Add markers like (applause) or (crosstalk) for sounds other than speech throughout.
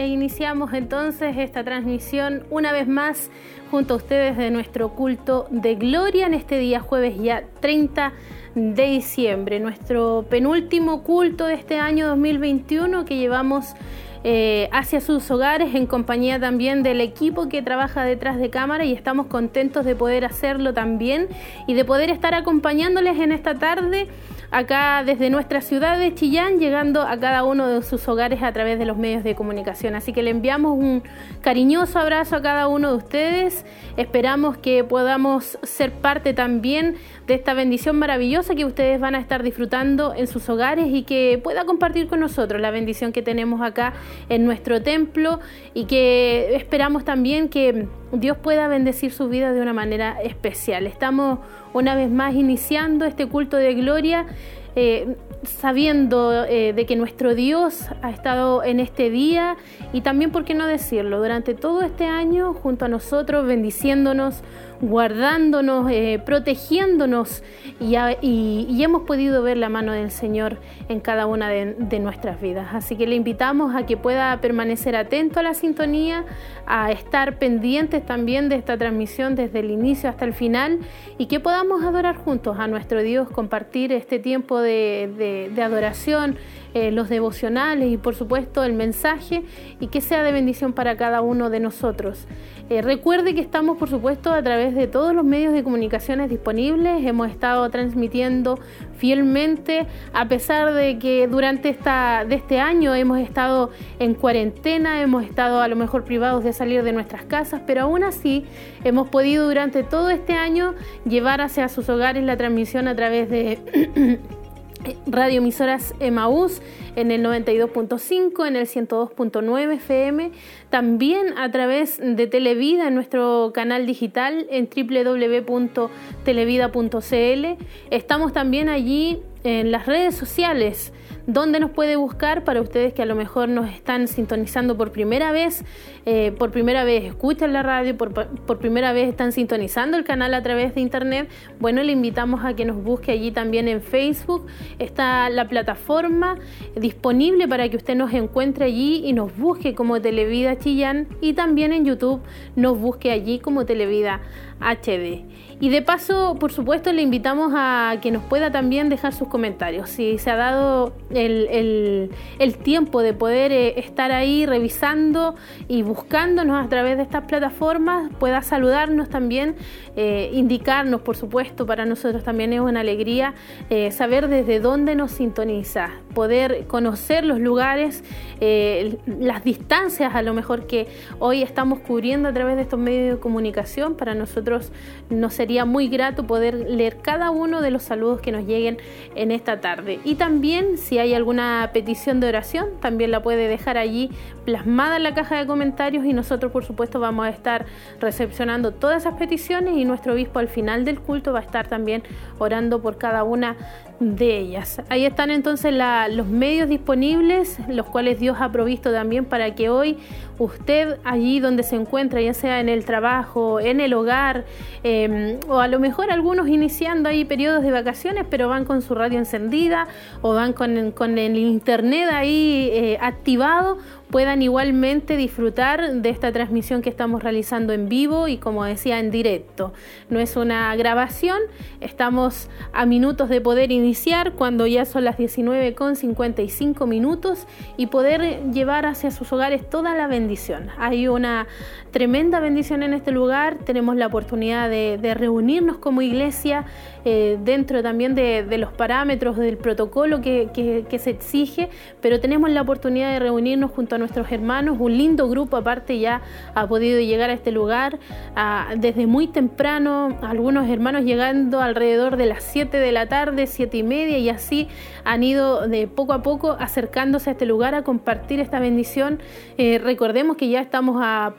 e iniciamos entonces esta transmisión una vez más junto a ustedes de nuestro culto de gloria en este día jueves ya 30 de diciembre, nuestro penúltimo culto de este año 2021 que llevamos eh, hacia sus hogares en compañía también del equipo que trabaja detrás de cámara y estamos contentos de poder hacerlo también y de poder estar acompañándoles en esta tarde acá desde nuestra ciudad de Chillán, llegando a cada uno de sus hogares a través de los medios de comunicación. Así que le enviamos un cariñoso abrazo a cada uno de ustedes. Esperamos que podamos ser parte también de esta bendición maravillosa que ustedes van a estar disfrutando en sus hogares y que pueda compartir con nosotros la bendición que tenemos acá en nuestro templo y que esperamos también que Dios pueda bendecir su vida de una manera especial. Estamos una vez más iniciando este culto de gloria. Eh, sabiendo eh, de que nuestro Dios ha estado en este día y también, ¿por qué no decirlo?, durante todo este año junto a nosotros, bendiciéndonos, guardándonos, eh, protegiéndonos y, hemos podido ver la mano del Señor en cada una de, nuestras vidas. Así que le invitamos a que pueda permanecer atento a la sintonía, a estar pendientes también de esta transmisión desde el inicio hasta el final y que podamos adorar juntos a nuestro Dios, compartir este tiempo de, adoración, eh, los devocionales y por supuesto el mensaje y que sea de bendición para cada uno de nosotros. Eh, recuerde que estamos, por supuesto, a través de todos los medios de comunicaciones disponibles. Hemos estado transmitiendo fielmente, a pesar de que durante esta, de este año hemos estado en cuarentena, hemos estado a lo mejor privados de salir de nuestras casas, pero aún así hemos podido durante todo este año llevar hacia sus hogares la transmisión a través de (clears throat) radioemisoras Emaús en el 92.5, en el 102.9 FM, también a través de Televida en nuestro canal digital en www.televida.cl. Estamos también allí en las redes sociales dónde nos puede buscar para ustedes que a lo mejor nos están sintonizando por primera vez, eh, por primera vez escuchan la radio, por, por, primera vez están sintonizando el canal a través de internet. Bueno, le invitamos a que nos busque allí también en Facebook. Está la plataforma disponible para que usted nos encuentre allí y nos busque como Televida Chillán y también en YouTube nos busque allí como Televida HD. Y de paso, por supuesto, le invitamos a que nos pueda también dejar sus comentarios. Si se ha dado el, tiempo de poder eh, estar ahí revisando y buscándonos a través de estas plataformas, pueda saludarnos también, eh, indicarnos, por supuesto, para nosotros también es una alegría eh, saber desde dónde nos sintoniza, poder conocer los lugares, las distancias a lo mejor que hoy estamos cubriendo a través de estos medios de comunicación. Para nosotros no sería muy grato poder leer cada uno de los saludos que nos lleguen en esta tarde. Y también si hay alguna petición de oración, también la puede dejar allí plasmada en la caja de comentarios y nosotros por supuesto vamos a estar recepcionando todas esas peticiones y nuestro obispo al final del culto va a estar también orando por cada una de ellas. Ahí están entonces los medios disponibles, los cuales Dios ha provisto también para que hoy usted allí donde se encuentra, ya sea en el trabajo, en el hogar, em, o a lo mejor algunos iniciando ahí periodos de vacaciones, pero van con su radio encendida o van con, el internet ahí eh, activado, puedan igualmente disfrutar de esta transmisión que estamos realizando en vivo y como decía en directo. No es una grabación, estamos a minutos de poder iniciar cuando ya son las 19 con 55 minutos y poder llevar hacia sus hogares toda la bendición. Hay una tremenda bendición en este lugar, tenemos la oportunidad de, reunirnos como iglesia eh, dentro también de, los parámetros del protocolo que, se exige, pero tenemos la oportunidad de reunirnos junto a nuestros hermanos, un lindo grupo aparte ya ha podido llegar a este lugar desde muy temprano, algunos hermanos llegando alrededor de las 7 de la tarde, 7 y media y así han ido de poco a poco acercándose a este lugar a compartir esta bendición. Eh, recordemos que ya estamos a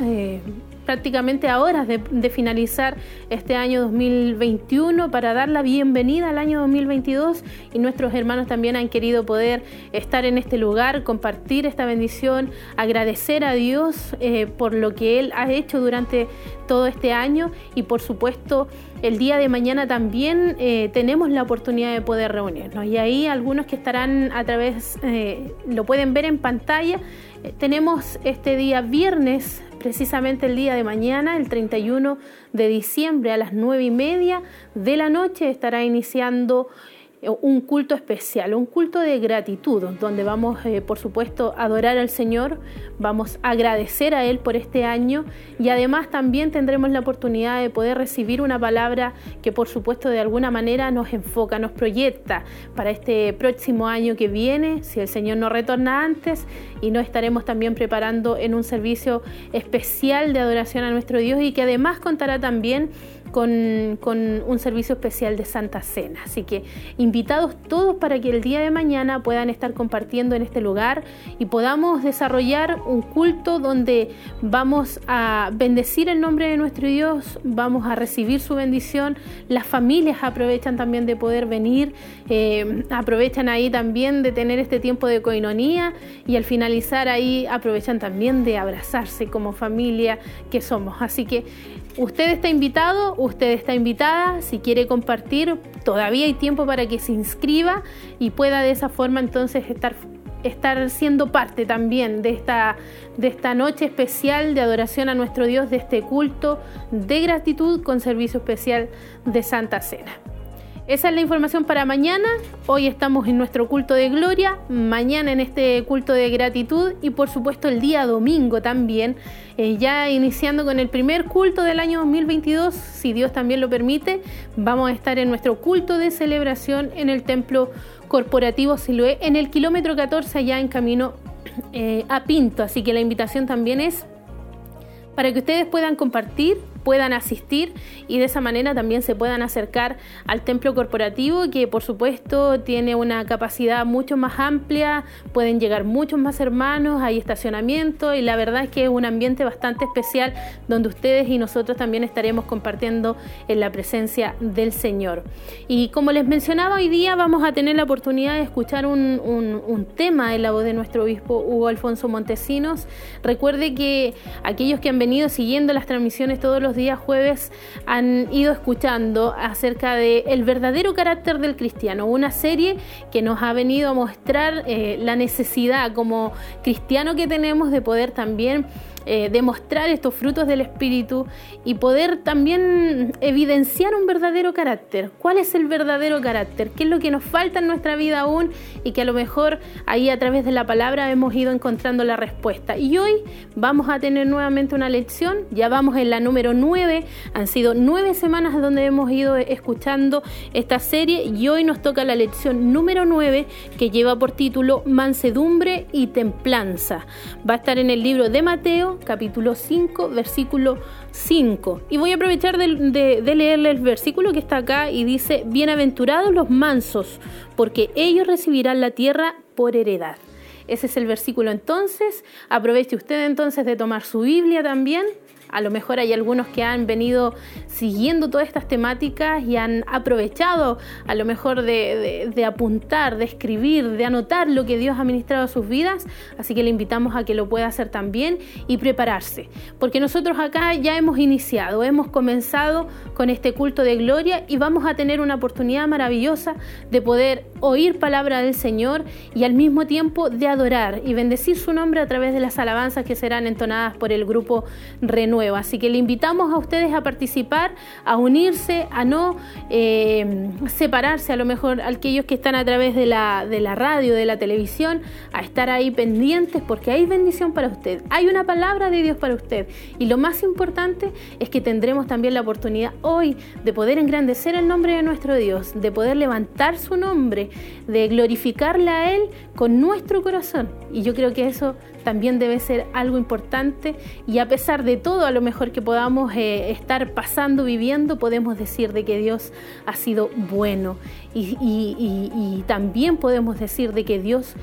Eh, prácticamente a horas de, finalizar este año 2021 para dar la bienvenida al año 2022 y nuestros hermanos también han querido poder estar en este lugar, compartir esta bendición, agradecer a Dios eh, por lo que Él ha hecho durante todo este año. Y por supuesto el día de mañana también eh, tenemos la oportunidad de poder reunirnos. Y ahí algunos que estarán a través, lo pueden ver en pantalla, tenemos este día viernes, precisamente el día de mañana, el 31 de diciembre a las 9 y media de la noche estará iniciando un culto especial, un culto de gratitud, donde vamos, eh, por supuesto, a adorar al Señor, vamos a agradecer a Él por este año y además también tendremos la oportunidad de poder recibir una palabra que, por supuesto, de alguna manera nos enfoca, nos proyecta para este próximo año que viene, si el Señor no retorna antes, y nos estaremos también preparando en un servicio especial de adoración a nuestro Dios y que además contará también con, un servicio especial de Santa Cena. Así que invitados todos para que el día de mañana puedan estar compartiendo en este lugar y podamos desarrollar un culto donde vamos a bendecir el nombre de nuestro Dios, vamos a recibir su bendición, las familias aprovechan también de poder venir, eh, aprovechan ahí también de tener este tiempo de coinonía y al finalizar ahí aprovechan también de abrazarse como familia que somos. Así que Usted está invitado, usted está invitada, si quiere compartir, todavía hay tiempo para que se inscriba y pueda de esa forma entonces estar, estar siendo parte también de esta, de esta noche especial de adoración a nuestro Dios, de este culto de gratitud con servicio especial de Santa Cena. Esa es la información para mañana. Hoy estamos en nuestro culto de gloria, mañana en este culto de gratitud y por supuesto el día domingo también, eh, ya iniciando con el primer culto del año 2022, si Dios también lo permite, vamos a estar en nuestro culto de celebración en el templo corporativo Siloé, en el kilómetro 14 allá en camino eh, a Pinto. Así que la invitación también es para que ustedes puedan compartir puedan asistir y de esa manera también se puedan acercar al templo corporativo que por supuesto tiene una capacidad mucho más amplia, pueden llegar muchos más hermanos, hay estacionamiento y la verdad es que es un ambiente bastante especial donde ustedes y nosotros también estaremos compartiendo en la presencia del Señor. Y como les mencionaba hoy día vamos a tener la oportunidad de escuchar un, tema en la voz de nuestro obispo Hugo Alfonso Montesinos. Recuerde que aquellos que han venido siguiendo las transmisiones todos días jueves han ido escuchando acerca de el verdadero carácter del cristiano, una serie que nos ha venido a mostrar eh, la necesidad como cristiano que tenemos de poder también eh, demostrar estos frutos del Espíritu y poder también evidenciar un verdadero carácter. ¿Cuál es el verdadero carácter? ¿Qué es lo que nos falta en nuestra vida aún y que a lo mejor ahí a través de la palabra hemos ido encontrando la respuesta? Y hoy vamos a tener nuevamente una lección, ya vamos en la número 9, han sido nueve semanas donde hemos ido escuchando esta serie y hoy nos toca la lección número 9 que lleva por título Mansedumbre y Templanza. Va a estar en el libro de Mateo capítulo 5, versículo 5. Y voy a aprovechar de, leerle el versículo que está acá y dice, bienaventurados los mansos, porque ellos recibirán la tierra por heredad. Ese es el versículo entonces. Aproveche usted entonces de tomar su Biblia también a lo mejor hay algunos que han venido siguiendo todas estas temáticas y han aprovechado a lo mejor de, apuntar, de escribir, de anotar lo que Dios ha ministrado a sus vidas. Así que le invitamos a que lo pueda hacer también y prepararse. Porque nosotros acá ya hemos iniciado, hemos comenzado con este culto de gloria y vamos a tener una oportunidad maravillosa de poder oír palabra del Señor y al mismo tiempo de adorar y bendecir su nombre a través de las alabanzas que serán entonadas por el grupo Renuevo Así que le invitamos a ustedes a participar, a unirse, a no eh, separarse, a lo mejor aquellos que están a través de la, de la radio, de la televisión, a estar ahí pendientes porque hay bendición para usted. Hay una palabra de Dios para usted. Y lo más importante es que tendremos también la oportunidad hoy de poder engrandecer el nombre de nuestro Dios, de poder levantar su nombre, de glorificarle a Él con nuestro corazón. Y yo creo que eso también debe ser algo importante y a pesar de todo a lo mejor que podamos eh, estar pasando, viviendo, podemos decir de que Dios ha sido bueno y, y también podemos decir de que Dios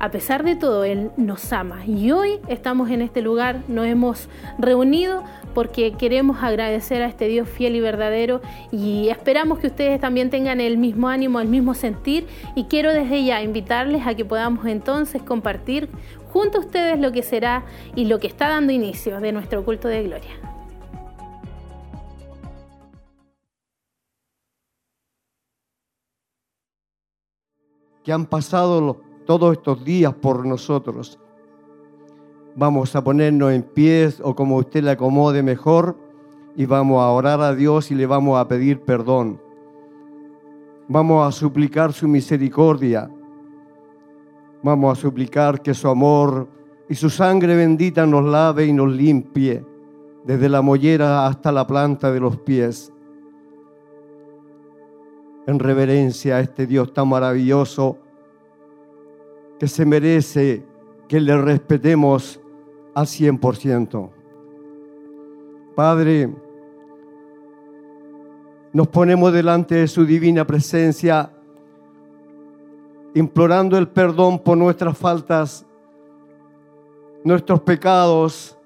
a pesar de todo, Él nos ama. Y hoy estamos en este lugar, nos hemos reunido porque queremos agradecer a este Dios fiel y verdadero y esperamos que ustedes también tengan el mismo ánimo, el mismo sentir y quiero desde ya invitarles a que podamos entonces compartir junto a ustedes lo que será y lo que está dando inicio de nuestro culto de gloria. Que han pasado todos estos días por nosotros. Vamos a ponernos en pies o como usted le acomode mejor y vamos a orar a Dios y le vamos a pedir perdón. Vamos a suplicar su misericordia. Vamos a suplicar que su amor y su sangre bendita nos lave y nos limpie desde la mollera hasta la planta de los pies. En reverencia a este Dios tan maravilloso que se merece que le respetemos al 100%. Padre, nos ponemos delante de su divina presencia, implorando el perdón por nuestras faltas, nuestros pecados,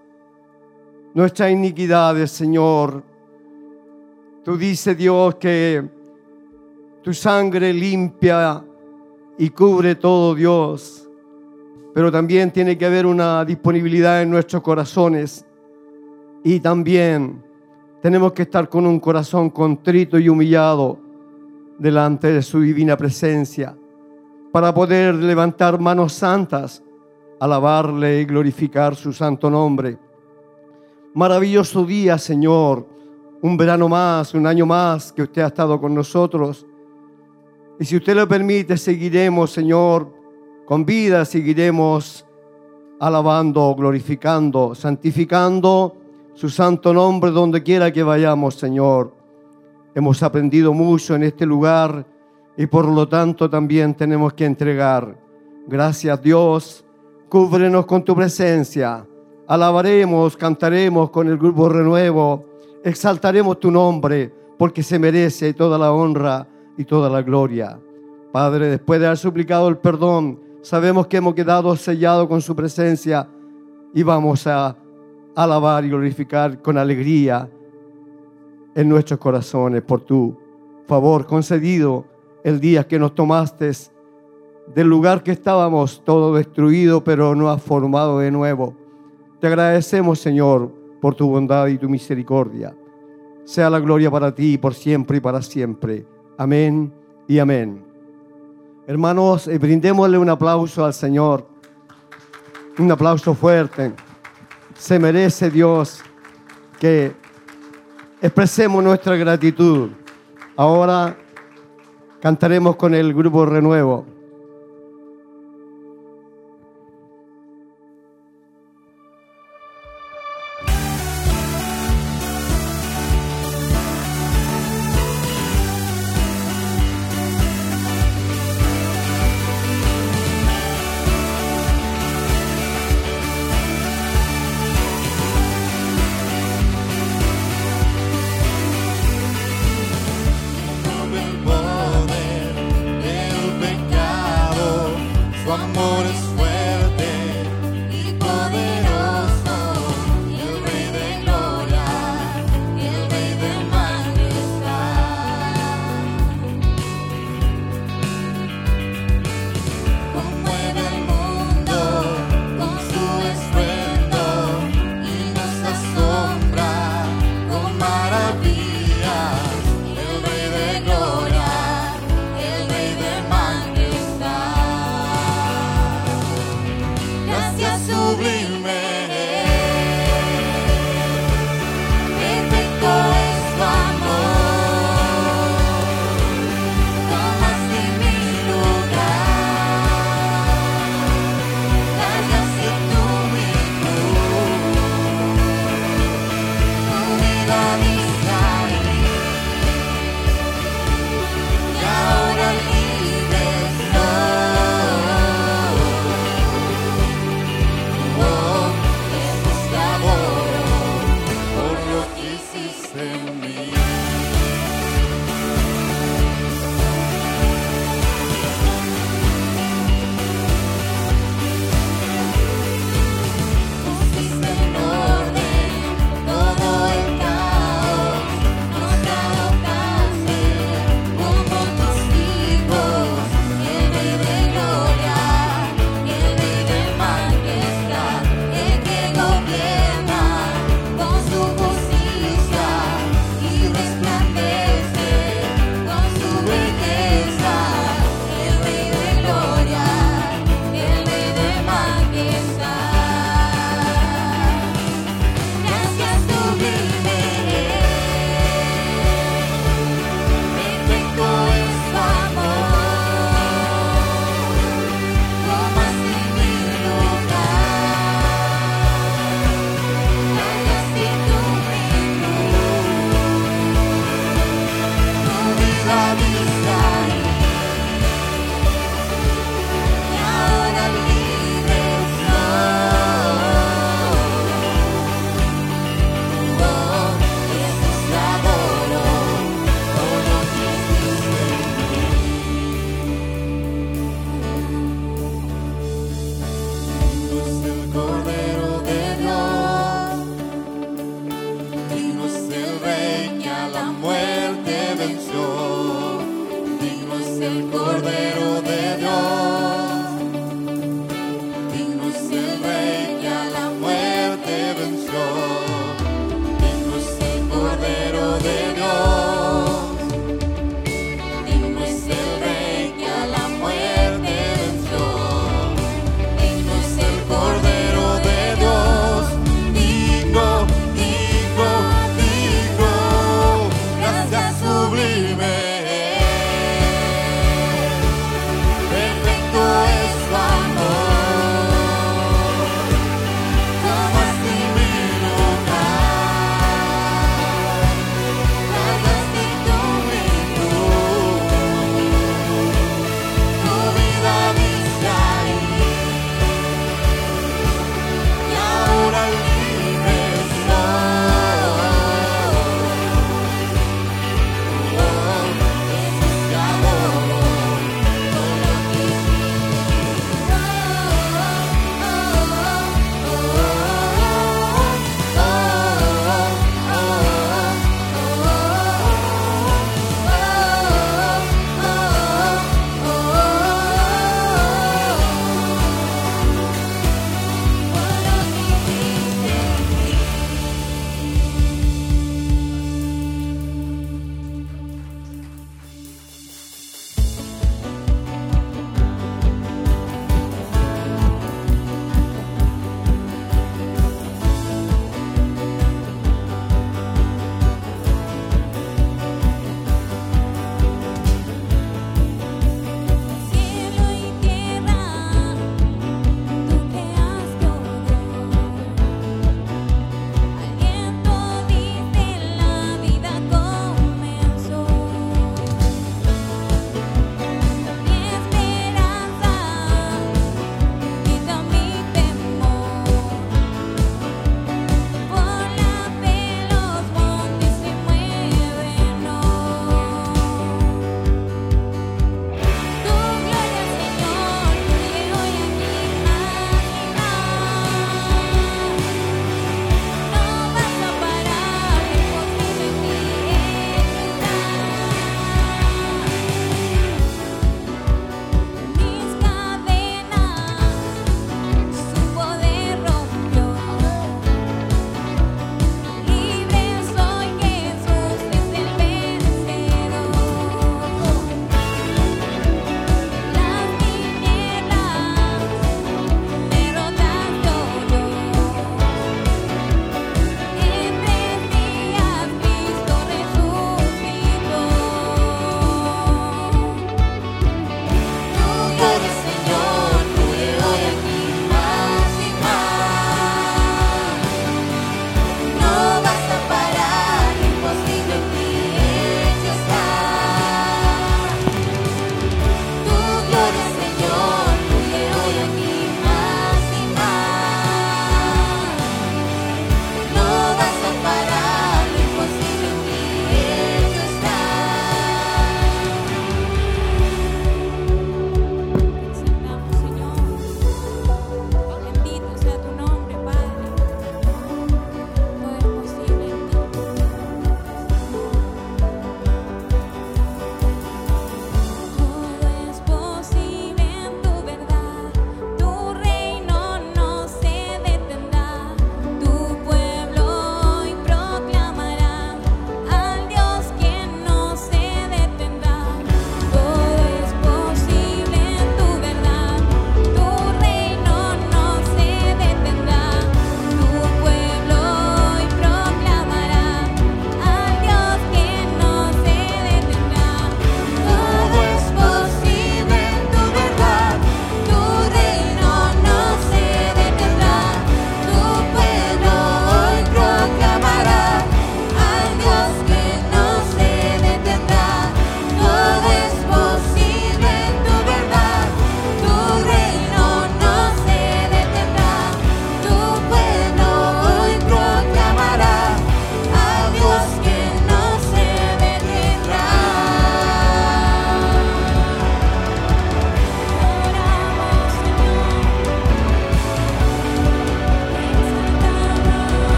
nuestras iniquidades, Señor. Tú dices, Dios, que tu sangre limpia y cubre todo, Dios. Pero también tiene que haber una disponibilidad en nuestros corazones. Y también tenemos que estar con un corazón contrito y humillado delante de su divina presencia para poder levantar manos santas, alabarle y glorificar su santo nombre. Maravilloso día, Señor, un verano más, un año más que usted ha estado con nosotros. Y si usted lo permite, seguiremos, Señor, con vida seguiremos alabando, glorificando, santificando su santo nombre donde quiera que vayamos, Señor. Hemos aprendido mucho en este lugar y por lo tanto también tenemos que entregar. Gracias Dios, cúbrenos con tu presencia. Alabaremos, cantaremos con el grupo Renuevo, exaltaremos tu nombre porque se merece toda la honra y toda la gloria. Padre, después de haber suplicado el perdón, Sabemos que hemos quedado sellados con su presencia y vamos a alabar y glorificar con alegría en nuestros corazones por tu favor concedido el día que nos tomaste del lugar que estábamos todo destruido, pero no has formado de nuevo. Te agradecemos, Señor, por tu bondad y tu misericordia. Sea la gloria para ti por siempre y para siempre. Amén y amén. Hermanos, eh, brindémosle un aplauso al Señor. Un aplauso fuerte. Se merece Dios que expresemos nuestra gratitud. Ahora cantaremos con el grupo Renuevo.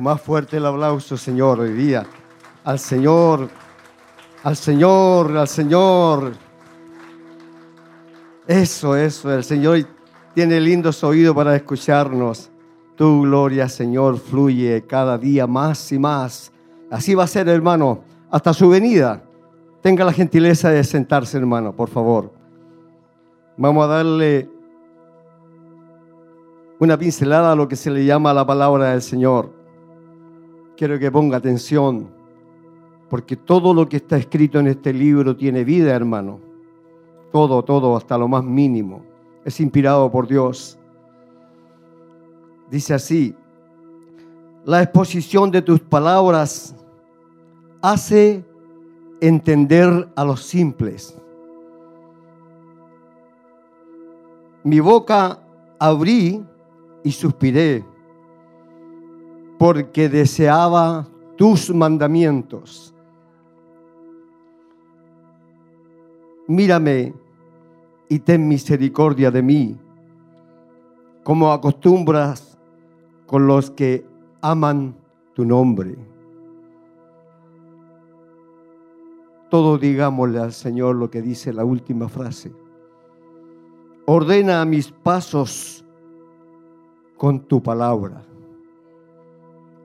Más fuerte el aplauso, Señor, hoy día. Al Señor, al Señor, al Señor. Eso, eso, el Señor tiene lindos oídos para escucharnos. Tu gloria, Señor, fluye cada día más y más. Así va a ser, hermano, hasta su venida. Tenga la gentileza de sentarse, hermano, por favor. Vamos a darle una pincelada a lo que se le llama la palabra del Señor. Quiero que ponga atención, porque todo lo que está escrito en este libro tiene vida, hermano. Todo, todo, hasta lo más mínimo. Es inspirado por Dios. Dice así, la exposición de tus palabras hace entender a los simples. Mi boca abrí y suspiré porque deseaba tus mandamientos. Mírame y ten misericordia de mí, como acostumbras con los que aman tu nombre. Todo digámosle al Señor lo que dice la última frase. Ordena mis pasos con tu palabra.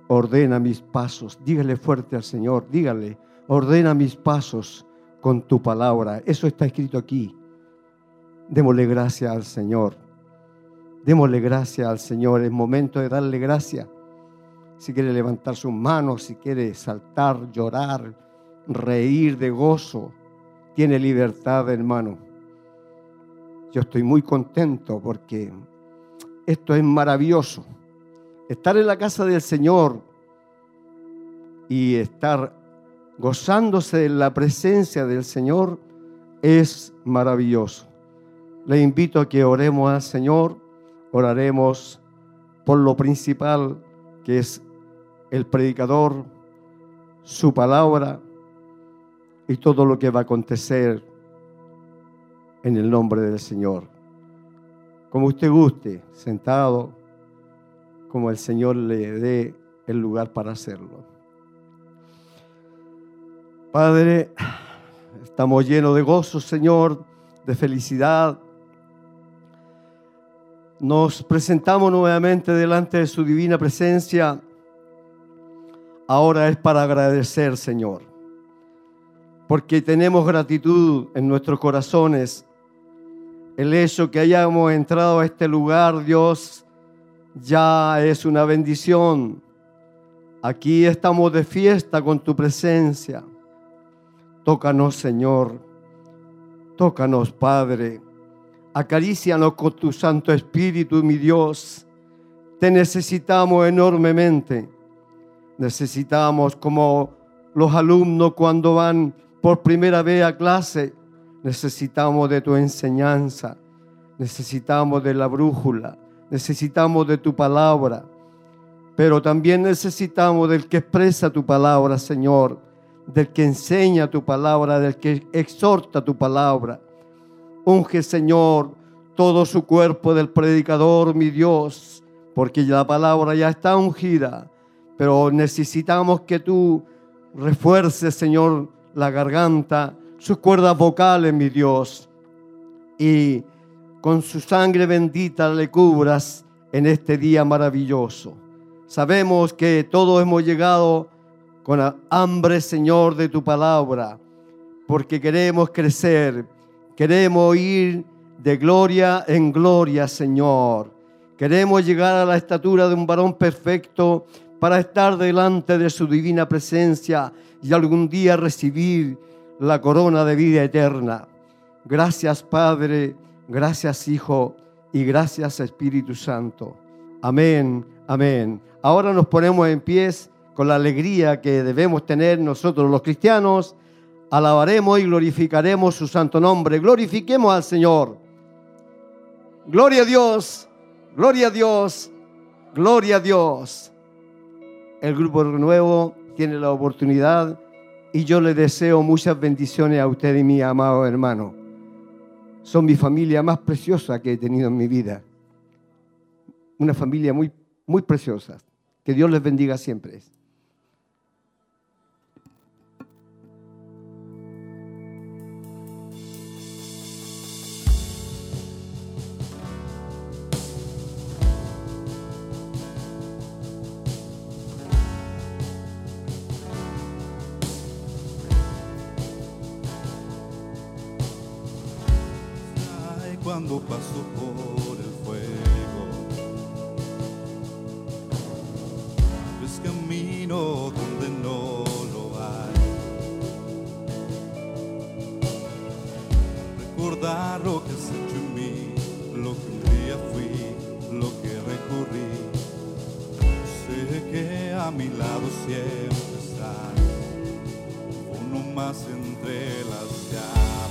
Ordena mis pasos. Dígale fuerte al Señor, dígale, ordena mis pasos con tu palabra. Eso está escrito aquí. Démosle gracia al Señor. Démosle gracia al Señor. Es momento de darle gracia. Si quiere levantar sus manos, si quiere saltar, llorar, reír de gozo, tiene libertad, hermano. Yo estoy muy contento porque esto es maravilloso. Estar en la casa del Señor y estar gozándose en la presencia del Señor es maravilloso. Le invito a que oremos al Señor, oraremos por lo principal que es el predicador, su palabra y todo lo que va a acontecer en el nombre del Señor. Como usted guste, sentado, como el Señor le dé el lugar para hacerlo. Padre, estamos llenos de gozo, Señor, de felicidad. Nos presentamos nuevamente delante de su divina presencia. Ahora es para agradecer, Señor, porque tenemos gratitud en nuestros corazones el hecho que hayamos entrado a este lugar, Dios, ya es una bendición. Aquí estamos de fiesta con tu presencia. Tócanos, Señor. Tócanos, Padre. Acarícianos con tu Santo Espíritu, mi Dios. Te necesitamos enormemente. Necesitamos como los alumnos cuando van por primera vez a clase Necesitamos de tu enseñanza, necesitamos de la brújula, necesitamos de tu palabra, pero también necesitamos del que expresa tu palabra, Señor, del que enseña tu palabra, del que exhorta tu palabra. Unge, Señor, todo su cuerpo del predicador, mi Dios, porque la palabra ya está ungida, pero necesitamos que tú refuerces, Señor, la garganta, sus cuerdas vocales, mi Dios, y con su sangre bendita le cubras en este día maravilloso. Sabemos que todos hemos llegado con hambre, Señor, de tu palabra, porque queremos crecer, queremos ir de gloria en gloria, Señor. Queremos llegar a la estatura de un varón perfecto para estar delante de su divina presencia y algún día recibir la corona de vida eterna. Gracias Padre, gracias Hijo y gracias Espíritu Santo. Amén, amén. Ahora nos ponemos en pies con la alegría que debemos tener nosotros los cristianos. Alabaremos y glorificaremos su santo nombre. Glorifiquemos al Señor. Gloria a Dios, gloria a Dios, gloria a Dios. El grupo nuevo tiene la oportunidad y yo le deseo muchas bendiciones a usted y mi amado hermano. Son mi familia más preciosa que he tenido en mi vida. Una familia muy, muy preciosa. Que Dios les bendiga siempre. Cuando paso por el fuego. Es camino donde no lo hay. Recordar lo que has hecho en mí, lo que un día fui, lo que recorrí. Sé que a mi lado siempre estás, uno más entre las llamas.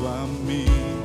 Estuvo junto a mí,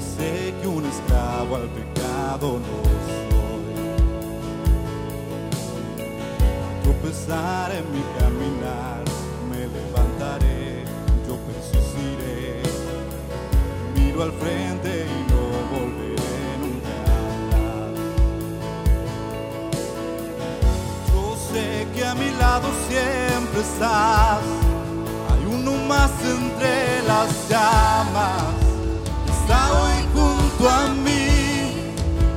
Sé que un esclavo al pecado no soy. Tropezar en mi caminar, me levantaré, yo persistiré. Miro al frente y no volveré nunca atrás. Yo sé que a mi lado siempre estás. Hay uno más entre las llamas. Junto a mí.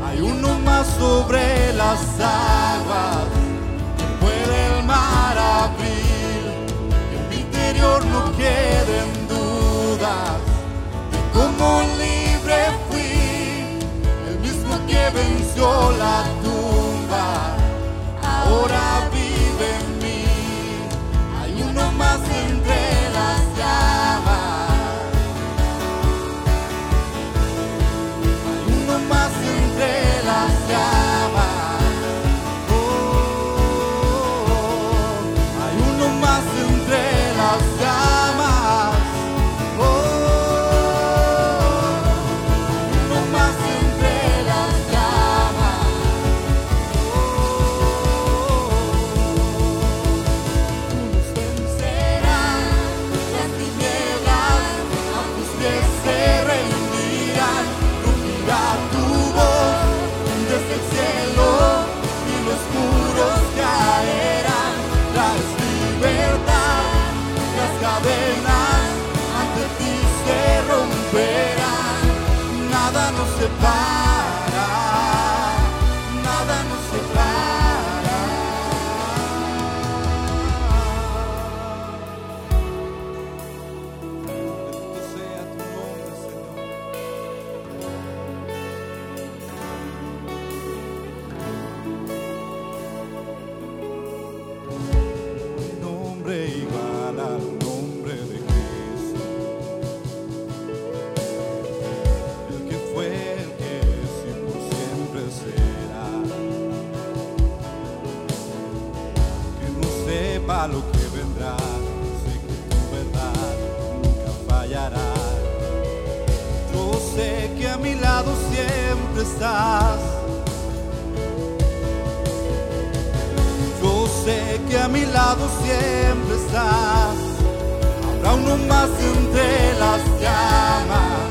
Hay uno más sobre las aguas. Puede el mar abrir. En mi interior no queden dudas. De cómo libre fui. El mismo que venció la tumba ahora Yo sé que a mi lado siempre estás. Habrá uno más entre las llamas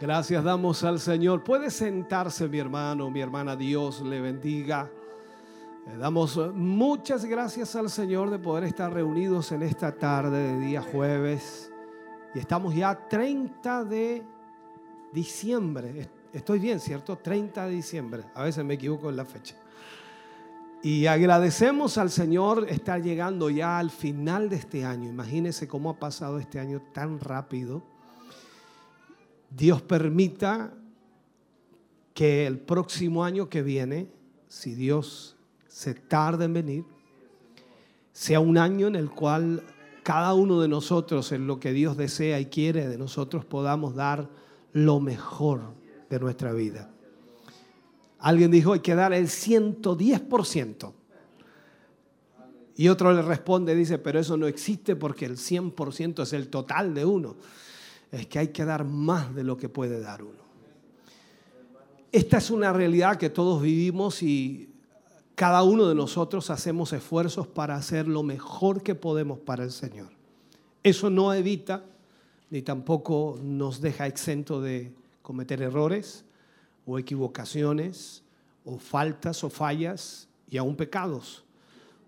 Gracias damos al Señor. Puede sentarse mi hermano, mi hermana, Dios le bendiga. Le damos muchas gracias al Señor de poder estar reunidos en esta tarde de día jueves. Y estamos ya 30 de diciembre. Estoy bien, ¿cierto? 30 de diciembre. A veces me equivoco en la fecha. Y agradecemos al Señor estar llegando ya al final de este año. Imagínense cómo ha pasado este año tan rápido. Dios permita que el próximo año que viene, si Dios se tarda en venir, sea un año en el cual cada uno de nosotros, en lo que Dios desea y quiere de nosotros, podamos dar lo mejor de nuestra vida. Alguien dijo, hay que dar el 110%. Y otro le responde, dice, pero eso no existe porque el 100% es el total de uno. Es que hay que dar más de lo que puede dar uno. Esta es una realidad que todos vivimos y cada uno de nosotros hacemos esfuerzos para hacer lo mejor que podemos para el Señor. Eso no evita ni tampoco nos deja exento de cometer errores o equivocaciones o faltas o fallas y aún pecados.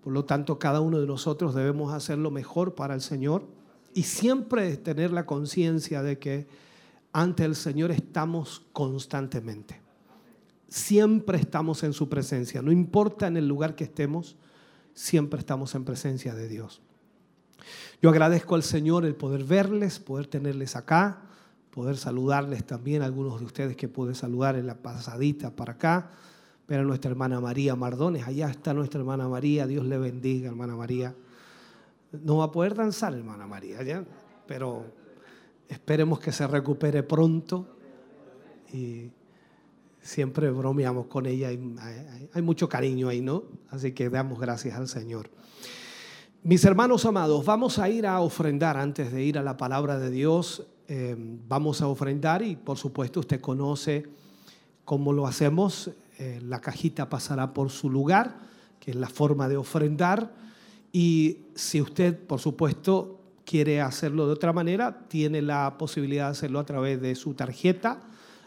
Por lo tanto, cada uno de nosotros debemos hacer lo mejor para el Señor y siempre tener la conciencia de que ante el Señor estamos constantemente. Siempre estamos en su presencia, no importa en el lugar que estemos, siempre estamos en presencia de Dios. Yo agradezco al Señor el poder verles, poder tenerles acá, poder saludarles también algunos de ustedes que pude saludar en la pasadita para acá. Ver a nuestra hermana María Mardones, allá está nuestra hermana María, Dios le bendiga, hermana María. No va a poder danzar, hermana María, ¿ya? pero esperemos que se recupere pronto. Y siempre bromeamos con ella, hay, mucho cariño ahí, ¿no? Así que damos gracias al Señor. Mis hermanos amados, vamos a ir a ofrendar antes de ir a la palabra de Dios. eh, vamos a ofrendar y por supuesto usted conoce cómo lo hacemos. eh, la cajita pasará por su lugar, que es la forma de ofrendar. Y si usted, por supuesto, quiere hacerlo de otra manera, tiene la posibilidad de hacerlo a través de su tarjeta.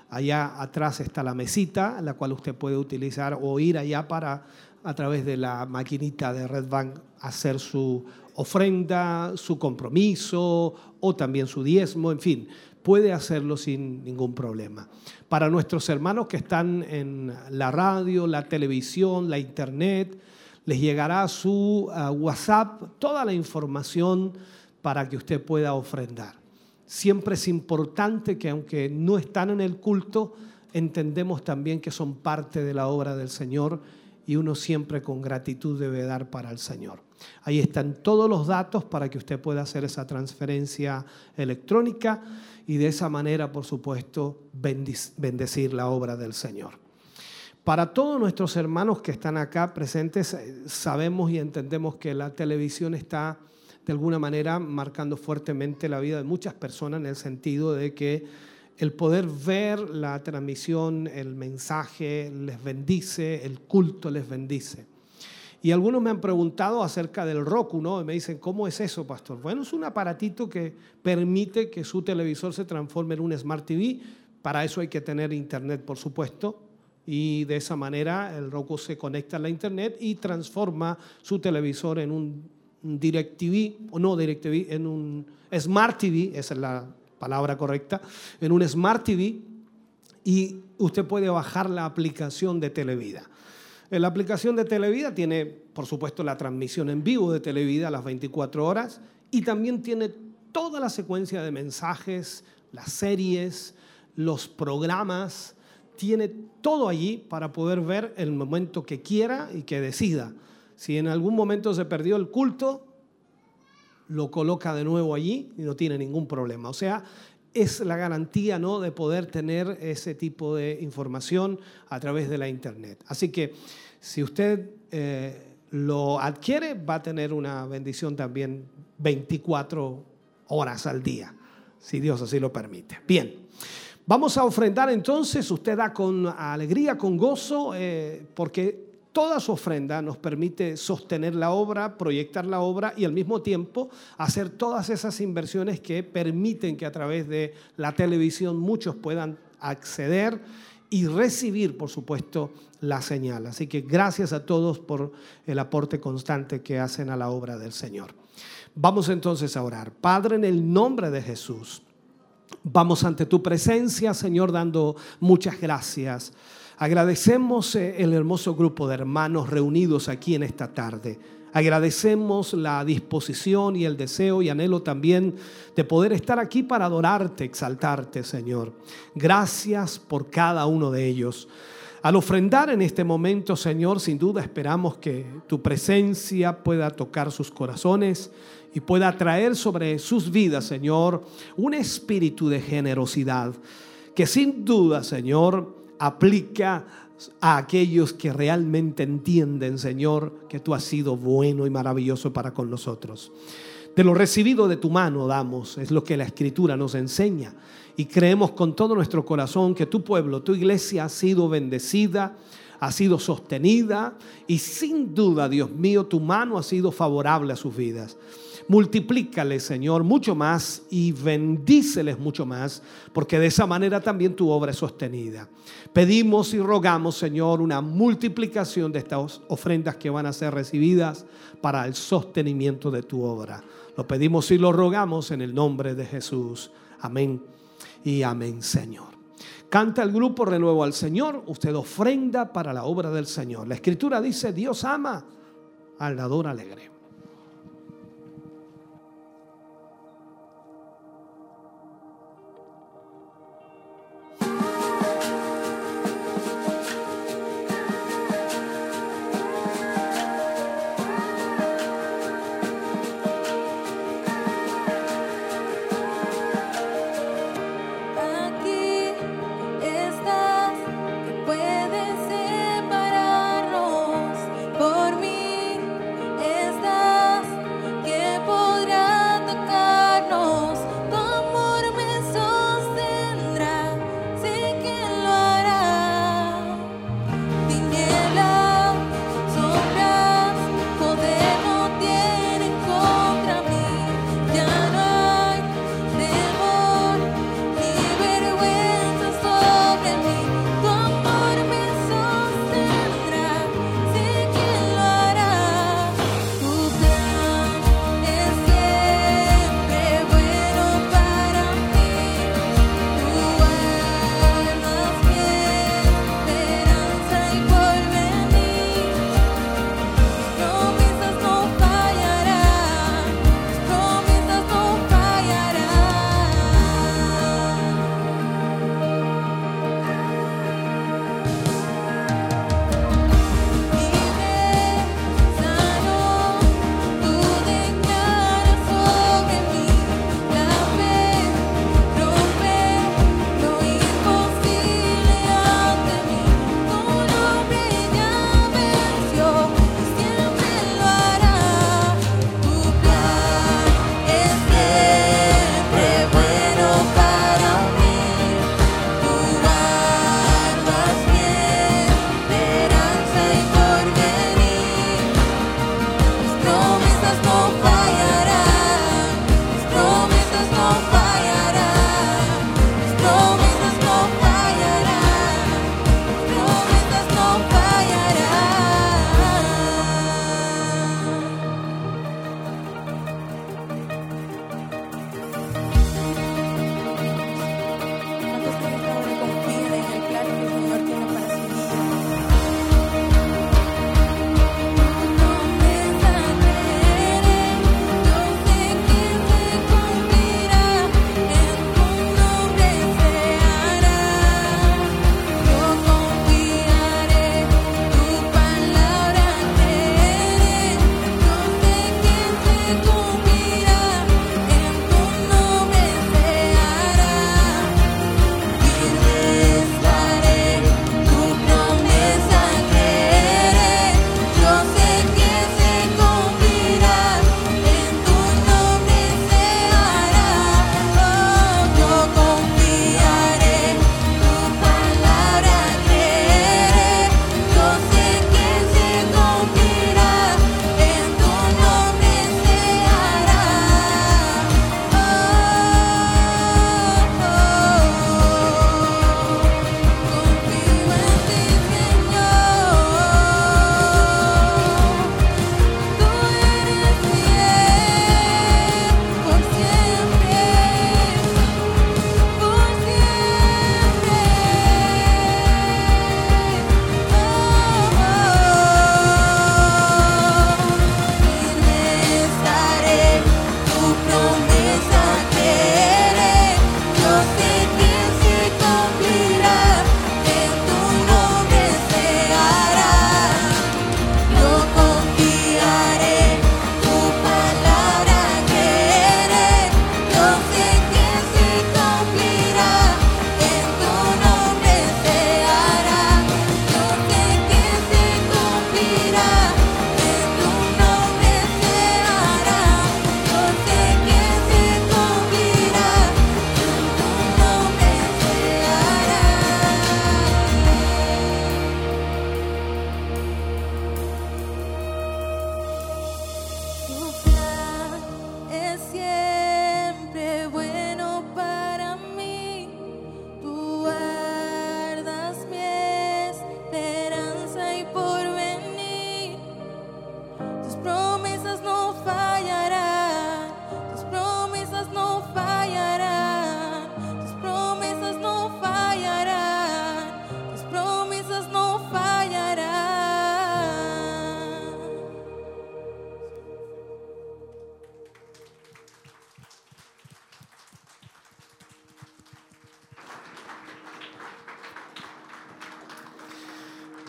Allá atrás está la mesita, la cual usted puede utilizar o ir allá para, a través de la maquinita de Red Bank, hacer su ofrenda, su compromiso o también su diezmo, en fin, puede hacerlo sin ningún problema. Para nuestros hermanos que están en la radio, la televisión, la internet, les llegará a su WhatsApp toda la información para que usted pueda ofrendar. Siempre es importante que aunque no están en el culto, entendemos también que son parte de la obra del Señor y uno siempre con gratitud debe dar para el Señor. Ahí están todos los datos para que usted pueda hacer esa transferencia electrónica y de esa manera, por supuesto, bendecir la obra del Señor. Para todos nuestros hermanos que están acá presentes, eh, sabemos y entendemos que la televisión está de alguna manera marcando fuertemente la vida de muchas personas en el sentido de que el poder ver la transmisión, el mensaje les bendice, el culto les bendice. Y algunos me han preguntado acerca del Roku, ¿no? Y me dicen, ¿cómo es eso, pastor? Bueno, es un aparatito que permite que su televisor se transforme en un Smart TV. Para eso hay que tener internet, por supuesto. Y de esa manera el Roku se conecta a la internet y transforma su televisor en un DirecTV, o no DirecTV, en un Smart TV, esa es la palabra correcta, en un Smart TV. Y usted puede bajar la aplicación de Televida. La aplicación de Televida tiene, por supuesto, la transmisión en vivo de Televida a las 24 horas y también tiene toda la secuencia de mensajes, las series, los programas, tiene todo allí para poder ver el momento que quiera y que decida. Si en algún momento se perdió el culto, lo coloca de nuevo allí y no tiene ningún problema. O sea, es la garantía ¿no? de poder tener ese tipo de información a través de la Internet. Así que si usted eh, lo adquiere, va a tener una bendición también 24 horas al día, si Dios así lo permite. Bien. Vamos a ofrendar entonces, usted da con alegría, con gozo, eh, porque Toda su ofrenda nos permite sostener la obra, proyectar la obra y al mismo tiempo hacer todas esas inversiones que permiten que a través de la televisión muchos puedan acceder y recibir, por supuesto, la señal. Así que gracias a todos por el aporte constante que hacen a la obra del Señor. Vamos entonces a orar. Padre, en el nombre de Jesús, vamos ante tu presencia, Señor, dando muchas gracias Agradecemos eh, el hermoso grupo de hermanos reunidos aquí en esta tarde. Agradecemos la disposición y el deseo y anhelo también de poder estar aquí para adorarte, exaltarte, Señor. Gracias por cada uno de ellos. Al ofrendar en este momento, Señor, sin duda esperamos que tu presencia pueda tocar sus corazones y pueda traer sobre sus vidas, Señor, un espíritu de generosidad que sin duda, Señor, aplica a aquellos que realmente entienden, Señor, que tú has sido bueno y maravilloso para con nosotros. De lo recibido de tu mano damos, es lo que la Escritura nos enseña. Y creemos con todo nuestro corazón que tu pueblo, tu iglesia ha sido bendecida, ha sido sostenida y sin duda, Dios mío, tu mano ha sido favorable a sus vidas. Multiplícale, Señor, mucho más y bendíceles mucho más, porque de esa manera también tu obra es sostenida. Pedimos y rogamos, Señor, una multiplicación de estas ofrendas que van a ser recibidas para el sostenimiento de tu obra. Lo pedimos y lo rogamos en el nombre de Jesús. Amén y amén, Señor. Canta el grupo Renuevo al Señor. Usted ofrenda para la obra del Señor. La Escritura dice, Dios ama al dador alegre.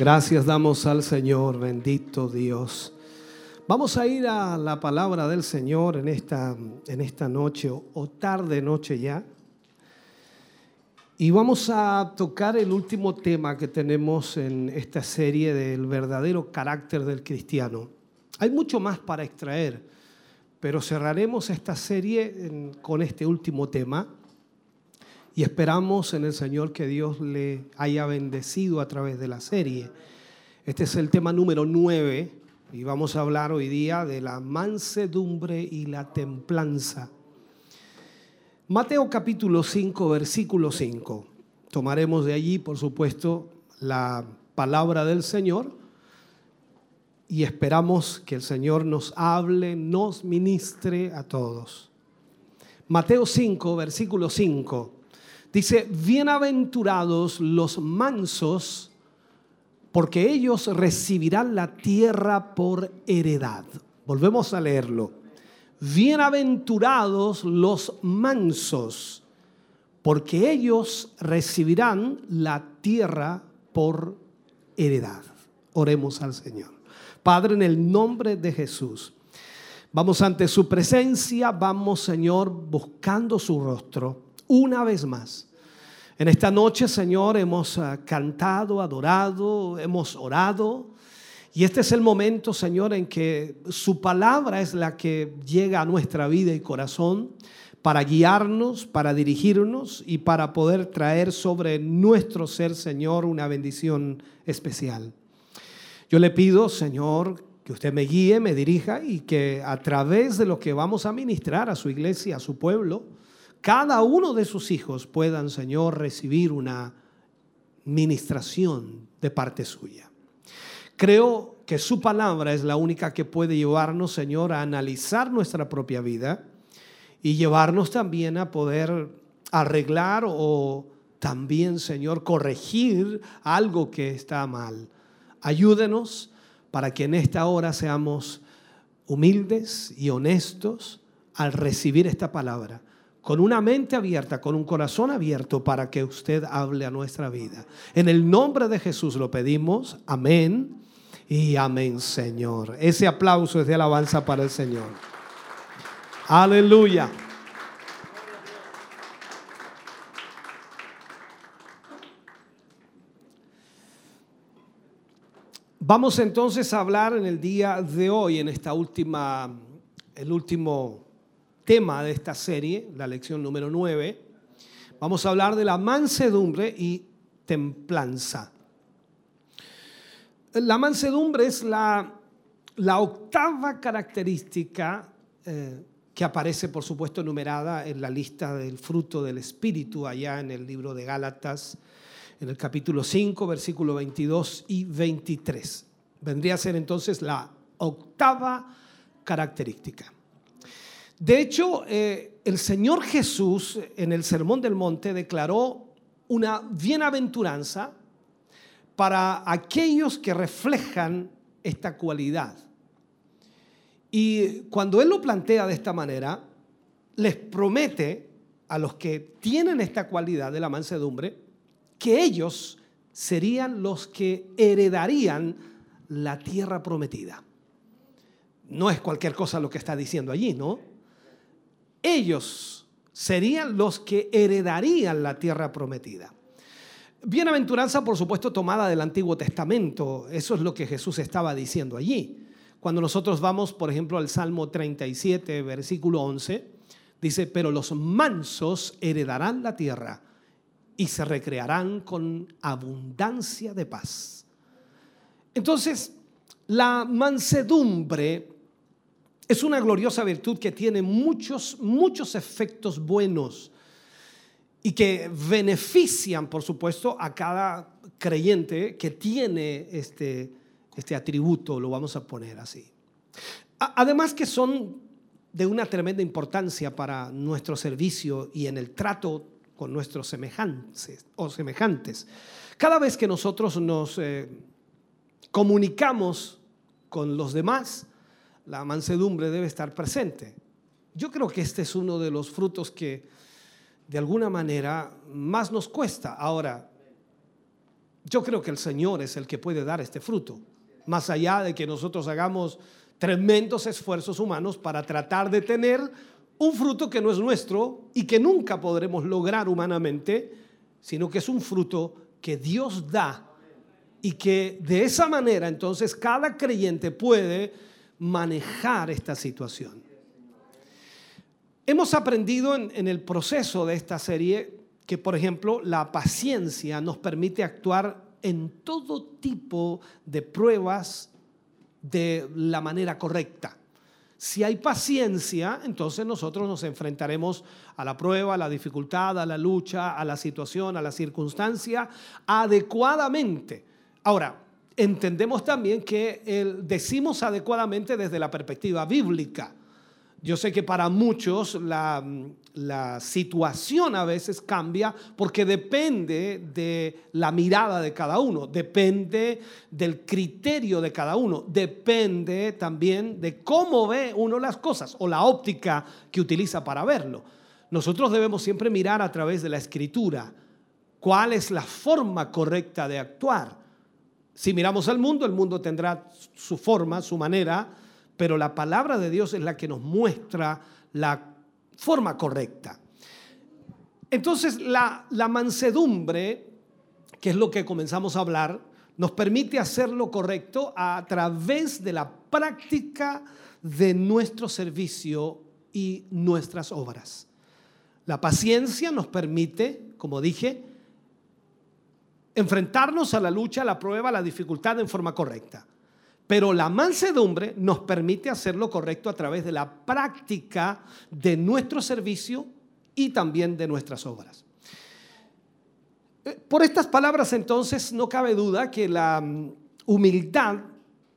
Gracias damos al Señor, bendito Dios. Vamos a ir a la palabra del Señor en esta, en esta noche o tarde noche ya. Y vamos a tocar el último tema que tenemos en esta serie del verdadero carácter del cristiano. Hay mucho más para extraer, pero cerraremos esta serie con este último tema y esperamos en el Señor que Dios le haya bendecido a través de la serie. Este es el tema número 9 y vamos a hablar hoy día de la mansedumbre y la templanza. Mateo capítulo 5, versículo 5. Tomaremos de allí, por supuesto, la palabra del Señor y esperamos que el Señor nos hable, nos ministre a todos. Mateo 5, versículo 5. Dice, bienaventurados los mansos, porque ellos recibirán la tierra por heredad. Volvemos a leerlo bienaventurados los mansos, porque ellos recibirán la tierra por heredad. Oremos al Señor. Padre, en el nombre de Jesús, vamos ante su presencia, vamos Señor buscando su rostro una vez más. En esta noche, Señor, hemos ah, cantado, adorado, hemos orado y este es el momento, Señor, en que su palabra es la que llega a nuestra vida y corazón para guiarnos, para dirigirnos y para poder traer sobre nuestro ser, Señor, una bendición especial. Yo le pido, Señor, que usted me guíe, me dirija y que a través de lo que vamos a ministrar a su iglesia, a su pueblo, cada uno de sus hijos puedan, Señor, recibir una ministración de parte suya. Creo que su palabra es la única que puede llevarnos, Señor, a analizar nuestra propia vida y llevarnos también a poder arreglar o también, Señor, corregir algo que está mal. Ayúdenos para que en esta hora seamos humildes y honestos al recibir esta palabra, con una mente abierta, con un corazón abierto para que usted hable a nuestra vida. En el nombre de Jesús lo pedimos. Amén y amén, Señor. Ese aplauso es de alabanza para el Señor. Aleluya. Vamos entonces a hablar en el día de hoy, en esta última, el último tema de esta serie, la lección número 9. Vamos a hablar de la mansedumbre y templanza. La mansedumbre es la, octava característica eh, que aparece, por supuesto, enumerada en la lista del fruto del Espíritu, allá en el libro de Gálatas, en el capítulo 5, versículo 22 y 23. Vendría a ser entonces la octava característica. De hecho, eh, el Señor Jesús en el Sermón del Monte declaró una bienaventuranza para aquellos que reflejan esta cualidad. Y cuando Él lo plantea de esta manera, les promete a los que tienen esta cualidad de la mansedumbre que ellos serían los que heredarían la tierra prometida. No es cualquier cosa lo que está diciendo allí, ¿no? Ellos serían los que heredarían la tierra prometida. Bienaventuranza, por supuesto, tomada del Antiguo Testamento. Eso es lo que Jesús estaba diciendo allí. Cuando nosotros vamos, por ejemplo, al Salmo 37, versículo 11, dice, pero los mansos heredarán la tierra y se recrearán con abundancia de paz. Entonces, la mansedumbre es una gloriosa virtud que tiene muchos, muchos efectos buenos y que benefician, por supuesto, a cada creyente que tiene este, este atributo, lo vamos a poner así. Además que son de una tremenda importancia para nuestro servicio y en el trato con nuestros semejantes o semejantes. Cada vez que nosotros nos eh, comunicamos con los demás, la mansedumbre debe estar presente. Yo creo que este es uno de los frutos que de alguna manera más nos cuesta. Ahora, yo creo que el Señor es el que puede dar este fruto, más allá de que nosotros hagamos tremendos esfuerzos humanos para tratar de tener un fruto que no es nuestro y que nunca podremos lograr humanamente, sino que es un fruto que Dios da y que de esa manera entonces cada creyente puede manejar esta situación. Hemos aprendido en, el proceso de esta serie que, por ejemplo, la paciencia nos permite actuar en todo tipo de pruebas de la manera correcta. Si hay paciencia, entonces nosotros nos enfrentaremos a la prueba, a la dificultad, a la lucha, a la situación, a la circunstancia adecuadamente. Ahora, entendemos también que decimos adecuadamente desde la perspectiva bíblica. Yo sé que para muchos la, situación a veces cambia porque depende de la mirada de cada uno, depende del criterio de cada uno, depende también de cómo ve uno las cosas o la óptica que utiliza para verlo. Nosotros debemos siempre mirar a través de la escritura cuál es la forma correcta de actuar. Si miramos al mundo, el mundo tendrá su forma, su manera, pero la palabra de Dios es la que nos muestra la forma correcta. Entonces, la, mansedumbre, que es lo que comenzamos a hablar, nos permite hacer lo correcto a través de la práctica de nuestro servicio y nuestras obras. La paciencia nos permite, como dije, enfrentarnos a la lucha, a la prueba, a la dificultad en forma correcta. Pero la mansedumbre nos permite hacer lo correcto a través de la práctica de nuestro servicio y también de nuestras obras. Eh, por estas palabras entonces no cabe duda que la mm, humildad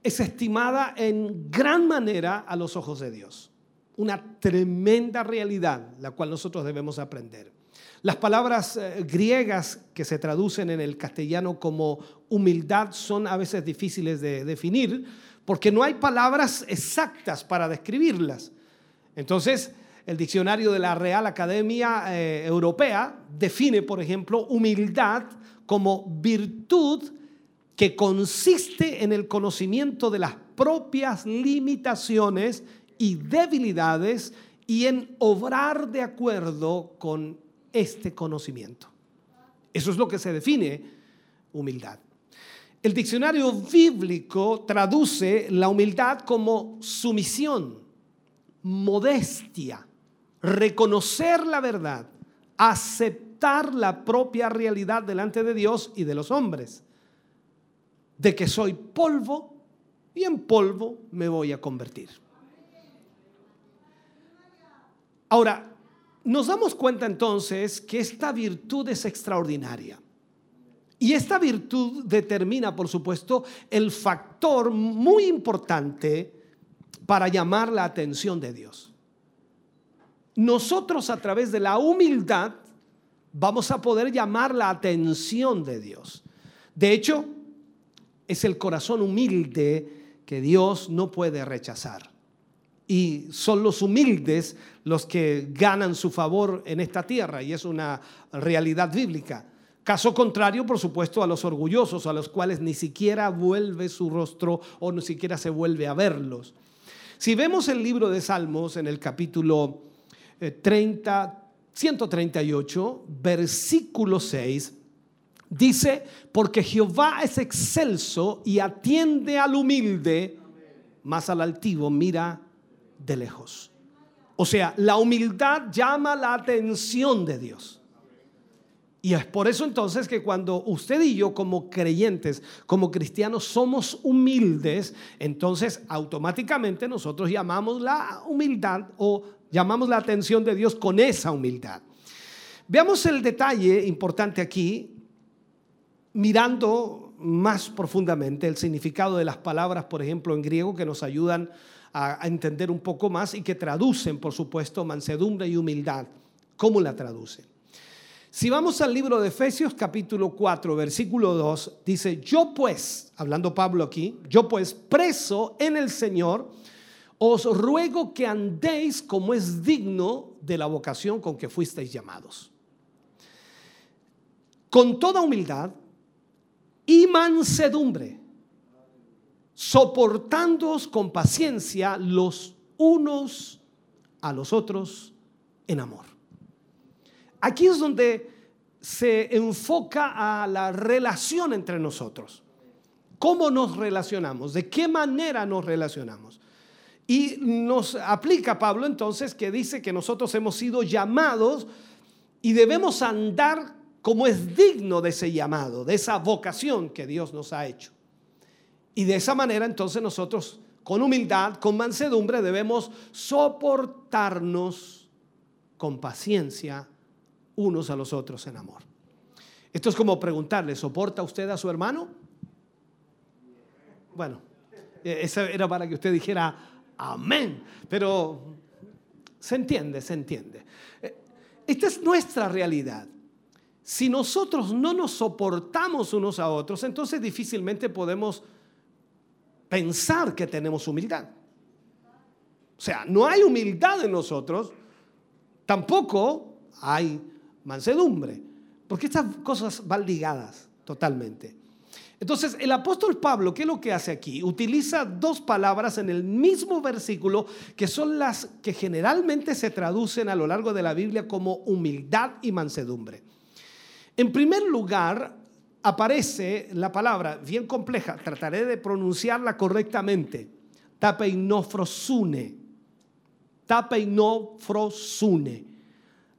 es estimada en gran manera a los ojos de Dios. Una tremenda realidad la cual nosotros debemos aprender. Las palabras eh, griegas que se traducen en el castellano como humildad son a veces difíciles de definir porque no hay palabras exactas para describirlas. Entonces, el diccionario de la Real Academia eh, Europea define, por ejemplo, humildad como virtud que consiste en el conocimiento de las propias limitaciones y debilidades y en obrar de acuerdo con este conocimiento. Eso es lo que se define humildad. El diccionario bíblico traduce la humildad como sumisión, modestia, reconocer la verdad, aceptar la propia realidad delante de Dios y de los hombres, de que soy polvo y en polvo me voy a convertir. Ahora, nos damos cuenta entonces que esta virtud es extraordinaria. Y esta virtud determina, por supuesto, el factor muy importante para llamar la atención de Dios. Nosotros a través de la humildad vamos a poder llamar la atención de Dios. De hecho, es el corazón humilde que Dios no puede rechazar y son los humildes los que ganan su favor en esta tierra y es una realidad bíblica. Caso contrario, por supuesto, a los orgullosos, a los cuales ni siquiera vuelve su rostro o ni siquiera se vuelve a verlos. Si vemos el libro de Salmos en el capítulo 30, eh, 138, versículo 6, dice, porque Jehová es excelso y atiende al humilde, más al altivo mira de lejos. O sea, la humildad llama la atención de Dios. Y es por eso entonces que cuando usted y yo como creyentes, como cristianos, somos humildes, entonces automáticamente nosotros llamamos la humildad o llamamos la atención de Dios con esa humildad. Veamos el detalle importante aquí, mirando más profundamente el significado de las palabras, por ejemplo, en griego, que nos ayudan a, entender un poco más y que traducen, por supuesto, mansedumbre y humildad. ¿Cómo la traducen? Si vamos al libro de Efesios capítulo 4, versículo 2, dice, yo pues, hablando Pablo aquí, yo pues preso en el Señor, os ruego que andéis como es digno de la vocación con que fuisteis llamados. Con toda humildad y mansedumbre, soportándoos con paciencia los unos a los otros en amor. Aquí es donde se enfoca a la relación entre nosotros. ¿Cómo nos relacionamos? ¿De qué manera nos relacionamos? Y nos aplica Pablo entonces que dice que nosotros hemos sido llamados y debemos andar como es digno de ese llamado, de esa vocación que Dios nos ha hecho. Y de esa manera entonces nosotros con humildad, con mansedumbre debemos soportarnos con paciencia unos a los otros en amor. Esto es como preguntarle, ¿soporta usted a su hermano? Bueno, e-, eso era para que usted dijera amén, pero se entiende, se entiende. Eh, esta es nuestra realidad. Si nosotros no nos soportamos unos a otros, entonces difícilmente podemos pensar que tenemos humildad. O sea, no hay humildad en nosotros, tampoco hay mansedumbre, porque estas cosas van ligadas totalmente. Entonces, el apóstol Pablo, ¿qué es lo que hace aquí? Utiliza dos palabras en el mismo versículo que son las que generalmente se traducen a lo largo de la Biblia como humildad y mansedumbre. En primer lugar, aparece la palabra bien compleja, trataré de pronunciarla correctamente, tapeinofrosune, tapeinofrosune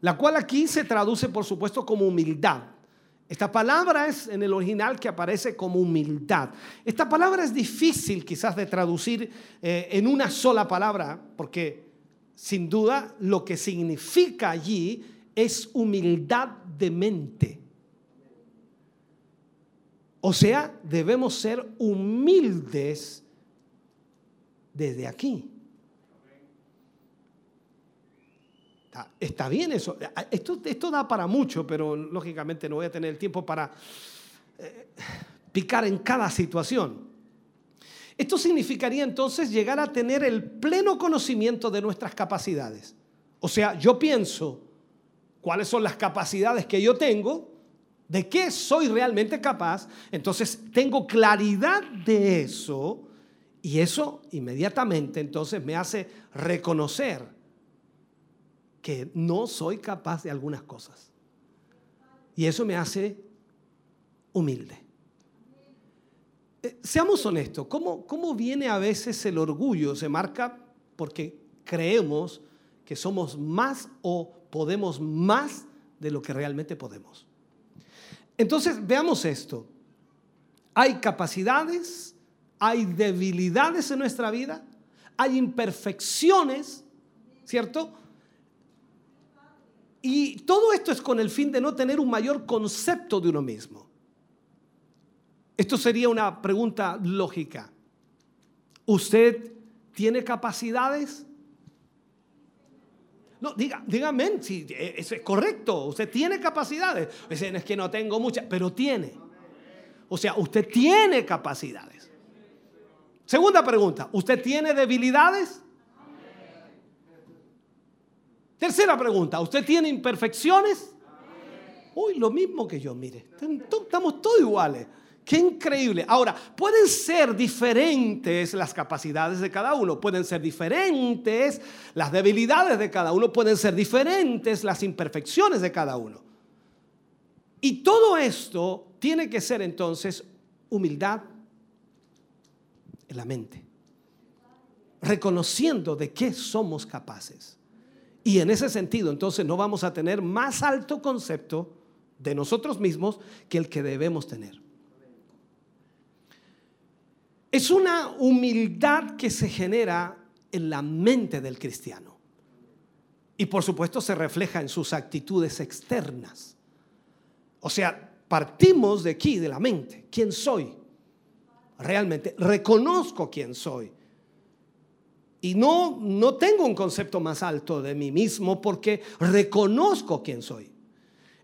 la cual aquí se traduce por supuesto como humildad. Esta palabra es en el original que aparece como humildad. Esta palabra es difícil quizás de traducir eh, en una sola palabra, porque sin duda lo que significa allí es humildad de mente. O sea, debemos ser humildes desde aquí. Está, bien eso. Esto, esto da para mucho, pero lógicamente no voy a tener el tiempo para eh, picar en cada situación. Esto significaría entonces llegar a tener el pleno conocimiento de nuestras capacidades. O sea, yo pienso cuáles son las capacidades que yo tengo, de qué soy realmente capaz, entonces tengo claridad de eso y eso inmediatamente entonces me hace reconocer que no soy capaz de algunas cosas. Y eso me hace humilde. Eh, seamos honestos, ¿cómo, ¿cómo viene a veces el orgullo? Se marca porque creemos que somos más o podemos más de lo que realmente podemos. Entonces, veamos esto. Hay capacidades, hay debilidades en nuestra vida, hay imperfecciones, ¿cierto? Y todo esto es con el fin de no tener un mayor concepto de uno mismo. Esto sería una pregunta lógica. ¿Usted tiene capacidades? No, diga, dígame si es correcto. Usted tiene capacidades. Dicen, es que no tengo muchas, pero tiene. O sea, usted tiene capacidades. Segunda pregunta, ¿usted tiene debilidades? Tercera pregunta, ¿usted tiene imperfecciones? Uy, lo mismo que yo, mire, estamos todos iguales. Qué increíble. Ahora, pueden ser diferentes las capacidades de cada uno, pueden ser diferentes las debilidades de cada uno, pueden ser diferentes las imperfecciones de cada uno. Y todo esto tiene que ser entonces humildad en la mente, reconociendo de qué somos capaces. Y en ese sentido, entonces no vamos a tener más alto concepto de nosotros mismos que el que debemos tener. Es una humildad que se genera en la mente del cristiano. Y por supuesto se refleja en sus actitudes externas. O sea, partimos de aquí, de la mente. ¿Quién soy? Realmente reconozco quién soy. Y no, no tengo un concepto más alto de mí mismo porque reconozco quién soy.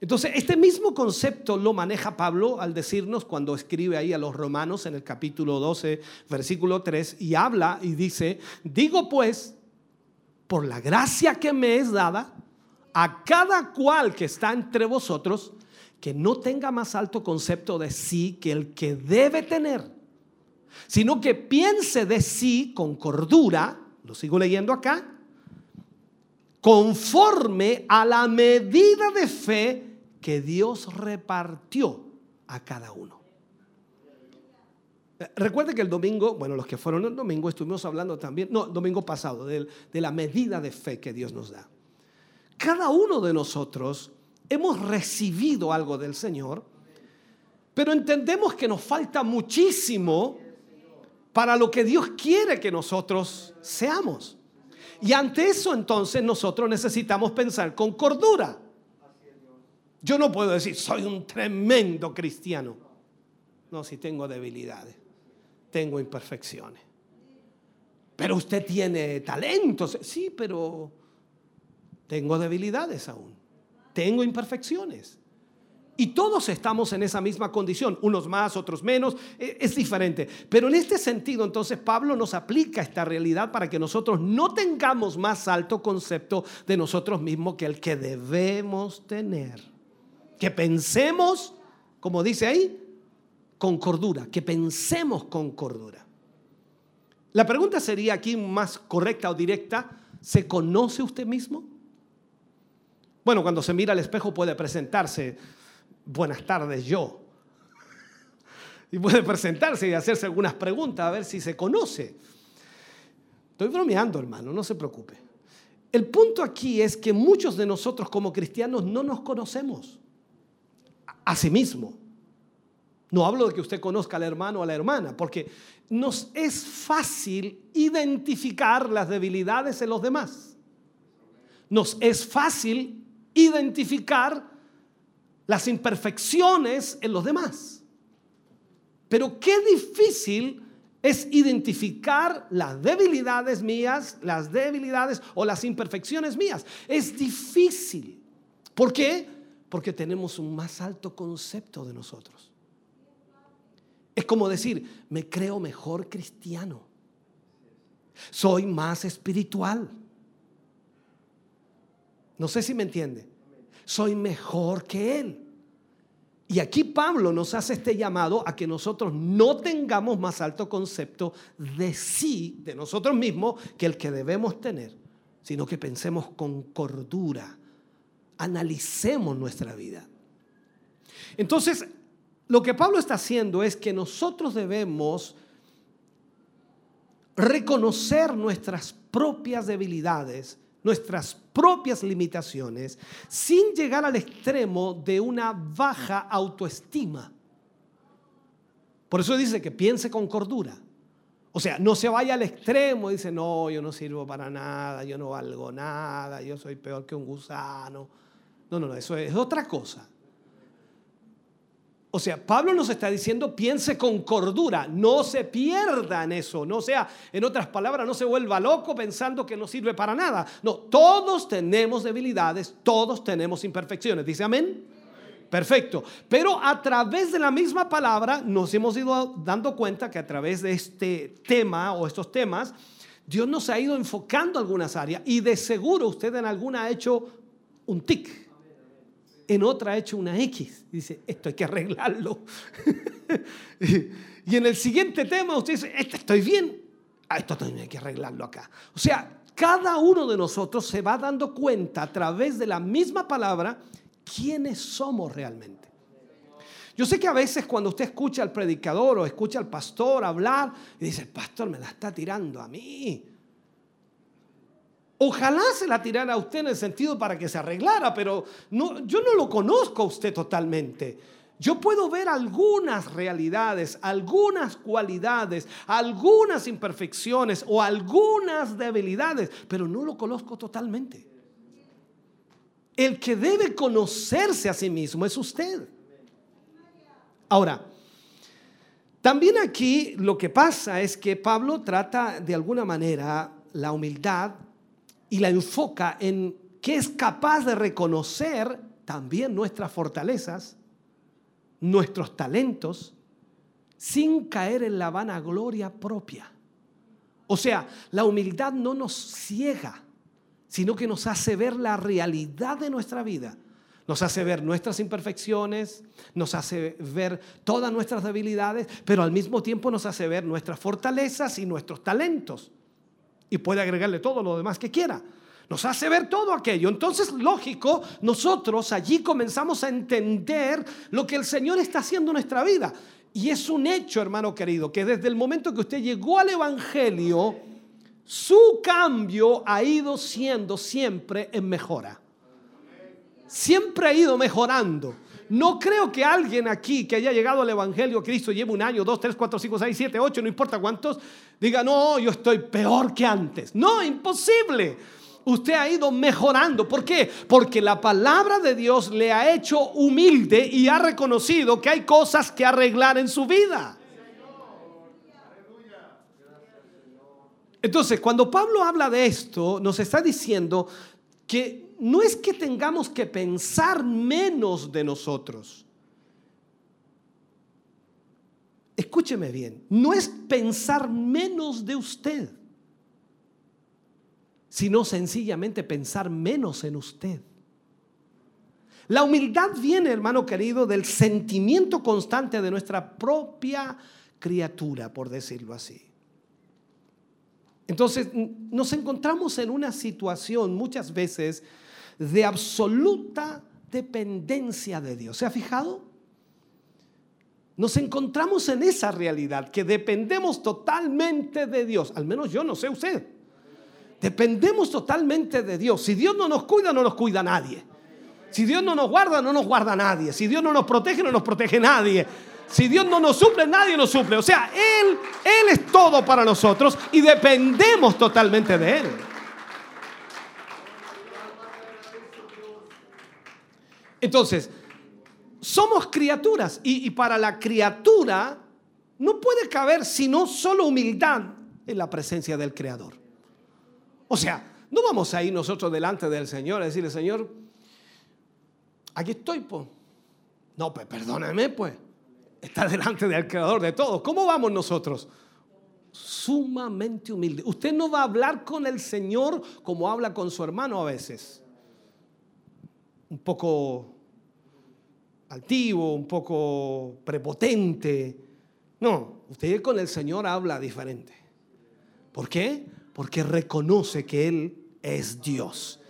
Entonces, este mismo concepto lo maneja Pablo al decirnos cuando escribe ahí a los romanos en el capítulo 12, versículo 3, y habla y dice, digo pues, por la gracia que me es dada, a cada cual que está entre vosotros, que no tenga más alto concepto de sí que el que debe tener, sino que piense de sí con cordura, lo sigo leyendo acá, conforme a la medida de fe que Dios repartió a cada uno. Recuerde que el domingo, bueno, los que fueron el domingo estuvimos hablando también, no, domingo pasado, de, de la medida de fe que Dios nos da. Cada uno de nosotros hemos recibido algo del Señor, pero entendemos que nos falta muchísimo para lo que Dios quiere que nosotros seamos. Y ante eso entonces nosotros necesitamos pensar con cordura. Yo no puedo decir, soy un tremendo cristiano. No, si tengo debilidades, tengo imperfecciones. Pero usted tiene talentos. Sí, pero tengo debilidades aún tengo imperfecciones. Y todos estamos en esa misma condición, unos más, otros menos, e, es diferente. Pero en este sentido, entonces, Pablo nos aplica esta realidad para que nosotros no tengamos más alto concepto de nosotros mismos que el que debemos tener. Que pensemos, como dice ahí, con cordura, que pensemos con cordura. La pregunta sería aquí más correcta o directa, ¿se conoce usted mismo? Bueno, cuando se mira al espejo puede presentarse, buenas tardes yo. (laughs) Y puede presentarse y hacerse algunas preguntas a ver si se conoce. Estoy bromeando, hermano, no se preocupe. El punto aquí es que muchos de nosotros como cristianos no nos conocemos a sí mismo. No hablo de que usted conozca al hermano o a la hermana, porque nos es fácil identificar las debilidades en los demás. Nos es fácil identificar las imperfecciones en los demás. Pero qué difícil es identificar las debilidades mías, las debilidades o las imperfecciones mías. Es difícil. ¿Por qué? Porque tenemos un más alto concepto de nosotros. Es como decir, me creo mejor cristiano. Soy más espiritual. No sé si me entiende. Soy mejor que Él. Y aquí Pablo nos hace este llamado a que nosotros no tengamos más alto concepto de sí, de nosotros mismos, que el que debemos tener, sino que pensemos con cordura, analicemos nuestra vida. Entonces, lo que Pablo está haciendo es que nosotros debemos reconocer nuestras propias debilidades nuestras propias limitaciones sin llegar al extremo de una baja autoestima. Por eso dice que piense con cordura. O sea, no se vaya al extremo y dice, no, yo no sirvo para nada, yo no valgo nada, yo soy peor que un gusano. No, no, no, eso es otra cosa. O sea, Pablo nos está diciendo, piense con cordura, no se pierda en eso, no sea, en otras palabras, no se vuelva loco pensando que no sirve para nada. No, todos tenemos debilidades, todos tenemos imperfecciones. ¿Dice amén? Perfecto. Pero a través de la misma palabra nos hemos ido dando cuenta que a través de este tema o estos temas, Dios nos ha ido enfocando algunas áreas y de seguro usted en alguna ha hecho un tic en otra ha hecho una X. Dice, esto hay que arreglarlo. (laughs) y en el siguiente tema usted dice, este estoy bien. Ah, esto también hay que arreglarlo acá. O sea, cada uno de nosotros se va dando cuenta a través de la misma palabra quiénes somos realmente. Yo sé que a veces cuando usted escucha al predicador o escucha al pastor hablar y dice, el pastor me la está tirando a mí. Ojalá se la tirara a usted en el sentido para que se arreglara, pero no, yo no lo conozco a usted totalmente. Yo puedo ver algunas realidades, algunas cualidades, algunas imperfecciones o algunas debilidades, pero no lo conozco totalmente. El que debe conocerse a sí mismo es usted. Ahora, también aquí lo que pasa es que Pablo trata de alguna manera la humildad y la enfoca en que es capaz de reconocer también nuestras fortalezas, nuestros talentos, sin caer en la vanagloria propia. O sea, la humildad no nos ciega, sino que nos hace ver la realidad de nuestra vida, Nos hace ver nuestras imperfecciones, nos hace ver todas nuestras debilidades, pero al mismo tiempo nos hace ver nuestras fortalezas y nuestros talentos. Y puede agregarle todo lo demás que quiera. Nos hace ver todo aquello. Entonces, lógico, nosotros allí comenzamos a entender lo que el Señor está haciendo en nuestra vida. Y es un hecho, hermano querido, que desde el momento que usted llegó al Evangelio, su cambio ha ido siendo siempre en mejora siempre ha ido mejorando. No creo que alguien aquí que haya llegado al Evangelio Cristo lleve un año, dos, tres, cuatro, cinco, seis, siete, ocho, no importa cuántos, diga, no, yo estoy peor que antes. No, imposible. Usted ha ido mejorando. ¿Por qué? Porque la palabra de Dios le ha hecho humilde y ha reconocido que hay cosas que arreglar en su vida. Entonces, cuando Pablo habla de esto, nos está diciendo que no es que tengamos que pensar menos de nosotros. Escúcheme bien, no es pensar menos de usted, sino sencillamente pensar menos en usted. La humildad viene, hermano querido, del sentimiento constante de nuestra propia criatura, por decirlo así. Entonces, nos encontramos en una situación muchas veces de absoluta dependencia de Dios. ¿Se ha fijado? Nos encontramos en esa realidad, que dependemos totalmente de Dios. Al menos yo no sé usted. Dependemos totalmente de Dios. Si Dios no nos cuida, no nos cuida nadie. Si Dios no nos guarda, no nos guarda nadie. Si Dios no nos protege, no nos protege nadie. Si Dios no nos suple, nadie nos suple. O sea, Él, Él es todo para nosotros y dependemos totalmente de Él. Entonces, somos criaturas y, para la criatura no puede caber sino solo humildad en la presencia del Creador. O sea, no vamos a ir nosotros delante del Señor a decirle, Señor, aquí estoy, pues. No, pues perdóname, pues. Está delante del Creador de todos. ¿Cómo vamos nosotros? Sumamente humilde. Usted no va a hablar con el Señor como habla con su hermano a veces. Un poco altivo, un poco prepotente. No, usted con el Señor habla diferente. ¿Por qué? Porque reconoce que Él es Dios.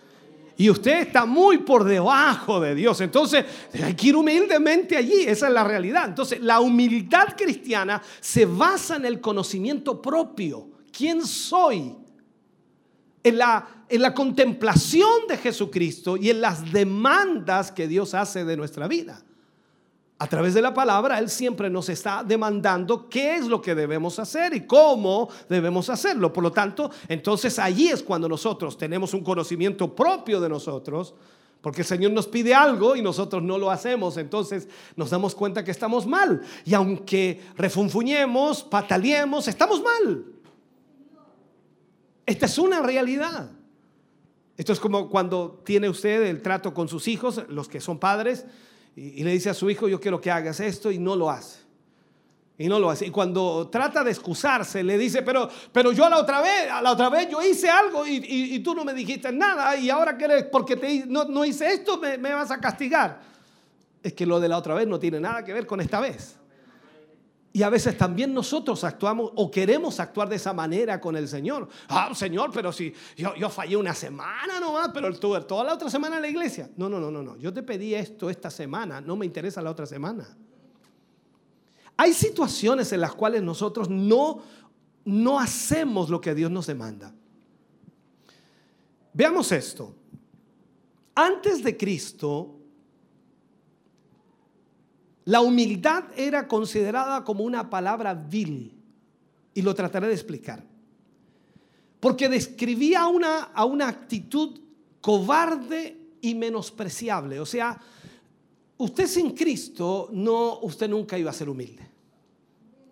Y usted está muy por debajo de Dios. Entonces hay que ir humildemente allí. Esa es la realidad. Entonces la humildad cristiana se basa en el conocimiento propio. ¿Quién soy? En la, en la contemplación de Jesucristo y en las demandas que Dios hace de nuestra vida. A través de la palabra, Él siempre nos está demandando qué es lo que debemos hacer y cómo debemos hacerlo. Por lo tanto, entonces allí es cuando nosotros tenemos un conocimiento propio de nosotros, porque el Señor nos pide algo y nosotros no lo hacemos, entonces nos damos cuenta que estamos mal. Y aunque refunfuñemos, pataleemos, estamos mal. Esta es una realidad. Esto es como cuando tiene usted el trato con sus hijos, los que son padres y, le dice a su hijo, yo quiero que hagas esto y no lo hace. Y no lo hace. Y cuando trata de excusarse, le dice, pero, pero yo a la otra vez, a la otra vez yo hice algo y, tú no me dijiste nada y ahora que porque te, no, hice esto me vas a castigar. Es que lo de la otra vez no tiene nada que ver con esta vez. Y a veces también nosotros actuamos o queremos actuar de esa manera con el Señor. Ah, Señor, pero si yo, yo fallé una semana nomás, pero estuve toda la otra semana en la iglesia. No, no, no, no, no. Yo te pedí esto esta semana, no me interesa la otra semana. Hay situaciones en las cuales nosotros no, no hacemos lo que Dios nos demanda. Veamos esto. Antes de Cristo, la humildad era considerada como una palabra vil y lo trataré de explicar. Porque describía una, a una actitud cobarde y menospreciable. O sea, usted sin Cristo, no, usted nunca iba a ser humilde.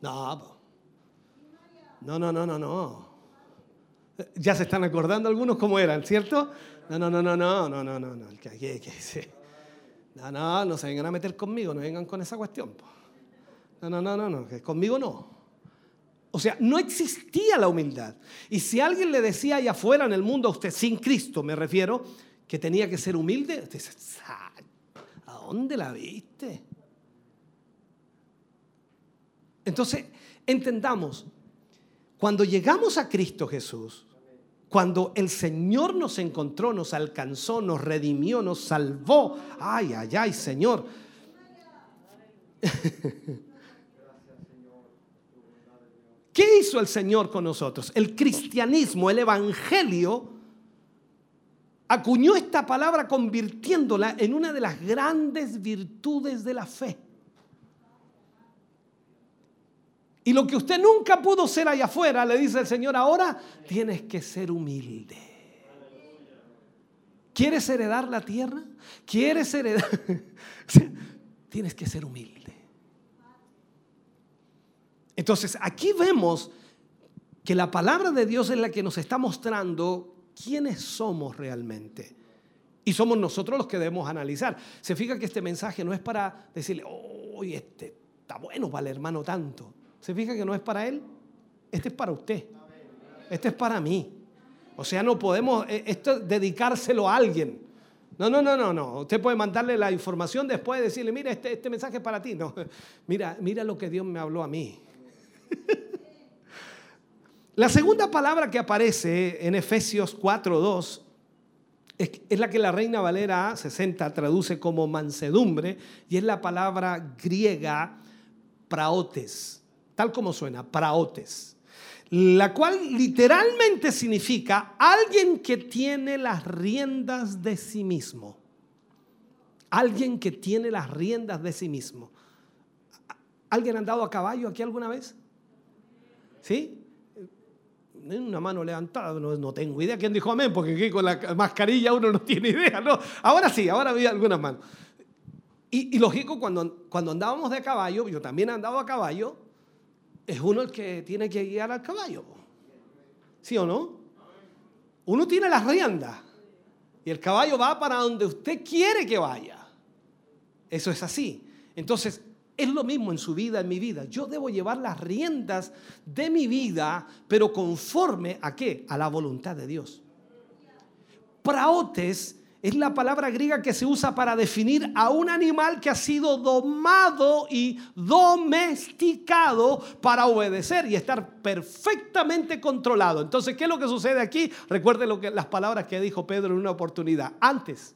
No, no, no, no, no, no. Ya se están acordando algunos cómo eran, ¿cierto? No, no, no, no, no, no, no, no, no. No, no, no se vengan a meter conmigo, no vengan con esa cuestión. No, no, no, no, no, que conmigo no. O sea, no existía la humildad. Y si alguien le decía allá afuera en el mundo a usted, sin Cristo me refiero, que tenía que ser humilde, usted dice, ¿Dónde la viste? Entonces, entendamos, cuando llegamos a Cristo Jesús, cuando el Señor nos encontró, nos alcanzó, nos redimió, nos salvó, ay, ay, ay, Señor. (laughs) ¿Qué hizo el Señor con nosotros? El cristianismo, el evangelio, acuñó esta palabra convirtiéndola en una de las grandes virtudes de la fe. Y lo que usted nunca pudo ser allá afuera, le dice el Señor, ahora tienes que ser humilde. ¿Quieres heredar la tierra? ¿Quieres heredar? (laughs) tienes que ser humilde. Entonces, aquí vemos que la palabra de Dios es la que nos está mostrando quiénes somos realmente. Y somos nosotros los que debemos analizar. Se fija que este mensaje no es para decirle, oh, este está bueno para el hermano tanto. Se fija que no es para él, este es para usted. Este es para mí. O sea, no podemos eh, esto dedicárselo a alguien. No, no, no, no, no. Usted puede mandarle la información después de decirle, mira, este, este mensaje es para ti. No, (laughs) mira, mira lo que Dios me habló a mí. (laughs) La segunda palabra que aparece en Efesios 4.2 es la que la Reina Valera 60 traduce como mansedumbre y es la palabra griega praotes, tal como suena, praotes, la cual literalmente significa alguien que tiene las riendas de sí mismo. Alguien que tiene las riendas de sí mismo. ¿Alguien ha andado a caballo aquí alguna vez? ¿Sí? Una mano levantada, no, tengo idea quién dijo amén, porque aquí con la mascarilla uno no tiene idea. ¿no? Ahora sí, ahora había algunas manos. Y, lógico, cuando, cuando andábamos de caballo, yo también he andado a caballo, es uno el que tiene que guiar al caballo. ¿Sí o no? Uno tiene las riendas y el caballo va para donde usted quiere que vaya. Eso es así. Entonces, es lo mismo en su vida, en mi vida. Yo debo llevar las riendas de mi vida, pero conforme a qué? A la voluntad de Dios. Praotes es la palabra griega que se usa para definir a un animal que ha sido domado y domesticado para obedecer y estar perfectamente controlado. Entonces, ¿qué es lo que sucede aquí? Recuerde lo que, las palabras que dijo Pedro en una oportunidad. Antes,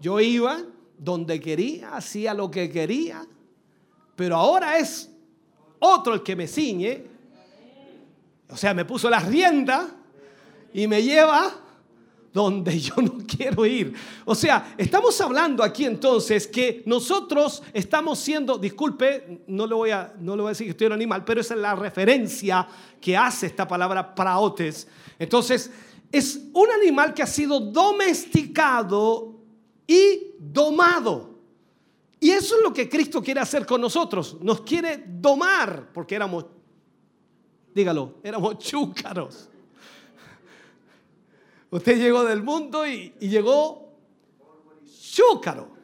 yo iba donde quería, hacía lo que quería, pero ahora es otro el que me ciñe. O sea, me puso las riendas y me lleva donde yo no (laughs) quiero ir. O sea, estamos hablando aquí entonces que nosotros estamos siendo, disculpe, no le voy a, no le voy a decir que estoy un animal, pero esa es la referencia que hace esta palabra praotes. Entonces, es un animal que ha sido domesticado y domado. Y eso es lo que Cristo quiere hacer con nosotros. Nos quiere domar porque éramos, dígalo, éramos chúcaros. Usted llegó del mundo y, llegó chúcaro.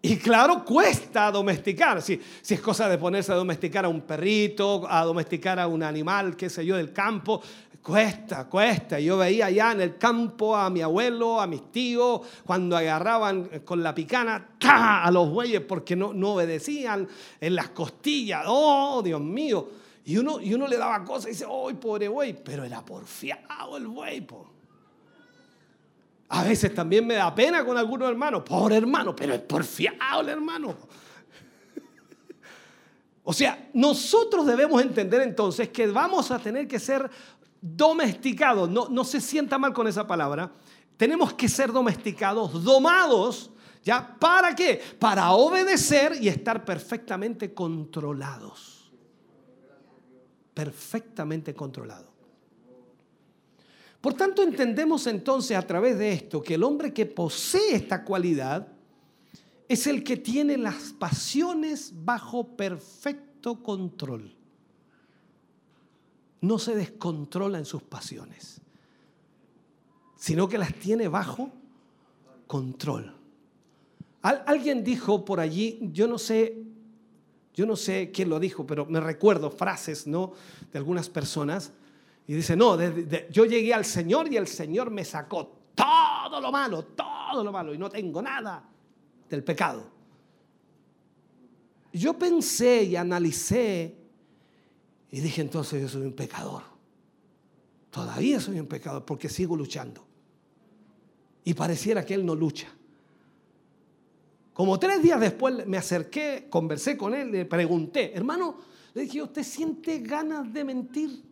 Y claro, cuesta domesticar. Si, si, es cosa de ponerse a domesticar a un perrito, a domesticar a un animal, qué sé yo, del campo, Cuesta, cuesta. Yo veía allá en el campo a mi abuelo, a mis tíos, cuando agarraban con la picana a los bueyes porque no, no obedecían en las costillas. Oh, Dios mío. Y uno, y uno le daba cosas y dice, ¡ay, pobre buey! Pero era porfiado el buey. A veces también me da pena con algunos hermanos. Pobre hermano, pero es porfiado el hermano. (laughs) O sea, nosotros debemos entender entonces que vamos a tener que ser domesticados, no, no se sienta mal con esa palabra, tenemos que ser domesticados, domados, ¿ya? ¿Para qué? Para obedecer y estar perfectamente controlados. Perfectamente controlados. Por tanto, entendemos entonces a través de esto que el hombre que posee esta cualidad es el que tiene las pasiones bajo perfecto control no se descontrola en sus pasiones, sino que las tiene bajo control. alguien dijo por allí, yo no sé, yo no sé quién lo dijo, pero me recuerdo frases, ¿no? De algunas personas y dice, no, yo llegué al Señor y el Señor me sacó todo todo lo malo, todo lo malo, y no tengo nada del pecado. Yo pensé y analicé y dije, entonces yo soy un pecador. Todavía soy un pecador porque sigo luchando. Y pareciera que él no lucha. Como tres días después me acerqué, conversé con él, le pregunté, hermano, le dije, ¿usted siente ganas de mentir?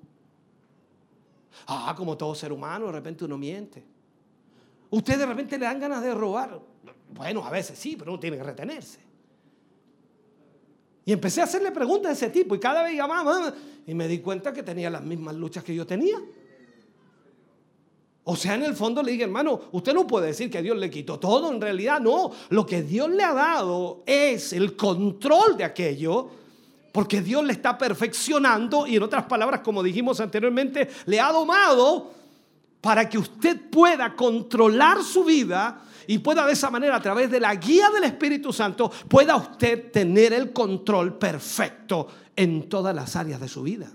Ah, como todo ser humano, de repente uno miente. Usted de repente le dan ganas de robar. Bueno, a veces sí, pero uno tiene que retenerse. Y empecé a hacerle preguntas de ese tipo y cada vez llamaba y me di cuenta que tenía las mismas luchas que yo tenía. O sea, en el fondo le dije, hermano, usted no puede decir que Dios le quitó todo, en realidad no. Lo que Dios le ha dado es el control de aquello, porque Dios le está perfeccionando y en otras palabras, como dijimos anteriormente, le ha domado para que usted pueda controlar su vida y pueda de esa manera, a través de la guía del Espíritu Santo, pueda usted tener el control perfecto en todas las áreas de su vida.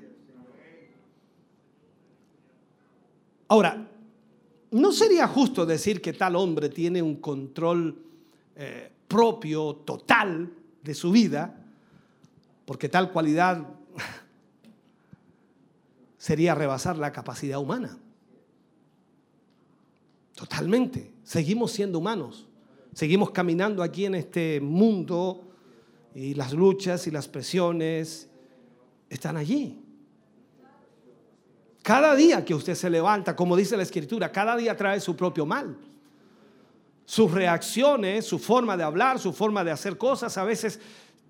Ahora, no sería justo decir que tal hombre tiene un control eh, propio, total de su vida, porque tal cualidad (laughs) sería rebasar la capacidad humana. Totalmente. Seguimos siendo humanos. Seguimos caminando aquí en este mundo y las luchas y las presiones están allí. Cada día que usted se levanta, como dice la escritura, cada día trae su propio mal. Sus reacciones, su forma de hablar, su forma de hacer cosas a veces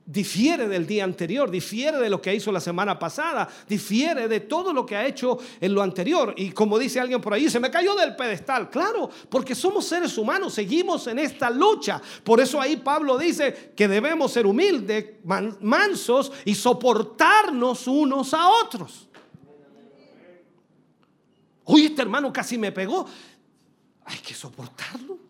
difiere del día anterior, difiere de lo que hizo la semana pasada, difiere de todo lo que ha hecho en lo anterior. Y como dice alguien por ahí, se me cayó del pedestal. Claro, porque somos seres humanos, seguimos en esta lucha. Por eso ahí Pablo dice que debemos ser humildes, mansos y soportarnos unos a otros. Uy, este hermano casi me pegó. Hay que soportarlo.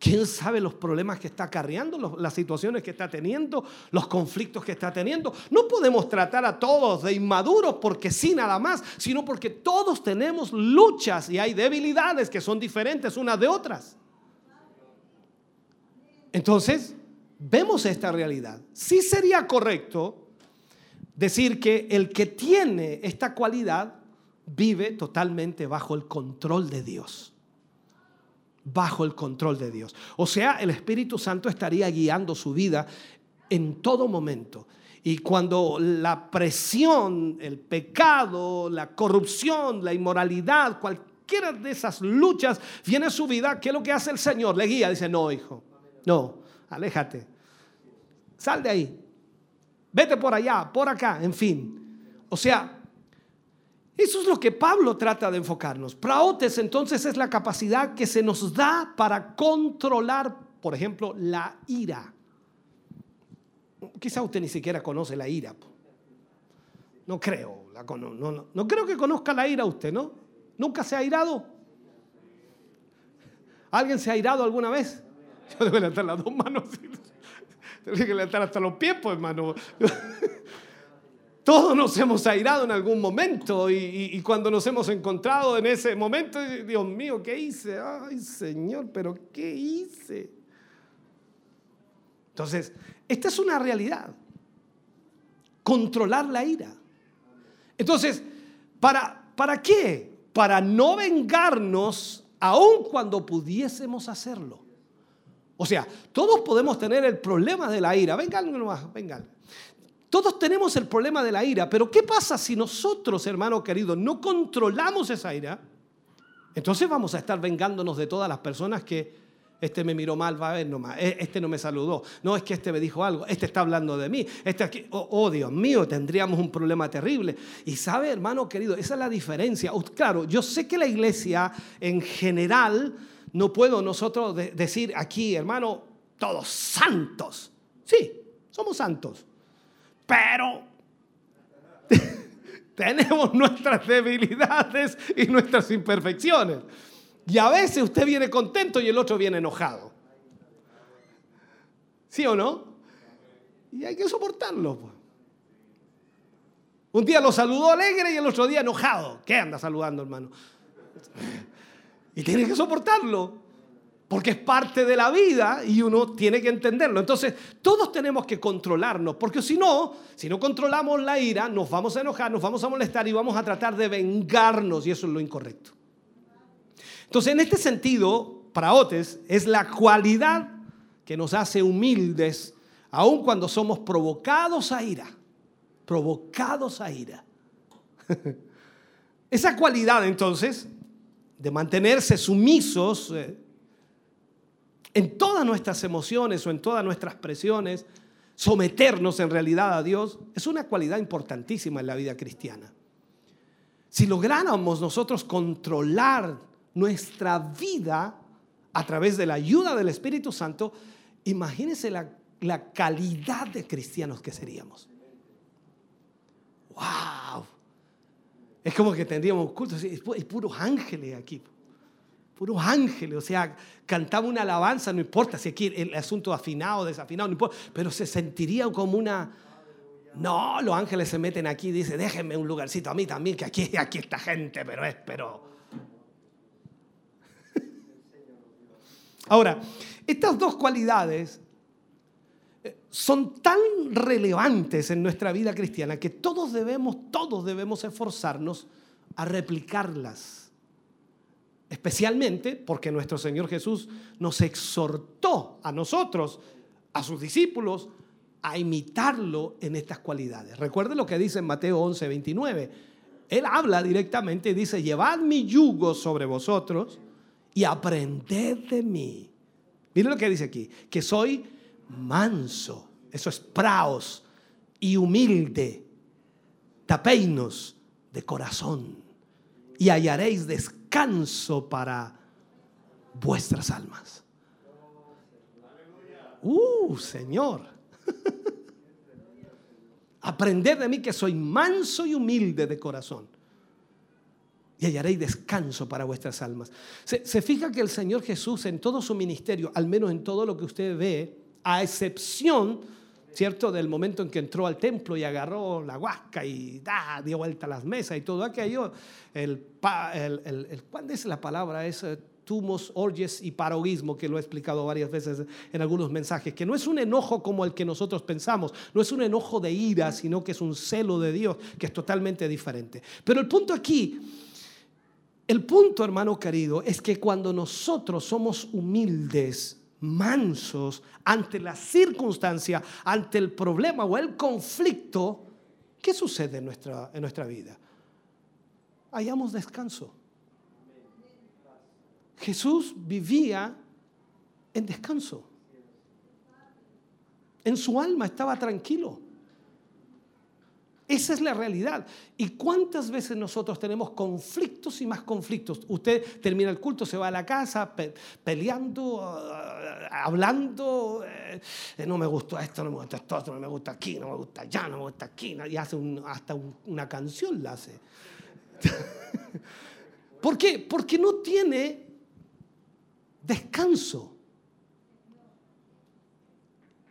¿Quién sabe los problemas que está acarreando, las situaciones que está teniendo, los conflictos que está teniendo? No podemos tratar a todos de inmaduros porque sí nada más, sino porque todos tenemos luchas y hay debilidades que son diferentes unas de otras. Entonces, vemos esta realidad. Sí sería correcto decir que el que tiene esta cualidad vive totalmente bajo el control de Dios bajo el control de Dios. O sea, el Espíritu Santo estaría guiando su vida en todo momento. Y cuando la presión, el pecado, la corrupción, la inmoralidad, cualquiera de esas luchas viene a su vida, ¿qué es lo que hace el Señor? Le guía, dice, no, hijo, no, aléjate, sal de ahí, vete por allá, por acá, en fin. O sea, eso es lo que Pablo trata de enfocarnos. Praotes entonces es la capacidad que se nos da para controlar, por ejemplo, la ira. Quizá usted ni siquiera conoce la ira. No creo, no, no, creo que conozca la ira usted, ¿no? ¿Nunca se ha irado? ¿Alguien se ha irado alguna vez? (laughs) Yo debo levantar las dos manos. (laughs) Tengo que levantar hasta los pies, pues, hermano. (laughs) Todos nos hemos airado en algún momento y, cuando nos hemos encontrado en ese momento, Dios mío, ¿qué hice? Ay Señor, pero ¿qué hice? Entonces, esta es una realidad. Controlar la ira. Entonces, ¿para, ¿para qué? Para no vengarnos aun cuando pudiésemos hacerlo. O sea, todos podemos tener el problema de la ira. Vengan nomás, vengan. Todos tenemos el problema de la ira, pero ¿qué pasa si nosotros, hermano querido, no controlamos esa ira? Entonces vamos a estar vengándonos de todas las personas que este me miró mal, va a ver nomás, e, este no me saludó, no es que este me dijo algo, este está hablando de mí, este aquí, oh, oh Dios mío, tendríamos un problema terrible. Y sabe, hermano querido, esa es la diferencia. Claro, yo sé que la iglesia en general, no puedo nosotros decir aquí, hermano, todos santos. Sí, somos santos pero (laughs) tenemos nuestras debilidades y nuestras imperfecciones. Y a veces usted viene contento y el otro viene enojado. ¿Sí o no? Y hay que soportarlo. Pues. Un día lo saludó alegre y el otro día enojado. ¿Qué anda saludando, hermano? (laughs) Y tiene que soportarlo. Porque es parte de la vida y uno tiene que entenderlo. Entonces, todos tenemos que controlarnos, porque si no, si no controlamos la ira, nos vamos a enojar, nos vamos a molestar y vamos a tratar de vengarnos, y eso es lo incorrecto. Entonces, en este sentido, para Otes, es la cualidad que nos hace humildes, aun cuando somos provocados a ira. Provocados a ira. (laughs) Esa cualidad, entonces, de mantenerse sumisos eh, en todas nuestras emociones o en todas nuestras presiones, someternos en realidad a Dios, es una cualidad importantísima en la vida cristiana. Si lográramos nosotros controlar nuestra vida a través de la ayuda del Espíritu Santo, imagínense la, la calidad de cristianos que seríamos. ¡Wow! Es como que tendríamos cultos, hay puros ángeles aquí puros ángeles, o sea, cantaba una alabanza, no importa si aquí el asunto afinado, desafinado, no importa, pero se sentiría como una... No, los ángeles se meten aquí y dicen, déjenme un lugarcito a mí también, que aquí, aquí está gente, pero es, pero... (laughs) Ahora, estas dos cualidades eh, son tan relevantes en nuestra vida cristiana que todos debemos, todos debemos esforzarnos a replicarlas especialmente porque nuestro Señor Jesús nos exhortó a nosotros, a sus discípulos, a imitarlo en estas cualidades. Recuerde lo que dice en Mateo 11, 29. Él habla directamente y dice, llevad mi yugo sobre vosotros y aprended de mí. Miren lo que dice aquí, que soy manso, eso es praos, y humilde, tapeinos de corazón, y hallaréis descanso descanso para vuestras almas. Uh, Señor. (laughs) Aprended de mí que soy manso y humilde de corazón. Y hallaréis descanso para vuestras almas. Se, se, fija que el Señor Jesús en todo su ministerio, al menos en todo lo que usted ve, a excepción ¿cierto? Del momento en que entró al templo y agarró la huasca y da, dio vuelta a las mesas y todo aquello. El, el, el, ¿Cuál es la palabra? Es eh, tumos, orges y paroguismo, que lo he explicado varias veces en algunos mensajes, que no es un enojo como el que nosotros pensamos, no es un enojo de ira, sino que es un celo de Dios, que es totalmente diferente. Pero el punto aquí, el punto, hermano querido, es que cuando nosotros somos humildes, mansos ante la circunstancia, ante el problema o el conflicto, ¿qué sucede en nuestra, en nuestra vida? Hallamos descanso. Jesús vivía en descanso. En su alma estaba tranquilo. Esa es la realidad. ¿Y cuántas veces nosotros tenemos conflictos y más conflictos? Usted termina el culto, se va a la casa peleando, ah, hablando, eh, no me gusta esto, no me gusta esto, no me gusta aquí, no me gusta allá, no me gusta aquí, y hace hasta una canción la hace. (laughs) ¿Por qué? Porque no tiene descanso.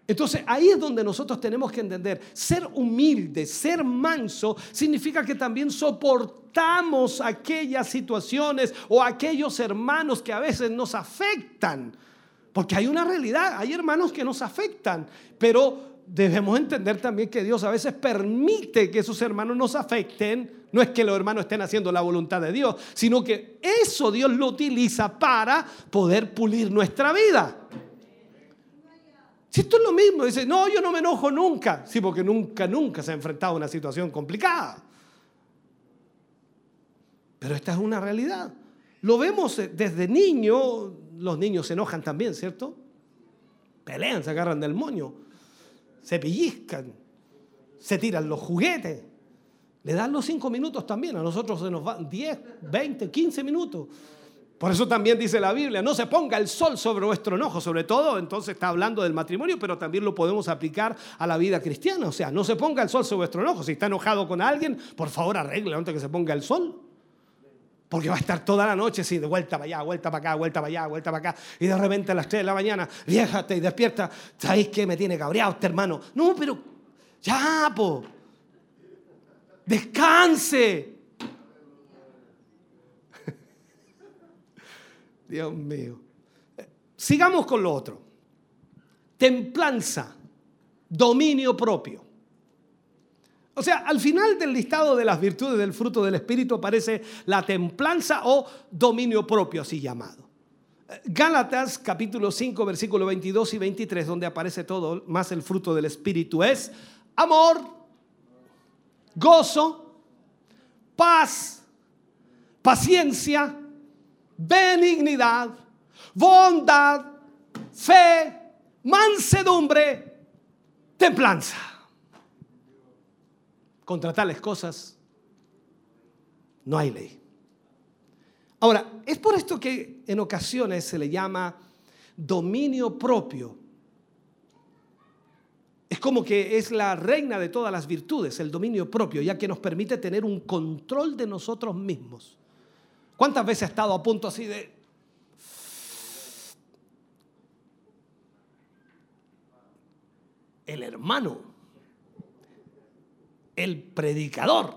Entonces ahí es donde nosotros tenemos que entender, ser humilde, ser manso, significa que también soportamos aquellas situaciones o aquellos hermanos que a veces nos afectan. Porque hay una realidad, hay hermanos que nos afectan, pero debemos entender también que Dios a veces permite que esos hermanos nos afecten. No es que los hermanos estén haciendo la voluntad de Dios, sino que eso Dios lo utiliza para poder pulir nuestra vida. Si esto es lo mismo, dice, no, yo no me enojo nunca. Sí, porque nunca, nunca se ha enfrentado a una situación complicada. Pero esta es una realidad. Lo vemos eh, desde niño, los niños se enojan también, ¿cierto? Pelean, se agarran del moño, se pellizcan, se tiran los juguetes. Le dan los cinco minutos también, a nosotros se nos van 10, 20, 15 minutos. Por eso también dice la Biblia, no se ponga el sol sobre vuestro enojo, sobre todo entonces está hablando del matrimonio, pero también lo podemos aplicar a la vida cristiana. O sea, no se ponga el sol sobre vuestro enojo. Si está enojado con alguien, por favor arregle antes que se ponga el sol. Porque va a estar toda la noche así, de vuelta para allá, vuelta para acá, vuelta para allá, vuelta para acá. Y de repente a las 3 de la mañana, viejate y despierta. ¿Sabéis qué me tiene cabreado este hermano? No, pero ya, po. Descanse. Dios mío. Sigamos con lo otro. Templanza, dominio propio. O sea, al final del listado de las virtudes del fruto del Espíritu aparece la templanza o dominio propio, así llamado. Gálatas capítulo 5, versículo 22 y 23, donde aparece todo, más el fruto del Espíritu, es amor, gozo, paz, paciencia, benignidad, bondad, fe, mansedumbre, templanza. Contra tales cosas no hay ley. Ahora, es por esto que en ocasiones se le llama dominio propio. Es como que es la reina de todas las virtudes, el dominio propio, ya que nos permite tener un control de nosotros mismos. ¿Cuántas veces ha estado a punto así de... El hermano, el predicador,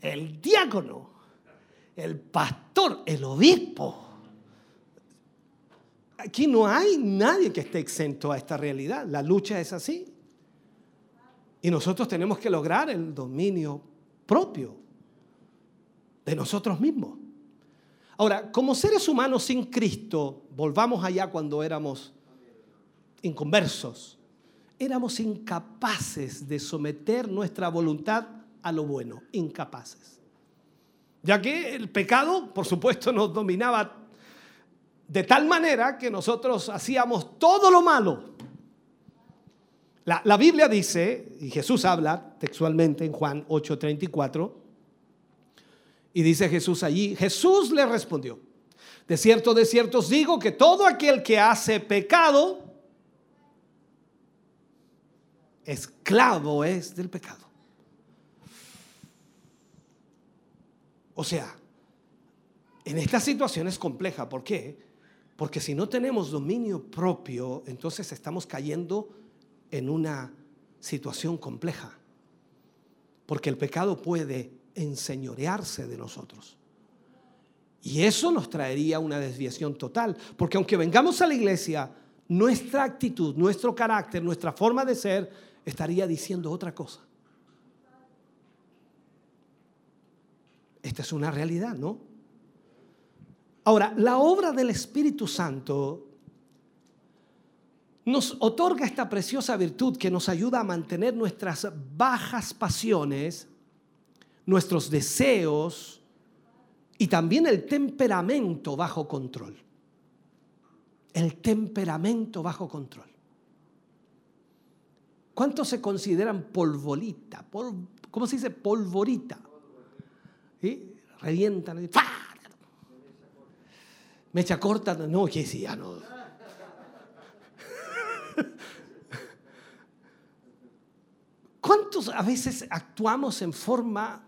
el diácono, el pastor, el obispo. Aquí no hay nadie que esté exento a esta realidad. La lucha es así. Y nosotros tenemos que lograr el dominio propio de nosotros mismos. Ahora, como seres humanos sin Cristo, volvamos allá cuando éramos inconversos, éramos incapaces de someter nuestra voluntad a lo bueno, incapaces. Ya que el pecado, por supuesto, nos dominaba de tal manera que nosotros hacíamos todo lo malo. La, la Biblia dice, y Jesús habla textualmente en Juan 8:34, y dice Jesús allí, Jesús le respondió, de cierto, de cierto os digo que todo aquel que hace pecado, esclavo es del pecado. O sea, en esta situación es compleja. ¿Por qué? Porque si no tenemos dominio propio, entonces estamos cayendo en una situación compleja. Porque el pecado puede enseñorearse de nosotros. Y eso nos traería una desviación total, porque aunque vengamos a la iglesia, nuestra actitud, nuestro carácter, nuestra forma de ser estaría diciendo otra cosa. Esta es una realidad, ¿no? Ahora, la obra del Espíritu Santo nos otorga esta preciosa virtud que nos ayuda a mantener nuestras bajas pasiones nuestros deseos y también el temperamento bajo control. El temperamento bajo control. ¿Cuántos se consideran polvorita? ¿Cómo se dice polvorita? ¿Sí? Revientan. Mecha corta, no, que sí, ya no. (laughs) ¿Cuántos a veces actuamos en forma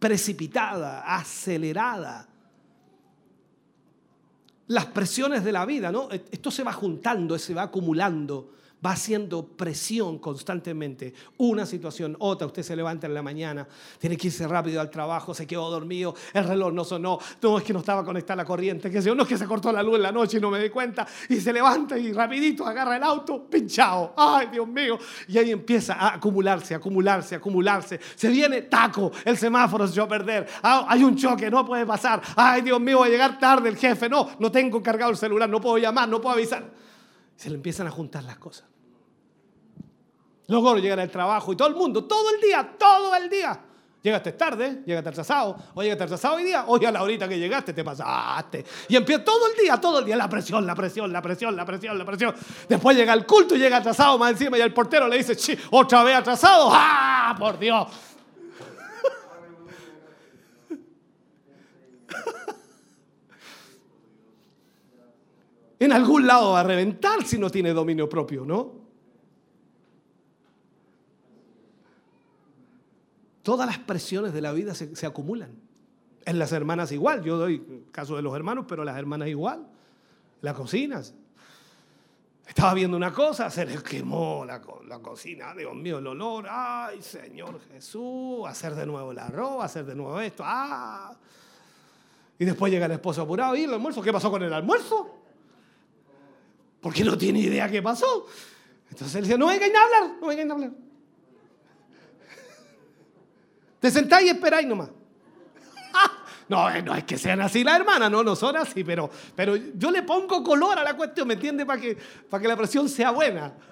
precipitada, acelerada. Las presiones de la vida, ¿no? Esto se va juntando, se va acumulando va haciendo presión constantemente. Una situación, otra, usted se levanta en la mañana, tiene que irse rápido al trabajo, se quedó dormido, el reloj no sonó, no es que no estaba conectada la corriente, que no es que se cortó la luz en la noche y no me di cuenta, y se levanta y rapidito agarra el auto, pinchado, ay Dios mío, y ahí empieza a acumularse, acumularse, acumularse, se viene taco, el semáforo se echó a perder, ah, hay un choque, no puede pasar, ay Dios mío, voy a llegar tarde el jefe, no, no tengo cargado el celular, no puedo llamar, no puedo avisar. Se le empiezan a juntar las cosas. Luego llegan al trabajo y todo el mundo, todo el día, todo el día. Llegaste tarde, llegaste atrasado, o llegaste atrasado hoy día, hoy a la horita que llegaste te pasaste. Y empieza todo el día, todo el día, la presión, la presión, la presión, la presión, la presión. Después llega el culto y llega atrasado más encima y el portero le dice, otra vez atrasado, ¡ah, por Dios! En algún lado va a reventar si no tiene dominio propio, ¿no? Todas las presiones de la vida se, acumulan. En las hermanas igual, yo doy caso de los hermanos, pero las hermanas igual. Las cocinas. Estaba viendo una cosa, se les quemó la, la, cocina, Dios mío, el olor, ay Señor Jesús, hacer de nuevo el arroz, hacer de nuevo esto, ah. Y después llega el esposo apurado, ¿y el almuerzo? ¿Qué pasó con el almuerzo? Porque no tiene idea qué pasó. Entonces él dice, no vengan a hablar, no vengan a hablar. Te sentáis y esperáis nomás. (laughs) No, eh, no es que sean así las hermanas, no, no son así, pero, pero yo le pongo color a la cuestión, ¿me entiende? Para que, para que la presión sea buena. (laughs)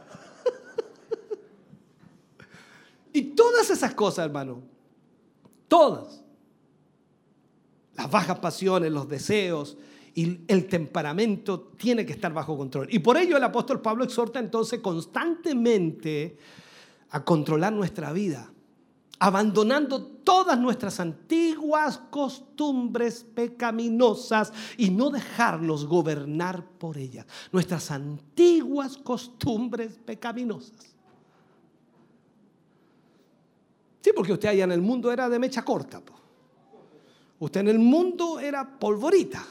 Y todas esas cosas, hermano, todas, las bajas pasiones, los deseos y el temperamento tiene que estar bajo control. Y por ello el apóstol Pablo exhorta entonces constantemente a controlar nuestra vida abandonando todas nuestras antiguas costumbres pecaminosas y no dejarnos gobernar por ellas. Nuestras antiguas costumbres pecaminosas. Sí, porque usted allá en el mundo era de mecha corta. Usted en el mundo era polvorita.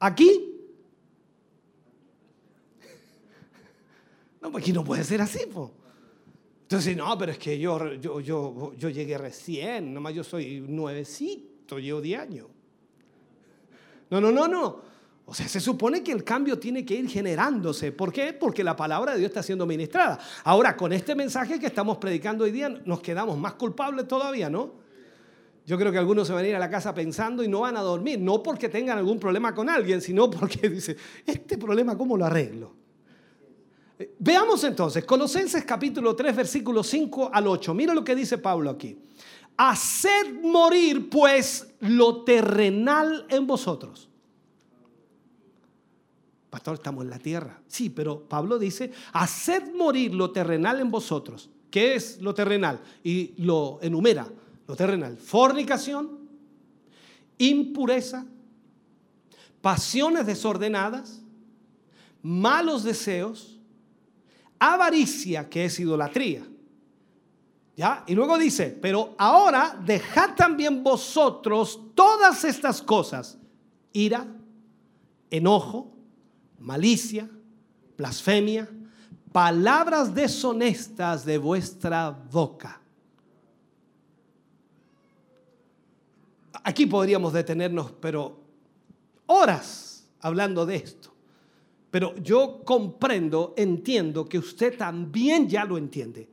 Aquí. (laughs) No, pues aquí no puede ser así. Entonces, no, pero es que yo, yo, yo, yo llegué recién, nomás yo soy nuevecito, llevo 10 años. No, no, no, no. O sea, se supone que el cambio tiene que ir generándose. ¿Por qué? Porque la palabra de Dios está siendo ministrada. Ahora, con este mensaje que estamos predicando hoy día, nos quedamos más culpables todavía, ¿no? Yo creo que algunos se van a ir a la casa pensando y no van a dormir, no porque tengan algún problema con alguien, sino porque (laughs) dice, este problema, ¿cómo lo arreglo? Veamos entonces, Colosenses capítulo 3, versículo 5 al 8. Mira lo que dice Pablo aquí. Haced morir pues lo terrenal en vosotros. Pastor, estamos en la tierra. Sí, pero Pablo dice, haced morir lo terrenal en vosotros. ¿Qué es lo terrenal? Y lo enumera, lo terrenal. Fornicación, impureza, pasiones desordenadas, malos deseos avaricia, que es idolatría. ¿Ya? Y luego dice, pero ahora dejad también vosotros todas estas cosas, ira, enojo, malicia, blasfemia, palabras deshonestas de vuestra boca. Aquí podríamos detenernos, pero horas hablando de esto. Pero yo comprendo, entiendo que usted también ya lo entiende.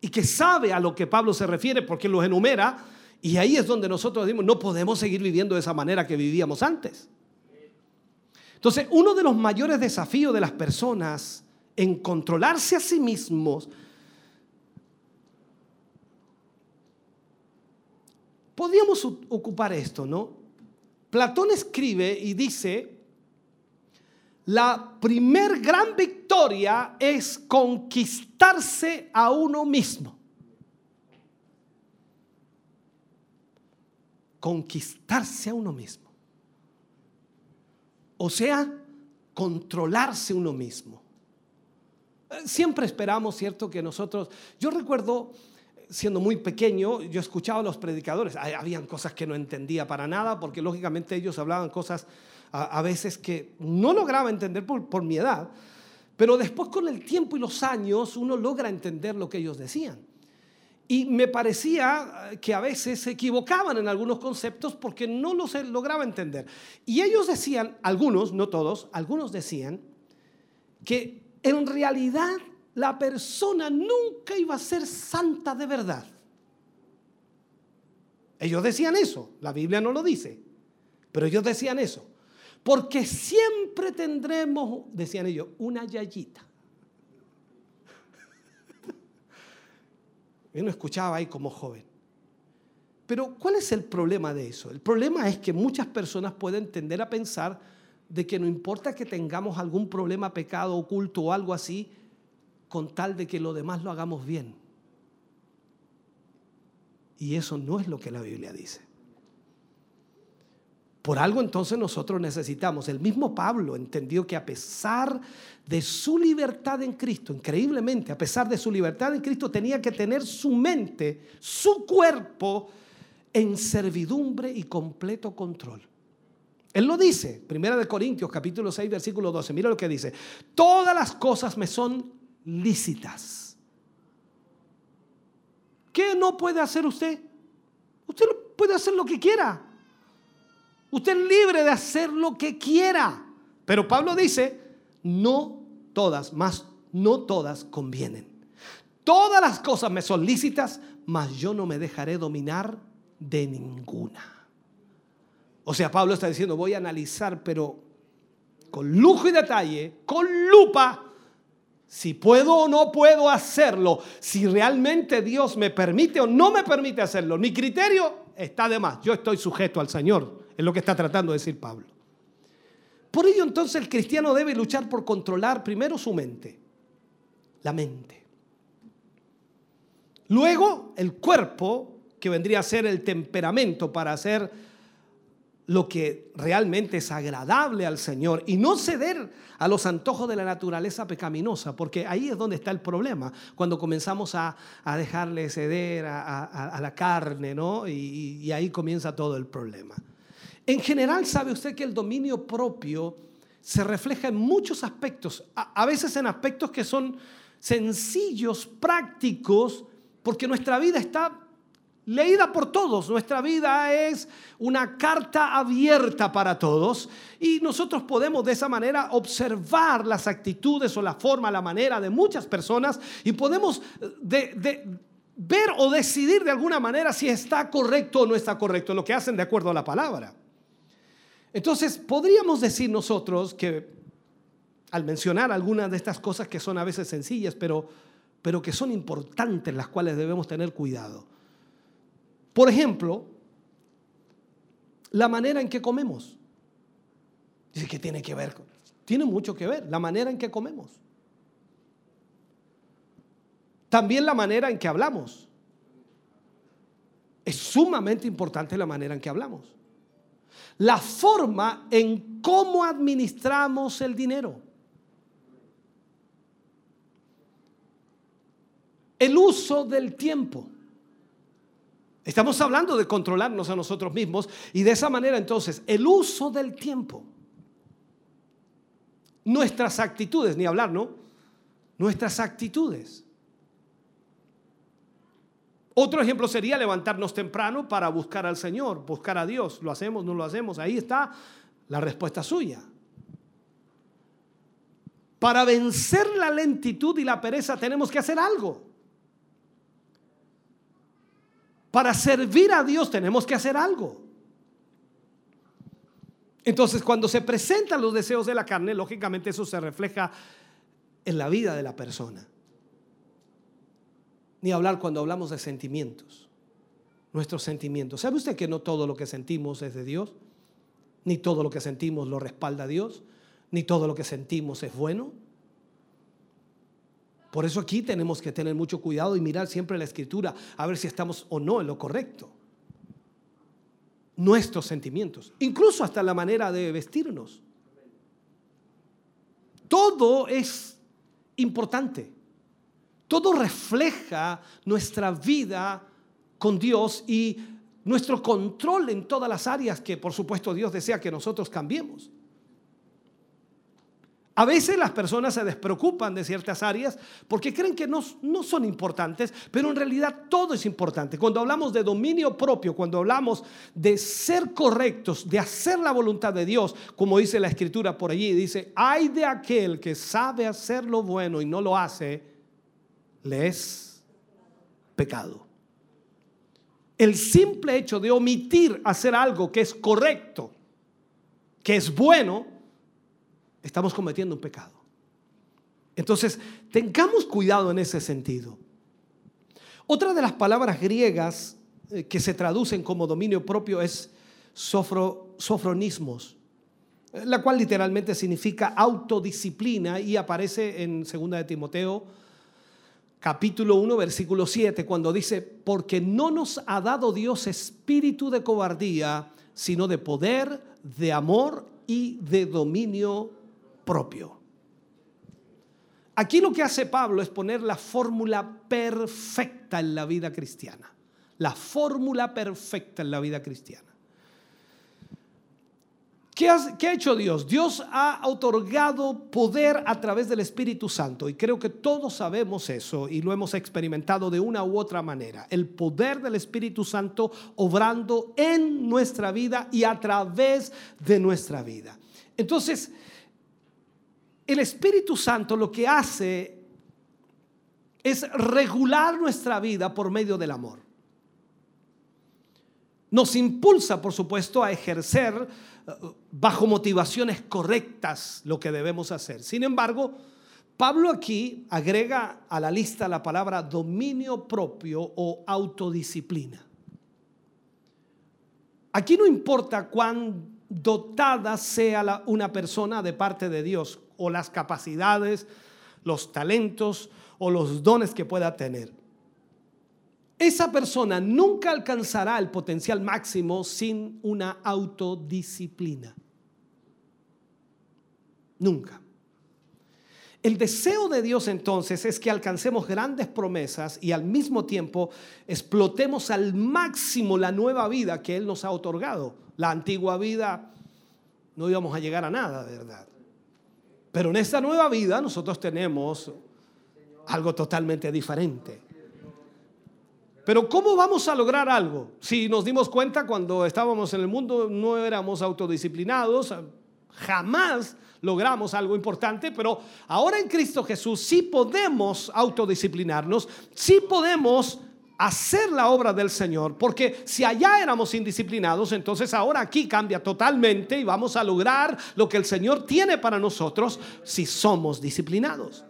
Y que sabe a lo que Pablo se refiere porque lo enumera. Y ahí es donde nosotros decimos, no podemos seguir viviendo de esa manera que vivíamos antes. Entonces, uno de los mayores desafíos de las personas en controlarse a sí mismos, podríamos ocupar esto, ¿no? Platón escribe y dice la primer gran victoria es conquistarse a uno mismo. Conquistarse a uno mismo. O sea, controlarse uno mismo. Siempre esperamos, ¿cierto? Que nosotros, yo recuerdo siendo muy pequeño, yo escuchaba a los predicadores, habían cosas que no entendía para nada, porque lógicamente ellos hablaban cosas a, veces que no lograba entender por, por mi edad, pero después con el tiempo y los años uno logra entender lo que ellos decían. Y me parecía que a veces se equivocaban en algunos conceptos porque no los lograba entender. Y ellos decían, algunos, no todos, algunos decían que en realidad la persona nunca iba a ser santa de verdad. Ellos decían eso, la Biblia no lo dice, pero ellos decían eso. Porque siempre tendremos, decían ellos, una yayita. Yo no escuchaba ahí como joven. Pero ¿cuál es el problema de eso? El problema es que muchas personas pueden tender a pensar de que no importa que tengamos algún problema, pecado oculto o algo así, con tal de que lo demás lo hagamos bien. Y eso no es lo que la Biblia dice. Por algo entonces nosotros necesitamos. El mismo Pablo entendió que a pesar de su libertad en Cristo, increíblemente, a pesar de su libertad en Cristo, tenía que tener su mente, su cuerpo en servidumbre y completo control. Él lo dice, Primera de Corintios capítulo 6 versículo 12. Mira lo que dice. Todas las cosas me son lícitas. ¿Qué no puede hacer usted? Usted puede hacer lo que quiera. Usted es libre de hacer lo que quiera. Pero Pablo dice, no todas, más no todas convienen. Todas las cosas me son lícitas, mas yo no me dejaré dominar de ninguna. O sea, Pablo está diciendo, voy a analizar, pero con lujo y detalle, con lupa, si puedo o no puedo hacerlo, si realmente Dios me permite o no me permite hacerlo. Mi criterio está de más. Yo estoy sujeto al Señor, es lo que está tratando de decir Pablo. Por ello entonces el cristiano debe luchar por controlar primero su mente, la mente. Luego el cuerpo, que vendría a ser el temperamento para hacer lo que realmente es agradable al Señor y no ceder a los antojos de la naturaleza pecaminosa, porque ahí es donde está el problema, cuando comenzamos a, dejarle ceder a, la carne, ¿no? Y, y ahí comienza todo el problema. En general, sabe usted que el dominio propio se refleja en muchos aspectos, a veces en aspectos que son sencillos, prácticos, porque nuestra vida está leída por todos. Nuestra vida es una carta abierta para todos y nosotros podemos de esa manera observar las actitudes o la forma, la manera de muchas personas y podemos eh, ver o decidir de alguna manera si está correcto o no está correcto, lo que hacen de acuerdo a la palabra. Entonces, podríamos decir nosotros que al mencionar algunas de estas cosas que son a veces sencillas, pero, pero que son importantes, las cuales debemos tener cuidado. Por ejemplo, la manera en que comemos. Dice que tiene que ver, tiene mucho que ver, la manera en que comemos. También la manera en que hablamos. Es sumamente importante la manera en que hablamos. La forma en cómo administramos el dinero. El uso del tiempo. Estamos hablando de controlarnos a nosotros mismos y de esa manera entonces el uso del tiempo, nuestras actitudes, ni hablar, ¿no? Nuestras actitudes. Otro ejemplo sería levantarnos temprano para buscar al Señor, buscar a Dios. ¿Lo hacemos? ¿No lo hacemos? Ahí está la respuesta suya. Para vencer la lentitud y la pereza tenemos que hacer algo. Para servir a Dios tenemos que hacer algo. Entonces, cuando se presentan los deseos de la carne, lógicamente eso se refleja en la vida de la persona. Ni hablar cuando hablamos de sentimientos, nuestros sentimientos. ¿Sabe usted que no todo lo que sentimos es de Dios? Ni todo lo que sentimos lo respalda Dios, ni todo lo que sentimos es bueno. Por eso aquí tenemos que tener mucho cuidado y mirar siempre la escritura a ver si estamos o no en lo correcto. Nuestros sentimientos, incluso hasta la manera de vestirnos. Todo es importante. Todo refleja nuestra vida con Dios y nuestro control en todas las áreas que por supuesto Dios desea que nosotros cambiemos. A veces las personas se despreocupan de ciertas áreas porque creen que no, no, son importantes, pero en realidad todo es importante. Cuando hablamos de dominio propio, cuando hablamos de ser correctos, de hacer la voluntad de Dios, como dice la escritura por allí, dice, hay de aquel que sabe hacer lo bueno y no lo hace, le es pecado. El simple hecho de omitir hacer algo que es correcto, que es bueno, estamos cometiendo un pecado. Entonces, tengamos cuidado en ese sentido. Otra de las palabras griegas eh, que se traducen como dominio propio es sofronismos, la cual literalmente significa autodisciplina y aparece en 2 de Timoteo capítulo 1 versículo 7 cuando dice, porque no nos ha dado Dios espíritu de cobardía, sino de poder, de amor y de dominio propio. Aquí lo que hace Pablo es poner la fórmula perfecta en la vida cristiana. La fórmula perfecta en la vida cristiana. ¿Qué, ha hecho Dios? Dios ha otorgado poder a través del Espíritu Santo y creo que todos sabemos eso y lo hemos experimentado de una u otra manera. El poder del Espíritu Santo obrando en nuestra vida y a través de nuestra vida. Entonces, el Espíritu Santo lo que hace es regular nuestra vida por medio del amor. Nos impulsa, por supuesto, a ejercer eh, bajo motivaciones correctas lo que debemos hacer. Sin embargo, Pablo aquí agrega a la lista la palabra dominio propio o autodisciplina. Aquí no importa cuán dotada sea una persona de parte de Dios o las capacidades, los talentos o los dones que pueda tener. Esa persona nunca alcanzará el potencial máximo sin una autodisciplina. Nunca. El deseo de Dios entonces es que alcancemos grandes promesas y al mismo tiempo explotemos al máximo la nueva vida que Él nos ha otorgado. La antigua vida no íbamos a llegar a nada, ¿verdad? Pero en esta nueva vida nosotros tenemos algo totalmente diferente. Pero ¿cómo vamos a lograr algo? Si nos dimos cuenta cuando estábamos en el mundo no éramos autodisciplinados, jamás logramos algo importante, pero ahora en Cristo Jesús sí podemos autodisciplinarnos, sí podemos hacer la obra del Señor, porque si allá éramos indisciplinados, entonces ahora aquí cambia totalmente y vamos a lograr lo que el Señor tiene para nosotros si somos disciplinados.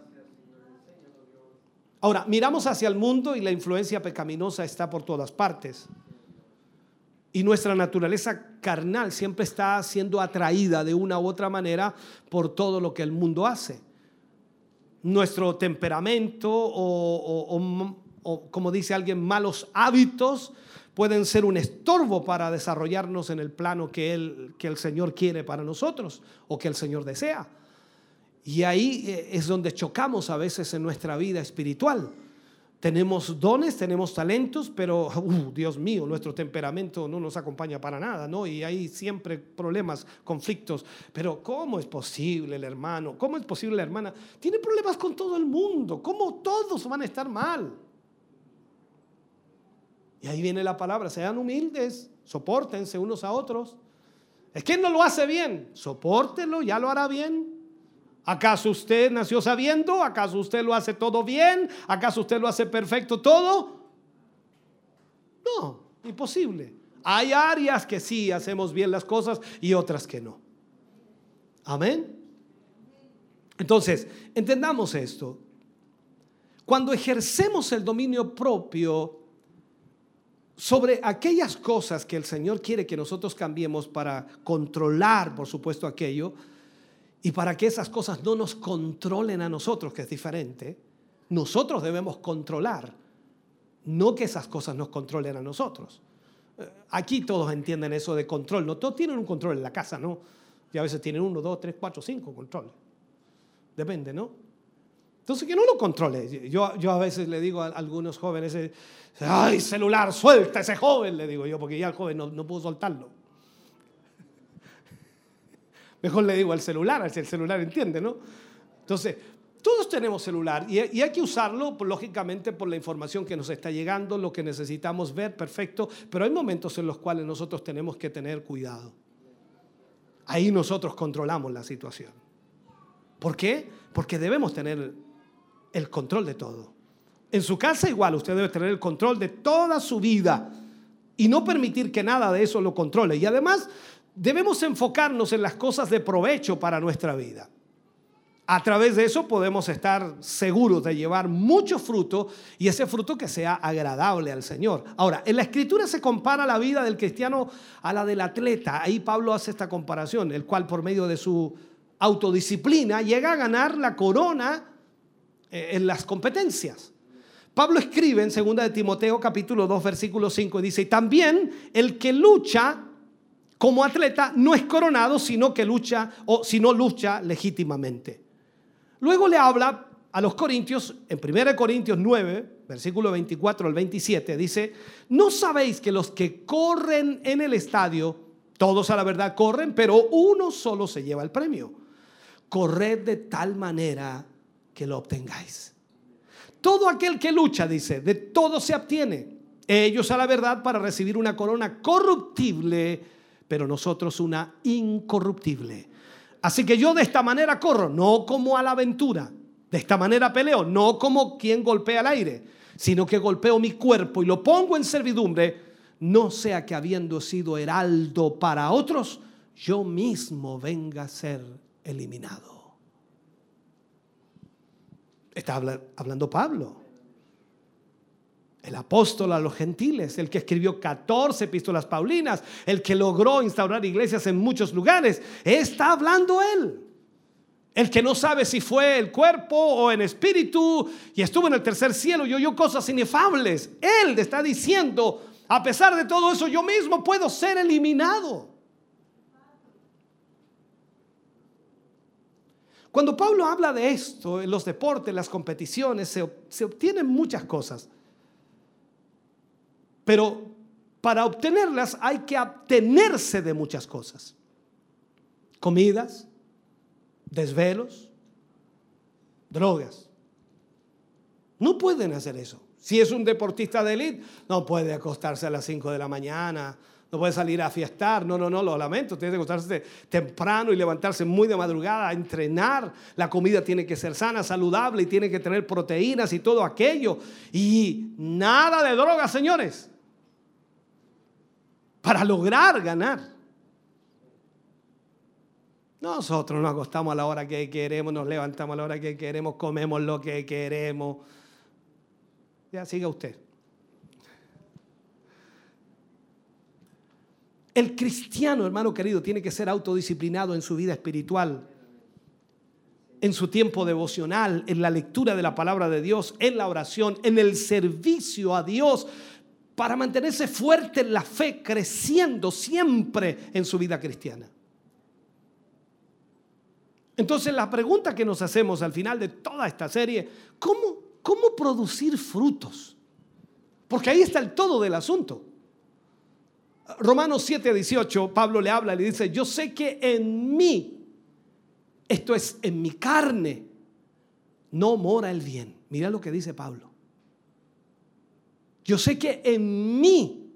Ahora, miramos hacia el mundo y la influencia pecaminosa está por todas partes. Y nuestra naturaleza carnal siempre está siendo atraída de una u otra manera por todo lo que el mundo hace. Nuestro temperamento o, o, como dice alguien, malos hábitos pueden ser un estorbo para desarrollarnos en el plano que, él, que el Señor quiere para nosotros o que el Señor desea. Y ahí eh, es donde chocamos a veces en nuestra vida espiritual. Tenemos dones, tenemos talentos, pero, uh, Dios mío, nuestro temperamento no nos acompaña para nada, ¿no? Y hay siempre problemas, conflictos. Pero ¿cómo es posible el hermano? ¿Cómo es posible la hermana? Tiene problemas con todo el mundo. ¿Cómo todos van a estar mal? Y ahí viene la palabra, sean humildes, soportense unos a otros. Es que no lo hace bien, sopórtelo, ya lo hará bien. ¿Acaso usted nació sabiendo? ¿Acaso usted lo hace todo bien? ¿Acaso usted lo hace perfecto todo? No, imposible. Hay áreas que sí hacemos bien las cosas y otras que no. Amén. Entonces, entendamos esto. Cuando ejercemos el dominio propio sobre aquellas cosas que el Señor quiere que nosotros cambiemos para controlar, por supuesto, aquello, y para que esas cosas no nos controlen a nosotros, que es diferente, nosotros debemos controlar, no que esas cosas nos controlen a nosotros. Eh, Aquí todos entienden eso de control, no todos tienen un control en la casa, ¿no? Y a veces tienen uno, dos, tres, cuatro, cinco controles. Depende, ¿no? Entonces que no lo controle. Yo, yo a veces le digo a algunos jóvenes, eh, ay, celular, suelta ese joven, le digo yo, porque ya el joven no, no pudo soltarlo. (laughs) Mejor le digo al celular, si el celular entiende, ¿no? Entonces, todos tenemos celular y, hay que usarlo, lógicamente, por la información que nos está llegando, lo que necesitamos ver, perfecto, pero hay momentos en los cuales nosotros tenemos que tener cuidado. Ahí nosotros controlamos la situación. ¿Por qué? Porque debemos tener el control de todo. En su casa igual, usted debe tener el control de toda su vida y no permitir que nada de eso lo controle. Y además debemos enfocarnos en las cosas de provecho para nuestra vida. A través de eso podemos estar seguros de llevar mucho fruto y ese fruto que sea agradable al Señor. Ahora, en la escritura se compara la vida del cristiano a la del atleta. Ahí Pablo hace esta comparación, el cual por medio de su autodisciplina llega a ganar la corona eh, en las competencias. Pablo escribe en 2 de Timoteo capítulo 2 versículo 5 y dice, y también el que lucha como atleta no es coronado, sino que lucha o si no lucha legítimamente. Luego le habla a los corintios, en 1 Corintios 9, versículo 24 al 27, dice, ¿no sabéis que los que corren en el estadio, Todos a la verdad corren, pero uno solo se lleva el premio. Corred de tal manera que lo obtengáis. Todo aquel que lucha, dice, de todo se obtiene. Ellos a la verdad para recibir una corona corruptible, pero nosotros una incorruptible. Así que yo de esta manera corro, no como a la aventura. De esta manera peleo, no como quien golpea al aire, sino que golpeo mi cuerpo y lo pongo en servidumbre, no sea que habiendo sido heraldo para otros, yo mismo venga a ser eliminado. Está hablando Pablo, el apóstol a los gentiles, el que escribió 14 epístolas paulinas, el que logró instaurar iglesias en muchos lugares. Está hablando él. El que no sabe si fue el cuerpo o en espíritu y estuvo en el tercer cielo y oyó cosas inefables. Él está diciendo, a pesar de todo eso, yo mismo puedo ser eliminado. Cuando Pablo habla de esto, en los deportes, las competiciones, se, se obtienen muchas cosas. Pero para obtenerlas hay que abstenerse de muchas cosas. Comidas, desvelos, drogas. No pueden hacer eso. Si es un deportista de élite, no puede acostarse a las 5 de la mañana, no puede salir a fiestar. No, no, no, lo lamento. Tiene que acostarse temprano y levantarse muy de madrugada a entrenar. La comida tiene que ser sana, saludable y tiene que tener proteínas y todo aquello. Y nada de drogas, señores. Para lograr ganar. Nosotros nos acostamos a la hora que queremos, nos levantamos a la hora que queremos, comemos lo que queremos. Ya siga usted. El cristiano, hermano querido, tiene que ser autodisciplinado en su vida espiritual, en su tiempo devocional, en la lectura de la palabra de Dios, en la oración, en el servicio a Dios, para mantenerse fuerte en la fe, creciendo siempre en su vida cristiana. Entonces la pregunta que nos hacemos al final de toda esta serie, ¿cómo, cómo producir frutos? Porque ahí está el todo del asunto. Romanos 7, 18, Pablo le habla le dice, yo sé que en mí, esto es en mi carne, no mora el bien. Mira lo que dice Pablo. Yo sé que en mí,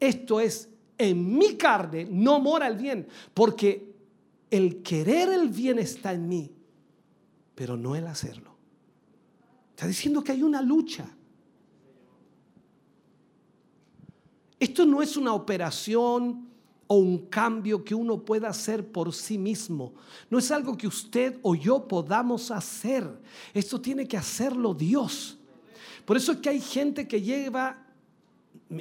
esto es en mi carne, no mora el bien, porque el querer el bien está en mí, pero no el hacerlo. Está diciendo que hay una lucha. Esto no es una operación o un cambio que uno pueda hacer por sí mismo. No es algo que usted o yo podamos hacer. Esto tiene que hacerlo Dios. Por eso es que hay gente que lleva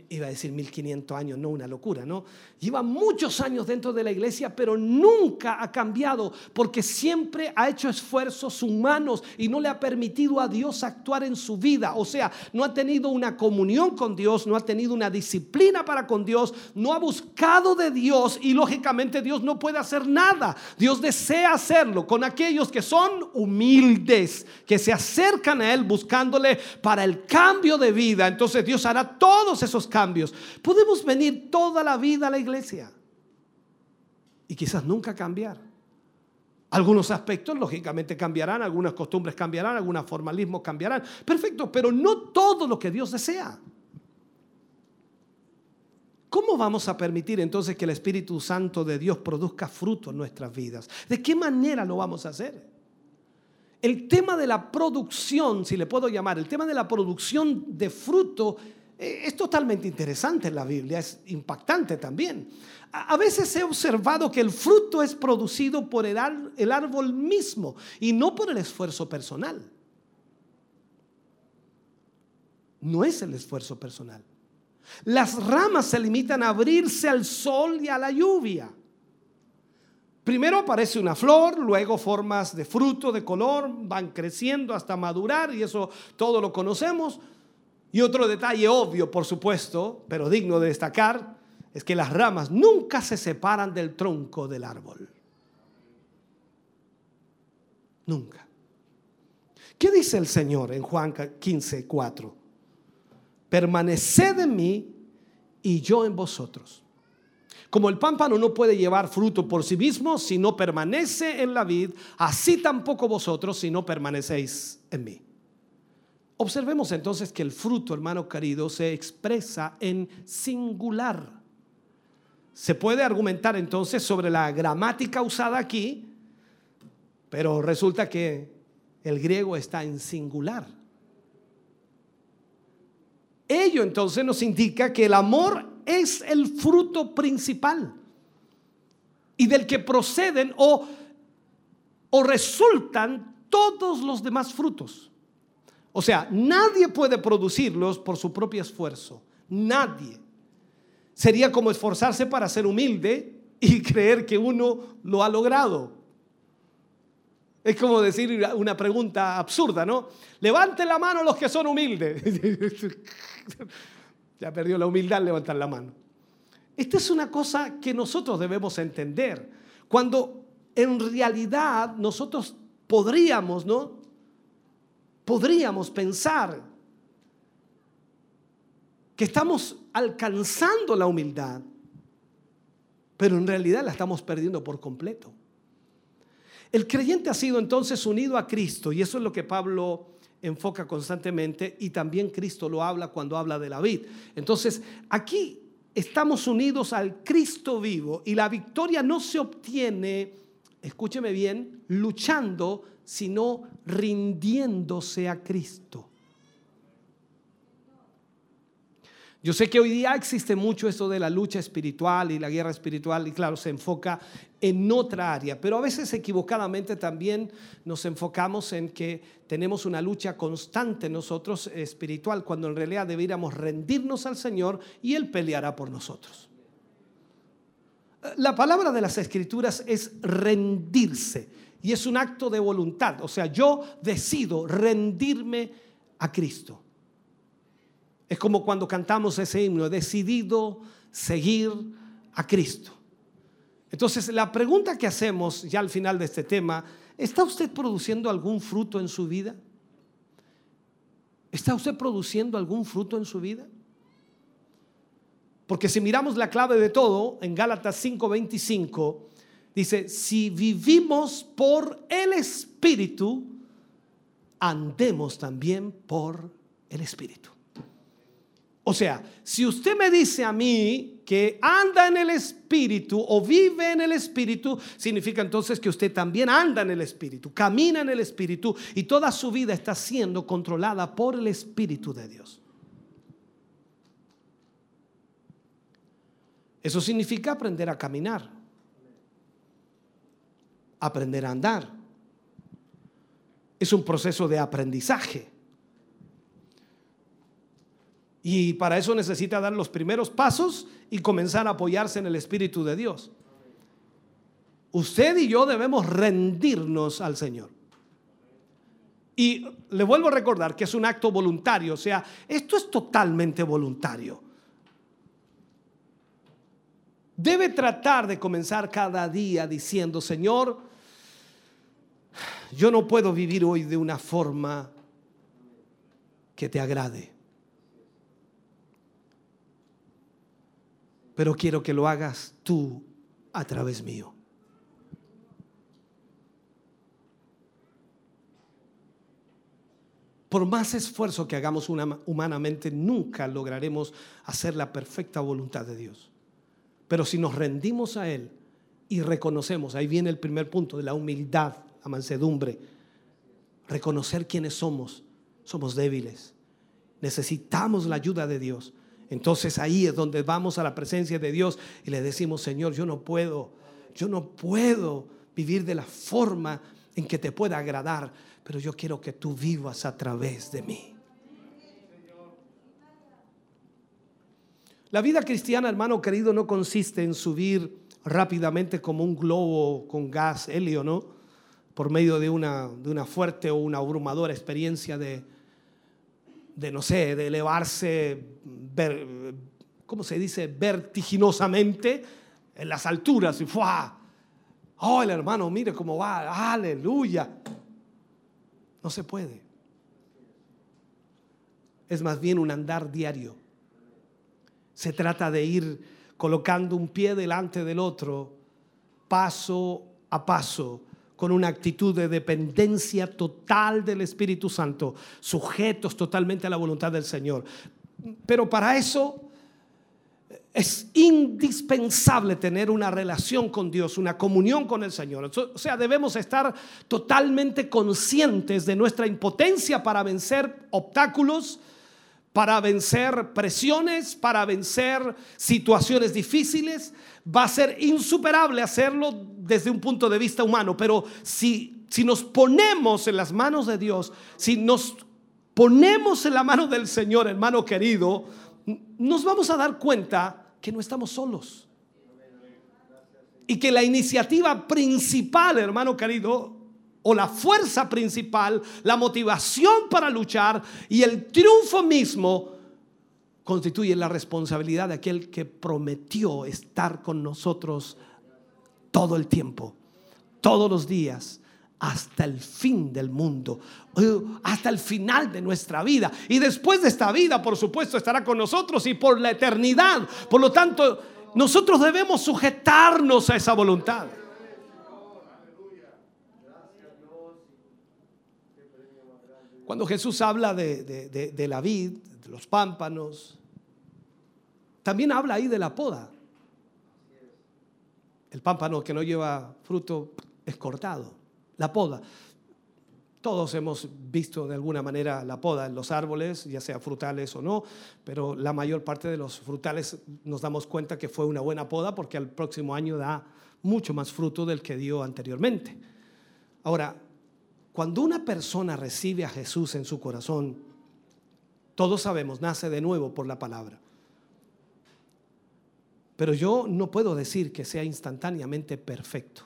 iba a decir 1500 años, no una locura, ¿no? Lleva muchos años dentro de la iglesia, pero nunca ha cambiado porque siempre ha hecho esfuerzos humanos y no le ha permitido a Dios actuar en su vida. O sea, no ha tenido una comunión con Dios, no ha tenido una disciplina para con Dios, no ha buscado de Dios y lógicamente Dios no puede hacer nada. Dios desea hacerlo con aquellos que son humildes, que se acercan a Él buscándole para el cambio de vida. Entonces Dios hará todos esos cambios. Podemos venir toda la vida a la iglesia y quizás nunca cambiar. Algunos aspectos lógicamente cambiarán, algunas costumbres cambiarán, algunos formalismos cambiarán. Perfecto, pero no todo lo que Dios desea. ¿Cómo vamos a permitir entonces que el Espíritu Santo de Dios produzca fruto en nuestras vidas? ¿De qué manera lo vamos a hacer? El tema de la producción, si le puedo llamar, el tema de la producción de fruto es totalmente interesante en la Biblia, es impactante también. A veces he observado que el fruto es producido por el, árbol mismo y no por el esfuerzo personal. No es el esfuerzo personal. Las ramas se limitan a abrirse al sol y a la lluvia. Primero aparece una flor, luego formas de fruto, de color, van creciendo hasta madurar y eso todo lo conocemos. Y otro detalle obvio, por supuesto, pero digno de destacar, es que las ramas nunca se separan del tronco del árbol. Nunca. ¿Qué dice el Señor en Juan 15, 4? Permaneced en mí y yo en vosotros. Como el pámpano no puede llevar fruto por sí mismo si no permanece en la vid, así tampoco vosotros si no permanecéis en mí. Observemos entonces que el fruto, hermano querido, se expresa en singular. Se puede argumentar entonces sobre la gramática usada aquí, pero resulta que el griego está en singular. Ello entonces nos indica que el amor es el fruto principal y del que proceden o, o resultan todos los demás frutos. O sea, nadie puede producirlos por su propio esfuerzo. Nadie. Sería como esforzarse para ser humilde y (laughs) creer que uno lo ha logrado. Es como decir una pregunta absurda, ¿no? Levante la mano los que son humildes. (laughs) ya perdió la humildad levantar la mano. Esta es una cosa que nosotros debemos entender. Cuando en realidad nosotros podríamos, ¿no? Podríamos pensar que estamos alcanzando la humildad, pero en realidad la estamos perdiendo por completo. El creyente ha sido entonces unido a Cristo y eso es lo que Pablo enfoca constantemente y también Cristo lo habla cuando habla de la vid. Entonces, aquí estamos unidos al Cristo vivo y la victoria no se obtiene, escúcheme bien, luchando, sino rindiéndose a Cristo. Yo sé que hoy día existe mucho esto de la lucha espiritual y la guerra espiritual y claro, se enfoca en otra área, pero a veces equivocadamente también nos enfocamos en que tenemos una lucha constante nosotros espiritual, cuando en realidad deberíamos rendirnos al Señor y Él peleará por nosotros. La palabra de las escrituras es rendirse y es un acto de voluntad, o sea, yo decido rendirme a Cristo. Es como cuando cantamos ese himno, he decidido seguir a Cristo. Entonces, la pregunta que hacemos ya al final de este tema, ¿está usted produciendo algún fruto en su vida? ¿Está usted produciendo algún fruto en su vida? Porque si miramos la clave de todo, en Gálatas 5:25, dice, si vivimos por el Espíritu, andemos también por el Espíritu. O sea, si usted me dice a mí que anda en el Espíritu o vive en el Espíritu, significa entonces que usted también anda en el Espíritu, camina en el Espíritu y toda su vida está siendo controlada por el Espíritu de Dios. Eso significa aprender a caminar, aprender a andar. Es un proceso de aprendizaje. Y para eso necesita dar los primeros pasos y comenzar a apoyarse en el Espíritu de Dios. Usted y yo debemos rendirnos al Señor. Y le vuelvo a recordar que es un acto voluntario, o sea, esto es totalmente voluntario. Debe tratar de comenzar cada día diciendo, Señor, yo no puedo vivir hoy de una forma que te agrade. pero quiero que lo hagas tú a través mío. Por más esfuerzo que hagamos humanamente, nunca lograremos hacer la perfecta voluntad de Dios. Pero si nos rendimos a Él y reconocemos, ahí viene el primer punto de la humildad, mansedumbre, reconocer quiénes somos, somos débiles, necesitamos la ayuda de Dios. Entonces ahí es donde vamos a la presencia de Dios y le decimos, Señor, yo no puedo, yo no puedo vivir de la forma en que te pueda agradar, pero yo quiero que tú vivas a través de mí. La vida cristiana, hermano querido, no consiste en subir rápidamente como un globo con gas helio, ¿no? Por medio de una, de una fuerte o una abrumadora experiencia de, de no sé, de elevarse, ver, ¿cómo se dice? Vertiginosamente en las alturas y ¡fua! Oh, el hermano, mire cómo va, aleluya. No se puede. Es más bien un andar diario. Se trata de ir colocando un pie delante del otro, paso a paso, con una actitud de dependencia total del Espíritu Santo, sujetos totalmente a la voluntad del Señor. Pero para eso es indispensable tener una relación con Dios, una comunión con el Señor. O sea, debemos estar totalmente conscientes de nuestra impotencia para vencer obstáculos, para vencer presiones, para vencer situaciones difíciles. Va a ser insuperable hacerlo desde un punto de vista humano, pero si, si nos ponemos en las manos de Dios, si nos ponemos en la mano del Señor, hermano querido, nos vamos a dar cuenta que no estamos solos. Y que la iniciativa principal, hermano querido, o la fuerza principal, la motivación para luchar y el triunfo mismo constituye la responsabilidad de aquel que prometió estar con nosotros todo el tiempo, todos los días, hasta el fin del mundo, hasta el final de nuestra vida. Y después de esta vida, por supuesto, estará con nosotros y por la eternidad. Por lo tanto, nosotros debemos sujetarnos a esa voluntad. Cuando Jesús habla de, la vid, de los pámpanos, también habla ahí de la poda. El pámpano que no lleva fruto es cortado la poda. Todos hemos visto de alguna manera la poda en los árboles, ya sea frutales o no, pero la mayor parte de los frutales nos damos cuenta que fue una buena poda porque al próximo año da mucho más fruto del que dio anteriormente. Ahora, cuando una persona recibe a Jesús en su corazón, todos sabemos, nace de nuevo por la palabra. Pero yo no puedo decir que sea instantáneamente perfecto.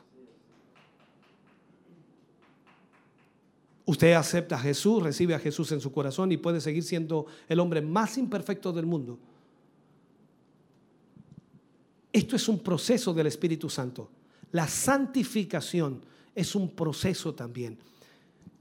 Usted acepta a Jesús, recibe a Jesús en su corazón y puede seguir siendo el hombre más imperfecto del mundo. Esto es un proceso del Espíritu Santo. La santificación es un proceso también.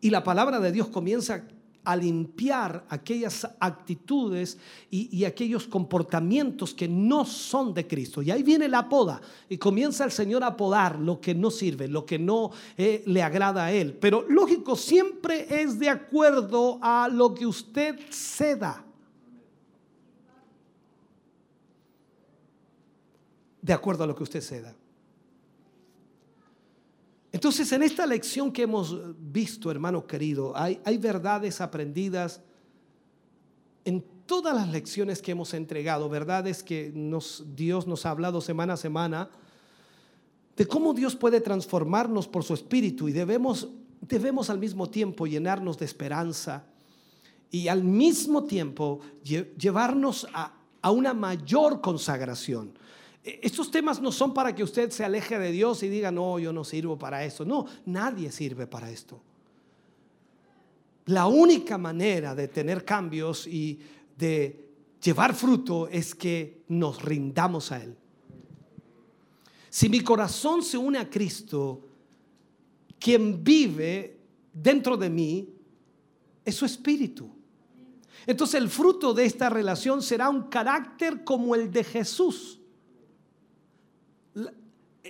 Y la palabra de Dios comienza a limpiar aquellas actitudes y, aquellos comportamientos que no son de Cristo. Y ahí viene la poda y comienza el Señor a podar lo que no sirve, lo que no eh, le agrada a Él. Pero lógico, siempre es de acuerdo a lo que usted ceda. De acuerdo a lo que usted ceda. Entonces, en esta lección que hemos visto, hermano querido, hay, hay verdades aprendidas en todas las lecciones que hemos entregado, verdades que Dios nos ha hablado semana a semana, de cómo Dios puede transformarnos por su espíritu y debemos, debemos al mismo tiempo llenarnos de esperanza y al mismo tiempo llevarnos a, a una mayor consagración. E, estos temas no son para que usted se aleje de Dios y diga, no, yo no sirvo para eso. No, nadie sirve para esto. La única manera de tener cambios y de llevar fruto es que nos rindamos a Él. Si mi corazón se une a Cristo, quien vive dentro de mí es su espíritu. Entonces el fruto de esta relación será un carácter como el de Jesús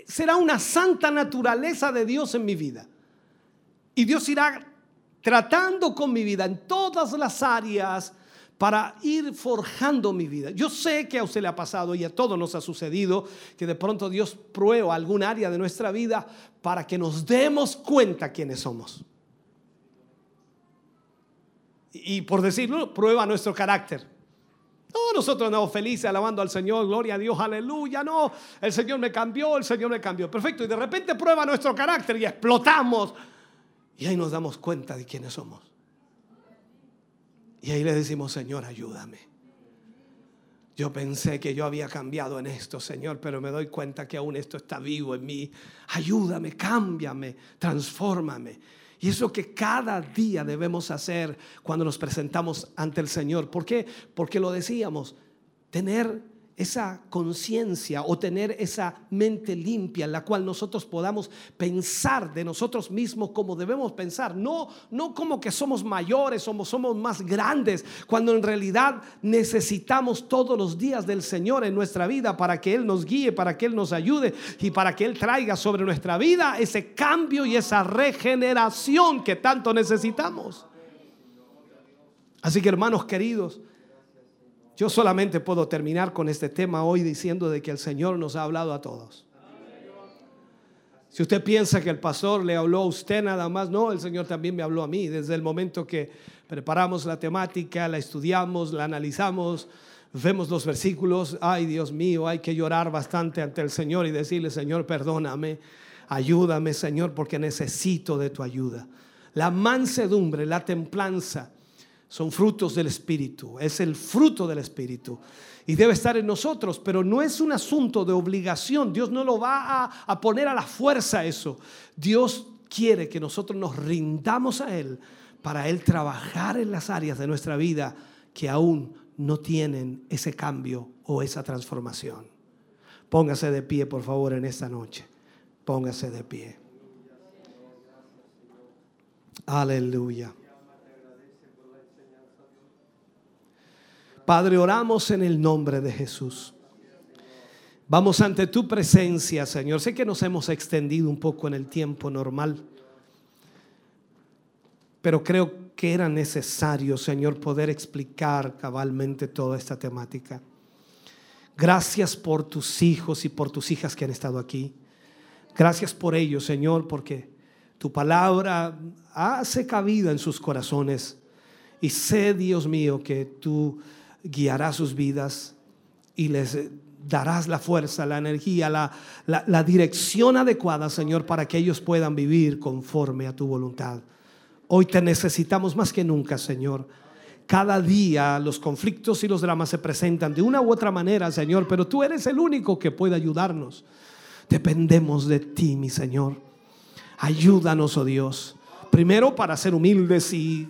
será una santa naturaleza de Dios en mi vida. Y Dios irá tratando con mi vida en todas las áreas para ir forjando mi vida. Yo sé que a usted le ha pasado y a todos nos ha sucedido que de pronto Dios prueba algún área de nuestra vida para que nos demos cuenta quiénes somos. Y por decirlo, prueba nuestro carácter. No, nosotros andamos felices alabando al Señor, gloria a Dios, aleluya. No, el Señor me cambió, el Señor me cambió. Perfecto. Y de repente prueba nuestro carácter y explotamos. Y ahí nos damos cuenta de quiénes somos. Y ahí le decimos, Señor, ayúdame. Yo pensé que yo había cambiado en esto, Señor, pero me doy cuenta que aún esto está vivo en mí. Ayúdame, cámbiame, transfórmame. Y eso que cada día debemos hacer cuando nos presentamos ante el Señor. ¿Por qué? Porque lo decíamos, tener esa conciencia o tener esa mente limpia en la cual nosotros podamos pensar de nosotros mismos como debemos pensar, no, no como que somos mayores, somos, somos más grandes, cuando en realidad necesitamos todos los días del Señor en nuestra vida para que Él nos guíe, para que Él nos ayude y para que Él traiga sobre nuestra vida ese cambio y esa regeneración que tanto necesitamos. Así que hermanos queridos, yo solamente puedo terminar con este tema hoy diciendo de que el Señor nos ha hablado a todos. Si usted piensa que el pastor le habló a usted nada más, no, el Señor también me habló a mí. Desde el momento que preparamos la temática, la estudiamos, la analizamos, vemos los versículos, ay Dios mío, hay que llorar bastante ante el Señor y decirle, Señor, perdóname, ayúdame, Señor, porque necesito de tu ayuda. La mansedumbre, la templanza, son frutos del Espíritu, es el fruto del Espíritu y debe estar en nosotros, pero no es un asunto de obligación, Dios no lo va a, poner a la fuerza eso, Dios quiere que nosotros nos rindamos a Él para Él trabajar en las áreas de nuestra vida que aún no tienen ese cambio o esa transformación. Póngase de pie, por favor, en esta noche. Póngase de pie. Aleluya. Padre, oramos en el nombre de Jesús. Vamos ante tu presencia, Señor. Sé que nos hemos extendido un poco en el tiempo normal, pero creo que era necesario, Señor, poder explicar cabalmente toda esta temática. Gracias por tus hijos y por tus hijas que han estado aquí. Gracias por ellos, Señor, porque tu palabra hace cabida en sus corazones. Y sé, Dios mío, que tú guiarás sus vidas y les darás la fuerza, la energía, la, la, dirección adecuada, Señor, para que ellos puedan vivir conforme a tu voluntad. Hoy te necesitamos más que nunca, Señor. Cada día los conflictos y los dramas se presentan de una u otra manera, Señor, pero tú eres el único que puede ayudarnos. Dependemos de ti, mi Señor. Ayúdanos, oh Dios. Primero para ser humildes y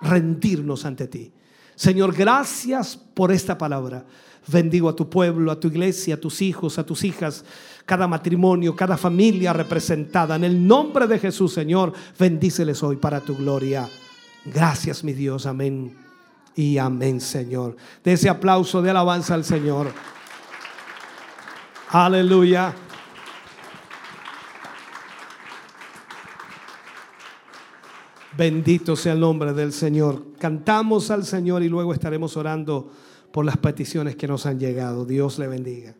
rendirnos ante ti. Señor, gracias por esta palabra. Bendigo a tu pueblo, a tu iglesia, a tus hijos, a tus hijas, cada matrimonio, cada familia representada. En el nombre de Jesús, Señor, bendíceles hoy para tu gloria. Gracias, mi Dios. Amén. Y amén, Señor. De ese aplauso de alabanza al Señor. Aleluya. Bendito sea el nombre del Señor. Cantamos al Señor y luego estaremos orando por las peticiones que nos han llegado. Dios le bendiga.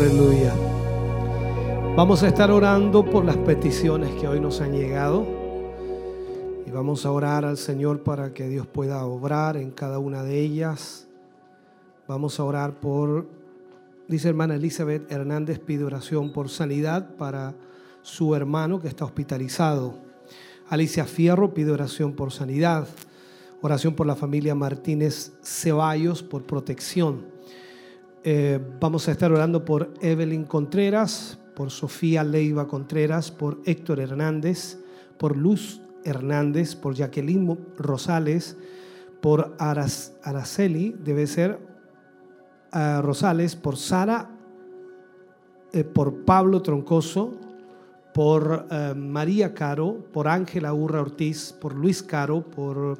Aleluya. Vamos a estar orando por las peticiones que hoy nos han llegado. Y vamos a orar al Señor para que Dios pueda obrar en cada una de ellas. Vamos a orar por, dice hermana Elizabeth Hernández, pide oración por sanidad para su hermano que está hospitalizado. Alicia Fierro pide oración por sanidad. Oración por la familia Martínez Ceballos por protección. Eh, vamos a estar orando por Evelyn Contreras, por Sofía Leiva Contreras, por Héctor Hernández, por Luz Hernández, por Jacqueline Rosales, por Araceli, debe ser uh, Rosales, por Sara, eh, por Pablo Troncoso, por María Caro, por Ángela Urra Ortiz, por Luis Caro, por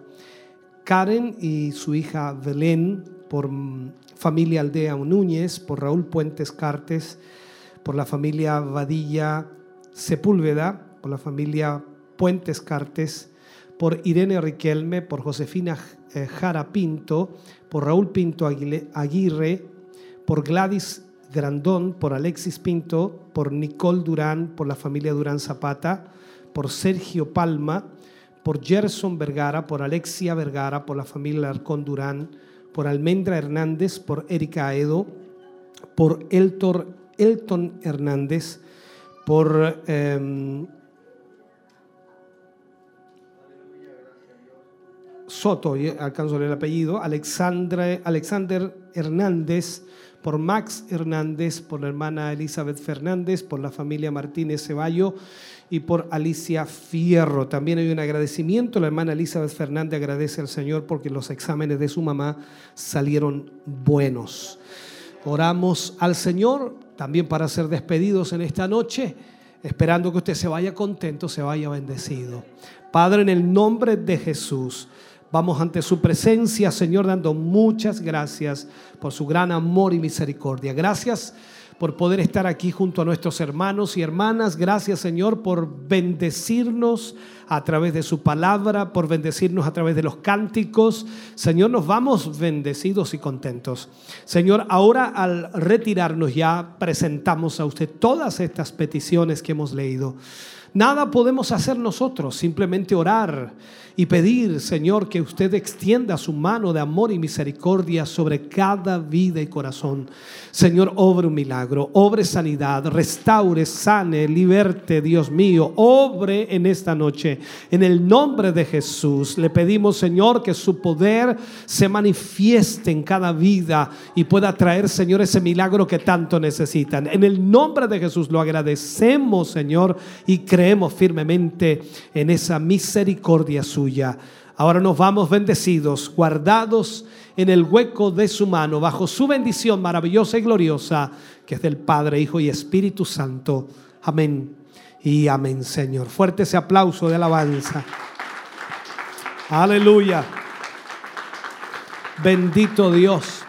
Karen y su hija Belén, por mm, familia Aldea Núñez, por Raúl Puentes Cartes, por la familia Vadilla Sepúlveda, por la familia Puentes Cartes, por Irene Riquelme, por Josefina eh, Jara Pinto, por Raúl Pinto Aguirre, por Gladys Grandón, por Alexis Pinto, por Nicole Durán, por la familia Durán Zapata, por Sergio Palma, por Gerson Vergara, por Alexia Vergara, por la familia Arcón Durán, por Almendra Hernández, por Erika Aedo, por Elton, Elton Hernández, por em, Soto, alcanzo el apellido, Alexandre, Alexander Hernández, por Max Hernández, por la hermana Elizabeth Fernández, por la familia Martínez Ceballo y por Alicia Fierro. También hay un agradecimiento. La hermana Elizabeth Fernández agradece al Señor porque los exámenes de su mamá salieron buenos. Oramos al Señor también para ser despedidos en esta noche, esperando que usted se vaya contento, se vaya bendecido. Padre, en el nombre de Jesús. Vamos ante su presencia, Señor, dando muchas gracias por su gran amor y misericordia. Gracias por poder estar aquí junto a nuestros hermanos y hermanas. Gracias Señor por bendecirnos a través de su palabra, por bendecirnos a través de los cánticos. Señor, nos vamos bendecidos y contentos. Señor, ahora al retirarnos ya presentamos a usted todas estas peticiones que hemos leído. Nada podemos hacer nosotros, simplemente orar y pedir, Señor, que usted extienda su mano de amor y misericordia sobre cada vida y corazón. Señor, obre un milagro, obre sanidad, restaure, sane, liberte, Dios mío, obre en esta noche. En el nombre de Jesús le pedimos, Señor, que su poder se manifieste en cada vida y pueda traer, Señor, ese milagro que tanto necesitan. En el nombre de Jesús lo agradecemos, Señor, y creemos firmemente en esa misericordia suya. Ahora nos vamos bendecidos, guardados en el hueco de su mano, bajo su bendición maravillosa y gloriosa, que es del Padre, Hijo y Espíritu Santo. Amén y amén, Señor. Fuerte ese aplauso de alabanza. Aleluya. Bendito Dios.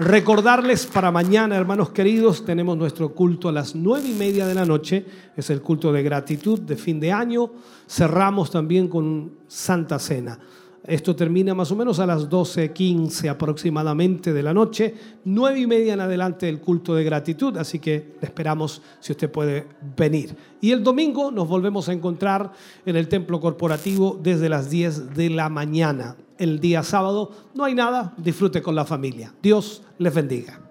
Recordarles para mañana, hermanos queridos, tenemos nuestro culto a las nueve y media de la noche. Es el culto de gratitud de fin de año. Cerramos también con Santa Cena. Esto termina más o menos a las 12.15 aproximadamente de la noche, nueve y media en adelante el culto de gratitud, así que esperamos si usted puede venir. Y el domingo nos volvemos a encontrar en el templo corporativo desde las 10 de la mañana el día sábado. No hay nada, disfrute con la familia. Dios les bendiga.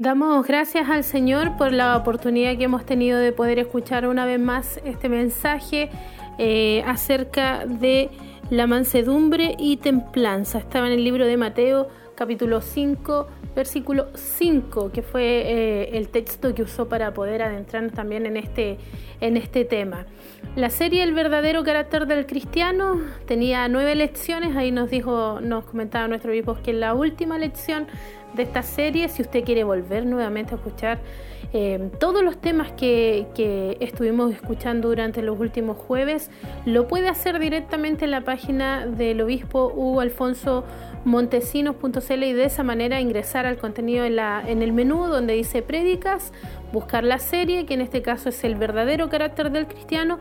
Damos gracias al Señor por la oportunidad que hemos tenido de poder escuchar una vez más este mensaje eh, acerca de la mansedumbre y templanza. Estaba en el libro de Mateo capítulo 5 versículo 5, que fue eh, el texto que usó para poder adentrarnos también en este, en este tema. La serie El verdadero carácter del cristiano tenía nueve lecciones, ahí nos dijo, nos comentaba nuestro obispo que la última lección de esta serie, si usted quiere volver nuevamente a escuchar eh, todos los temas que, que, estuvimos escuchando durante los últimos jueves, lo puede hacer directamente en la página del obispo Hugo Alfonso montesinos.cl y de esa manera ingresar al contenido en, la, en el menú donde dice prédicas, buscar la serie, que en este caso es el verdadero carácter del cristiano,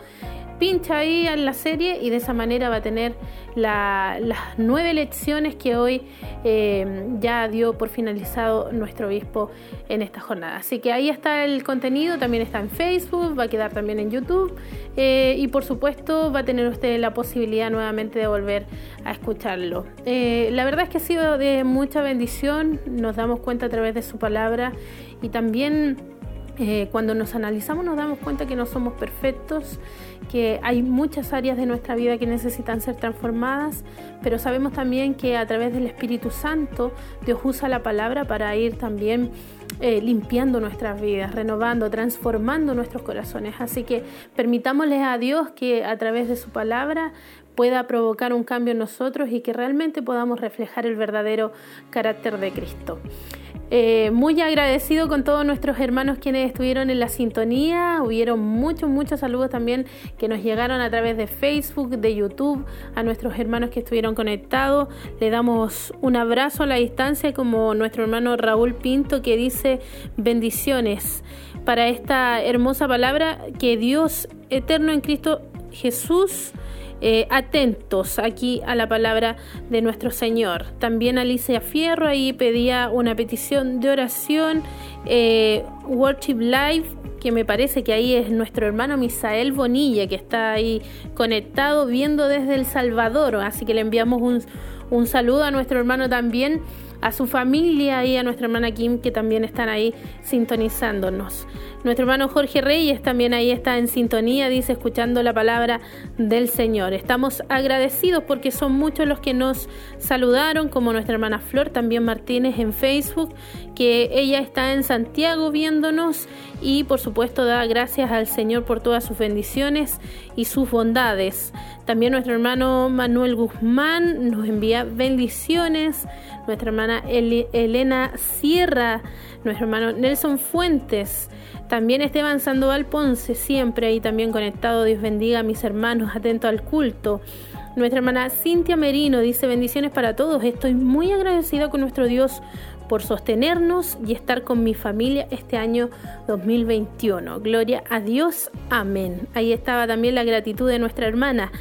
pincha ahí en la serie y de esa manera va a tener las nueve lecciones que hoy eh, ya dio por finalizado nuestro obispo en esta jornada. Así que ahí está el contenido, también está en Facebook, va a quedar también en YouTube eh, y por supuesto va a tener usted la posibilidad nuevamente de volver a escucharlo. Eh, la verdad es que ha sido de mucha bendición, nos damos cuenta a través de su palabra y también cuando nos analizamos nos damos cuenta que no somos perfectos, que hay muchas áreas de nuestra vida que necesitan ser transformadas, pero sabemos también que a través del Espíritu Santo Dios usa la palabra para ir también eh, limpiando nuestras vidas, renovando, transformando nuestros corazones. Así que permitámosle a Dios que a través de su palabra pueda provocar un cambio en nosotros y que realmente podamos reflejar el verdadero carácter de Cristo. Eh, muy agradecido con todos nuestros hermanos quienes estuvieron en la sintonía. Hubieron muchos, muchos saludos también que nos llegaron a través de Facebook, de YouTube, a nuestros hermanos que estuvieron conectados. Le damos un abrazo a la distancia como nuestro hermano Raúl Pinto que dice bendiciones para esta hermosa palabra que Dios eterno en Cristo Jesús eh, atentos aquí a la palabra de nuestro Señor. También Alicia Fierro ahí pedía una petición de oración, eh, Worship Live, que me parece que ahí es nuestro hermano Misael Bonilla, que está ahí conectado viendo desde El Salvador. Así que le enviamos un, un saludo a nuestro hermano también a su familia y a nuestra hermana Kim que también están ahí sintonizándonos. Nuestro hermano Jorge Reyes también ahí está en sintonía, dice, escuchando la palabra del Señor. Estamos agradecidos porque son muchos los que nos saludaron, como nuestra hermana Flor, también Martínez en Facebook, que ella está en Santiago viéndonos y por supuesto da gracias al Señor por todas sus bendiciones y sus bondades. También nuestro hermano Manuel Guzmán nos envía bendiciones, nuestra hermana Elena Sierra, nuestro hermano Nelson Fuentes, también Esteban Sandoval Ponce, siempre ahí también conectado. Dios bendiga a mis hermanos, atento al culto. Nuestra hermana Cintia Merino dice bendiciones para todos. Estoy muy agradecida con nuestro Dios por sostenernos y estar con mi familia este año 2021. Gloria a Dios. Amén. Ahí estaba también la gratitud de nuestra hermana.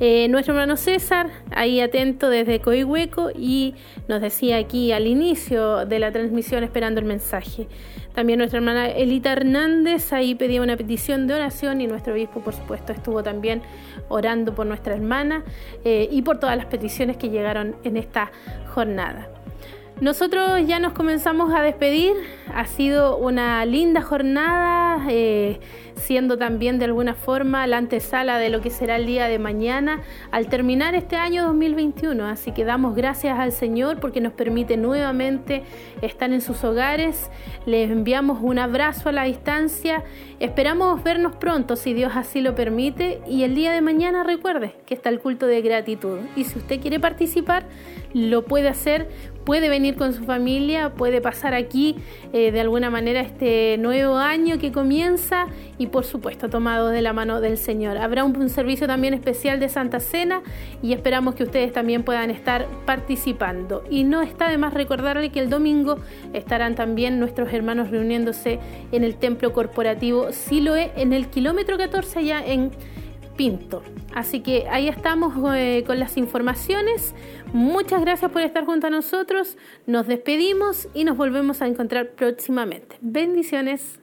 Eh, nuestro hermano César, ahí atento desde Coihueco y nos decía aquí al inicio de la transmisión esperando el mensaje. También nuestra hermana Elita Hernández ahí pedía una petición de oración y nuestro obispo, por supuesto, estuvo también orando por nuestra hermana eh, y por todas las peticiones que llegaron en esta jornada. Nosotros ya nos comenzamos a despedir, ha sido una linda jornada. Eh, siendo también de alguna forma la antesala de lo que será el día de mañana al terminar este año 2021. Así que damos gracias al Señor porque nos permite nuevamente estar en sus hogares. Les enviamos un abrazo a la distancia. Esperamos vernos pronto si Dios así lo permite. Y el día de mañana recuerde que está el culto de gratitud. Y si usted quiere participar, lo puede hacer puede venir con su familia, puede pasar aquí eh, de alguna manera este nuevo año que comienza y por supuesto tomado de la mano del Señor. Habrá un, servicio también especial de Santa Cena y esperamos que ustedes también puedan estar participando. Y no está de más recordarle que el domingo estarán también nuestros hermanos reuniéndose en el templo corporativo Siloe en el kilómetro 14 allá en Pinto. Así que ahí estamos eh, con las informaciones. Muchas gracias por estar junto a nosotros. Nos despedimos y nos volvemos a encontrar próximamente. Bendiciones.